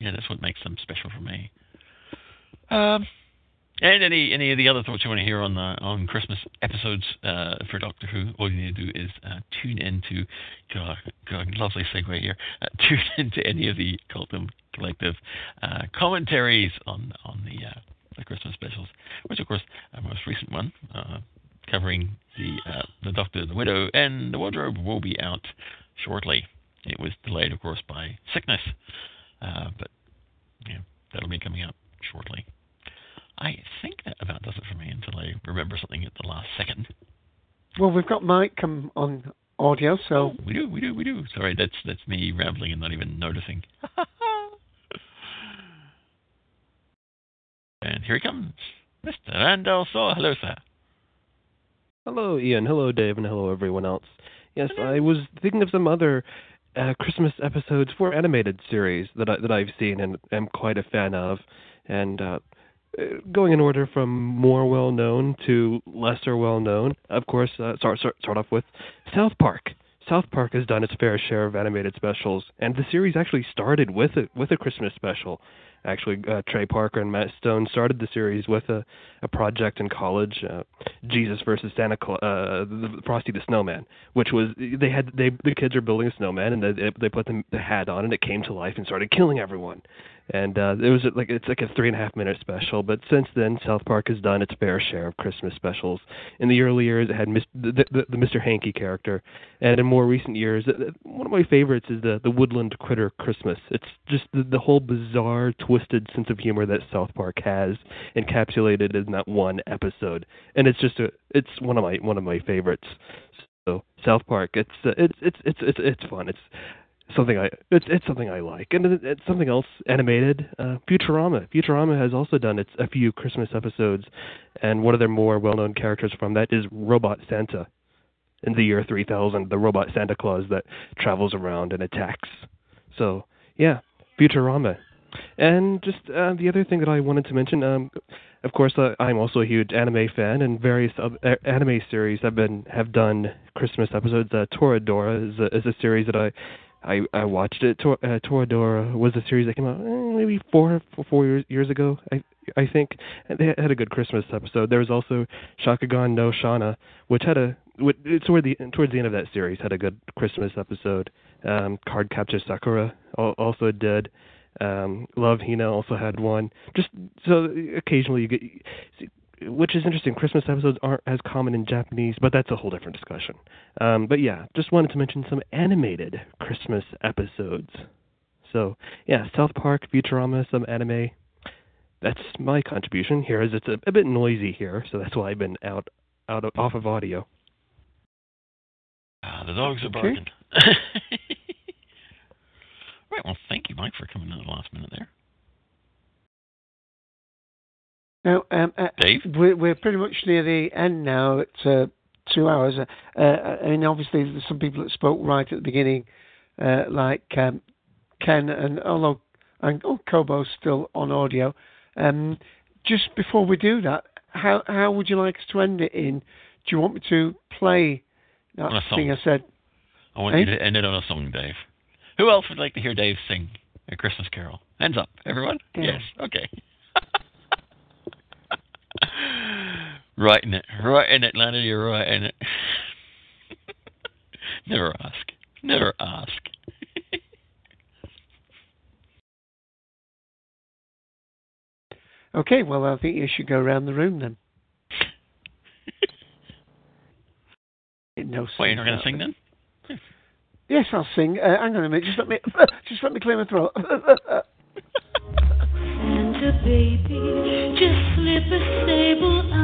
Speaker 4: yeah, that's what makes them special for me. Um, and any any of the other thoughts you want to hear on the on Christmas episodes uh, for Doctor Who, all you need to do is uh, tune into God, God, lovely segue here. Uh, tune into any of the Cultdom Collective uh, commentaries on on the uh, the Christmas specials, which of course our most recent one uh, covering the the Doctor, the Widow, and the Wardrobe will be out shortly. It was delayed, of course, by sickness, but yeah, that'll be coming out shortly. I think that about does it for me until I remember something at the last second.
Speaker 5: Well, we've got Mike come on audio, so
Speaker 4: oh, we do, we do, we do. Sorry, that's that's me rambling and not even noticing. and here he comes, Mr. Randall Saw. Hello, sir.
Speaker 29: Hello, Ian. Hello, Dave, and hello, everyone else. Yes, I was thinking of some other uh, Christmas episodes for animated series that I, that I've seen and am quite a fan of, and uh, going in order from more well known to lesser well known. Of course, uh, start, start start off with South Park. South Park has done its fair share of animated specials, and the series actually started with a with a Christmas special. Actually, uh, Trey Parker and Matt Stone started the series with a, a project in college, uh, Jesus versus Santa Claus, uh, the, Frosty the Snowman, which was they had they the kids are building a snowman and they they put the, the hat on and it came to life and started killing everyone and uh, it was like it's like a three and a half minute special. But since then, South Park has done its fair share of Christmas specials. In the early years, it had Mis- the, the, the Mr. Hanky character, and in more recent years, one of my favorites is the the Woodland Critter Christmas. It's just the, the whole bizarre, twisted sense of humor that South Park has encapsulated in that one episode, and it's just a it's one of my one of my favorites. So South Park, it's uh, it's it's it's it's it's fun. It's something I it's it's something I like, and it's something else animated. Uh, Futurama. Futurama has also done its a few Christmas episodes, and one of their more well-known characters from that is Robot Santa. In the year 3000, the robot Santa Claus that travels around and attacks. So yeah, Futurama. And just uh, the other thing that I wanted to mention, um, of course, uh, I'm also a huge anime fan, and various uh, anime series have been have done Christmas episodes. Uh, Toradora is a, is a series that I I I watched it. Tor, uh, Toradora was a series that came out eh, maybe four four years years ago. I I think and they had a good Christmas episode. There was also Shakugan no Shana, which had a toward the towards the end of that series had a good Christmas episode. Um, Cardcaptor Sakura also did. Um, Love Hina also had one. Just so occasionally you get which is interesting. Christmas episodes aren't as common in Japanese, but that's a whole different discussion. Um, but yeah, just wanted to mention some animated Christmas episodes. So yeah, South Park, Futurama, some anime. That's my contribution here. Is it's a, a bit noisy here, so that's why I've been out out of, off of audio.
Speaker 4: Ah, the dogs are barking. right. Well, thank you, Mike, for coming in at the last minute there.
Speaker 5: Now, um, uh,
Speaker 4: Dave?
Speaker 5: We're, we're pretty much near the end now. At uh, two hours. Uh, uh, I mean, obviously, there's some people that spoke right at the beginning, uh, like um, Ken, and although and oh, Kobo's still on audio. Um, just before we do that, how how would you like us to end it in? Do you want me to play that thing I said?
Speaker 4: I want
Speaker 5: eh?
Speaker 4: you to end it on a song, Dave. Who else would like to hear Dave sing a Christmas carol? Hands up, everyone.
Speaker 5: Yeah.
Speaker 4: Yes. Okay. Right in it, right in it, Leonard. You're right in it. Never ask. Never ask.
Speaker 5: Okay, well, I think you should go around the room then. no,
Speaker 4: Wait, you're not going to sing then?
Speaker 5: Yes, I'll sing. Uh, hang on a minute. Just let me just let me clear my throat.
Speaker 30: Santa baby, just slip a sable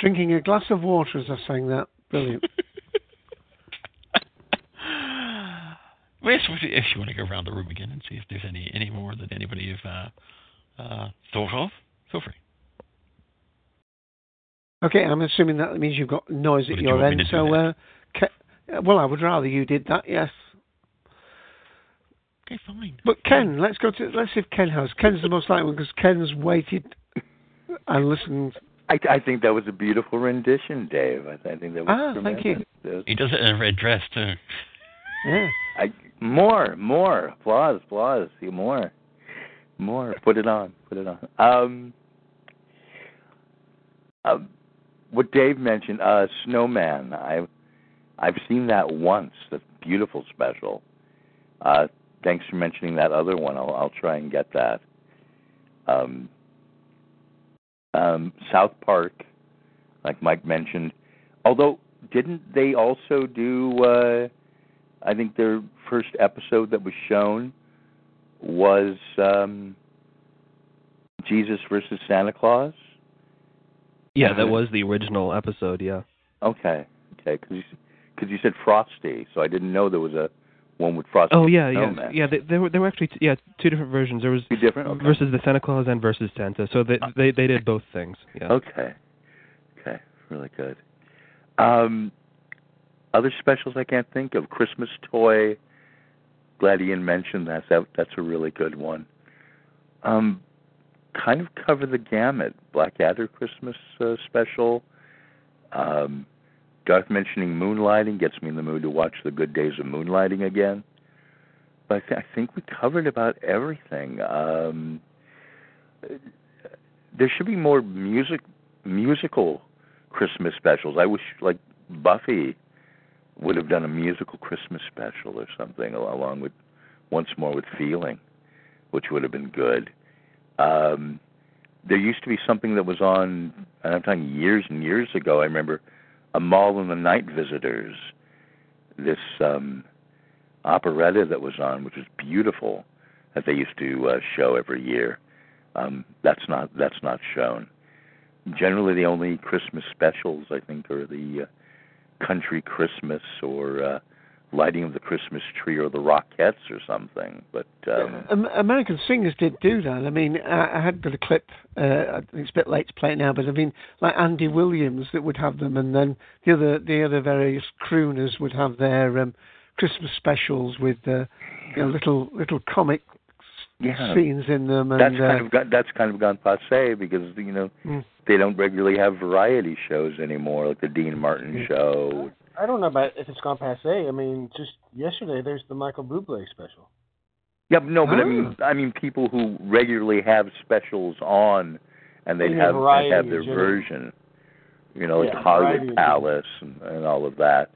Speaker 5: drinking a glass of water as I sang that. Brilliant.
Speaker 4: If you- want to go around the room again and see if there's any any more that anybody have uh, uh, thought of, feel free.
Speaker 5: Okay, I'm assuming that means you've got noise
Speaker 4: Or
Speaker 5: at
Speaker 4: did you
Speaker 5: your end. So, uh, Ke- uh, well, I would rather you did that. Yes.
Speaker 4: Okay, fine.
Speaker 5: But Ken, let's go to let's see if Ken has. Ken's the most likely one because Ken's waited and listened.
Speaker 9: I, I think that was a beautiful rendition, Dave. I, I think that was
Speaker 5: Ah, thank you.
Speaker 9: tremendous.
Speaker 4: He does it in a red dress too.
Speaker 5: Yeah.
Speaker 9: I, more, more applause, applause. See more, more. Put it on, put it on. Um, uh, what Dave mentioned, uh, Snowman. I've I've seen that once. That's a beautiful special. Uh, thanks for mentioning that other one. I'll I'll try and get that. Um, um, South Park, like Mike mentioned. Although, didn't they also do? Uh, I think their first episode that was shown was um, Jesus versus Santa Claus.
Speaker 29: Yeah, that was the original episode. Yeah.
Speaker 9: Okay, okay, because you, cause you said Frosty, so I didn't know there was a one with Frosty.
Speaker 29: Oh yeah, yeah,
Speaker 9: Snowman.
Speaker 29: yeah. They, there were there were actually t- yeah two different versions. There was
Speaker 9: Two different. Okay.
Speaker 29: versus the Santa Claus and versus Santa. So they they they did both things. Yeah.
Speaker 9: Okay. Okay. Really good. Um, other specials I can't think of. Christmas toy. Glad Ian mentioned that. That that's a really good one. Um, kind of cover the gamut. Blackadder Christmas uh, special. Um, Garth mentioning moonlighting gets me in the mood to watch the good days of moonlighting again. But I, th- I think we covered about everything. Um, there should be more music musical Christmas specials. I wish like Buffy would have done a musical Christmas special or something along with once more with feeling, which would have been good. Um there used to be something that was on and I'm talking years and years ago, I remember Amahl and the Night Visitors, this um operetta that was on, which was beautiful, that they used to uh, show every year. Um, that's not that's not shown. Generally, the only Christmas specials I think are the uh, Country Christmas or uh, Lighting of the Christmas Tree or the Rockettes or something. But um,
Speaker 5: Am- American singers did do that. I mean, I, I had got a clip. Uh, I think it's a bit late to play it now, but I mean, like Andy Williams that would have them, and then the other the other various crooners would have their um, Christmas specials with uh, you know, little little comic
Speaker 9: yeah,
Speaker 5: scenes in them, and
Speaker 9: that's
Speaker 5: uh,
Speaker 9: kind of got, that's kind of gone passe because you know
Speaker 5: Mm.
Speaker 9: they don't regularly have variety shows anymore, like the Dean Martin show.
Speaker 31: I don't know about if it's gone passe. I mean, just yesterday there's the Michael Bublé special.
Speaker 9: Yeah, no, but I
Speaker 5: Ah.
Speaker 9: mean, I mean people who regularly have specials on, and they'd have they'd have their version. You know, like
Speaker 31: Yeah,
Speaker 9: Hollywood
Speaker 31: in general.
Speaker 9: Palace and, and all of that.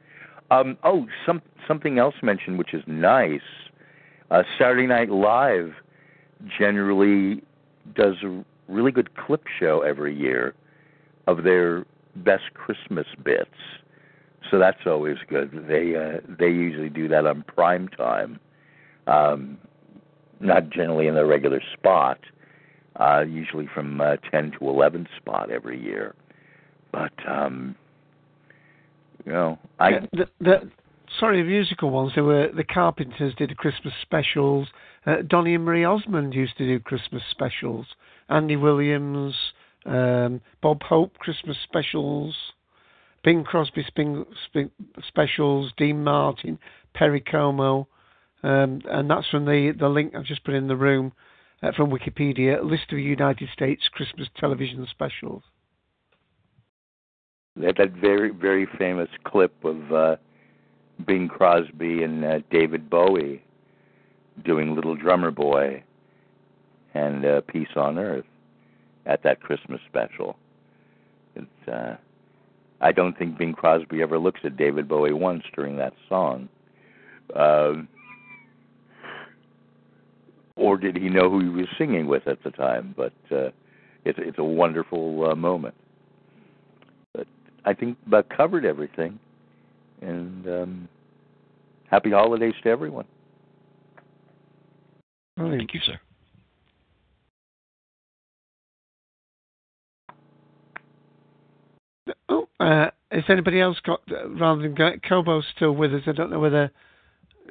Speaker 9: Um, oh, some something else mentioned, which is nice. Uh, Saturday Night Live generally does a really good clip show every year of their best Christmas bits. So that's always good. They uh, they usually do that on prime time, um, not generally in the regular spot. Uh, usually from uh, 10 to 11 spot every year. But um, you know, I
Speaker 5: Yeah, the, the sorry, the musical ones. There were the Carpenters did Christmas specials. Uh, Donny and Marie Osmond used to do Christmas specials. Andy Williams, um, Bob Hope Christmas specials. Bing Crosby sping, specials. Dean Martin, Perry Como, um, and that's from the the link I've just put in the room uh, from Wikipedia. List of United States Christmas television specials.
Speaker 9: that that very very famous clip of uh, Bing Crosby and uh, David Bowie doing Little Drummer Boy and uh, Peace on Earth at that Christmas special. It's, uh, I don't think Bing Crosby ever looks at David Bowie once during that song. Um, or did he know who he was singing with at the time? But uh, it's it's a wonderful uh, moment. But I think about covered everything, and um, happy holidays to everyone.
Speaker 4: Thank you, sir.
Speaker 5: Oh, uh, has anybody else got rather than go, still with us? I don't know whether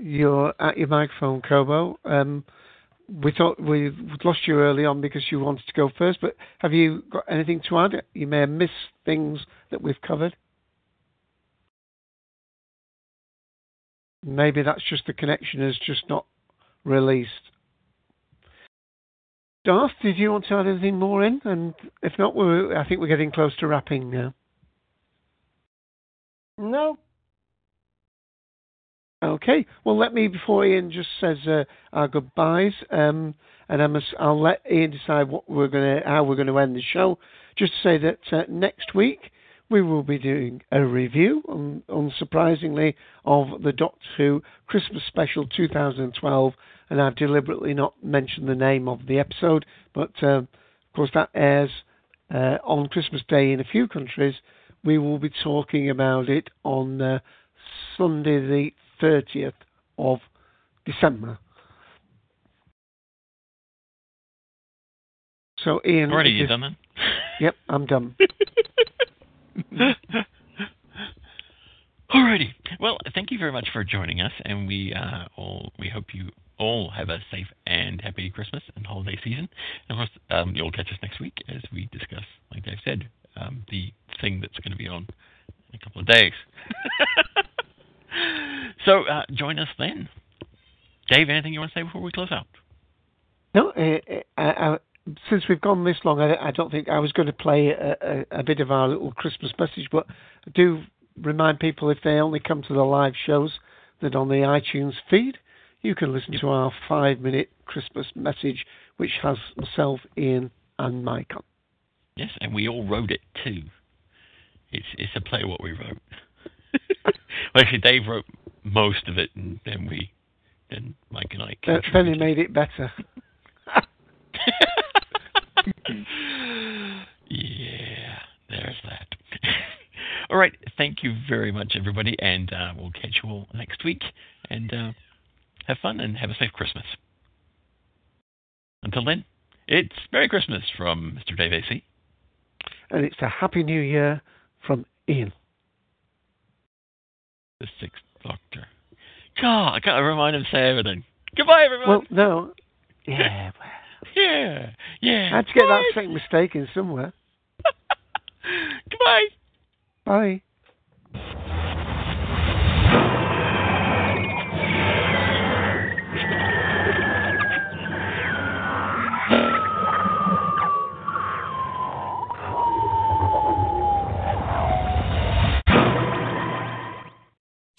Speaker 5: you're at your microphone, Kobo. Um, we thought we lost you early on because you wanted to go first, but have you got anything to add? You may have missed things that we've covered. Maybe that's just the connection is just not released. Darth, did you want to add anything more in? And if not, I think we're getting close to wrapping now.
Speaker 31: No.
Speaker 5: Okay. Well, let me before Ian just says uh, our goodbyes, um, and I must, I'll let Ian decide what we're gonna, how we're going to end the show. Just to say that uh, next week we will be doing a review, un, unsurprisingly, of the Doctor Who Christmas Special 2012, and I've deliberately not mentioned the name of the episode, but uh, of course that airs uh, on Christmas Day in a few countries. We will be talking about it on uh, Sunday the 30th of December. So, Ian.
Speaker 4: Already, you done then?
Speaker 5: Yep, I'm done.
Speaker 4: Alrighty. Well, thank you very much for joining us, and we uh, all we hope you all have a safe and happy Christmas and holiday season. And of course, um, you'll catch us next week as we discuss, like Dave said, um, the thing that's going to be on in a couple of days. so uh, join us then. Dave, anything you want to say before we close out?
Speaker 5: No, uh, uh, since we've gone this long, I, I, don't think I was going to play a, a, a, bit of our little Christmas message, but I do remind people if they only come to the live shows that on the iTunes feed, you can listen to our five minute Christmas message, which has myself, Ian, and Mike on.
Speaker 4: Yes, and we all wrote it too. It's it's a play what we wrote. well, actually, Dave wrote most of it, and then we, then Mike and I.
Speaker 5: Uh, then he made it better.
Speaker 4: yeah, there's that. all right, thank you very much, everybody, and uh, we'll catch you all next week. And uh, have fun and have a safe Christmas. Until then, it's Merry Christmas from Mr. Dave AC.
Speaker 5: And it's a Happy New Year from Ian.
Speaker 4: The Sixth Doctor. God, I gotta remind him to say everything. Goodbye, everyone.
Speaker 5: Well, no. Yeah.
Speaker 4: yeah. Yeah.
Speaker 5: I had to get Bye. that second mistake in somewhere.
Speaker 4: Goodbye.
Speaker 5: Bye.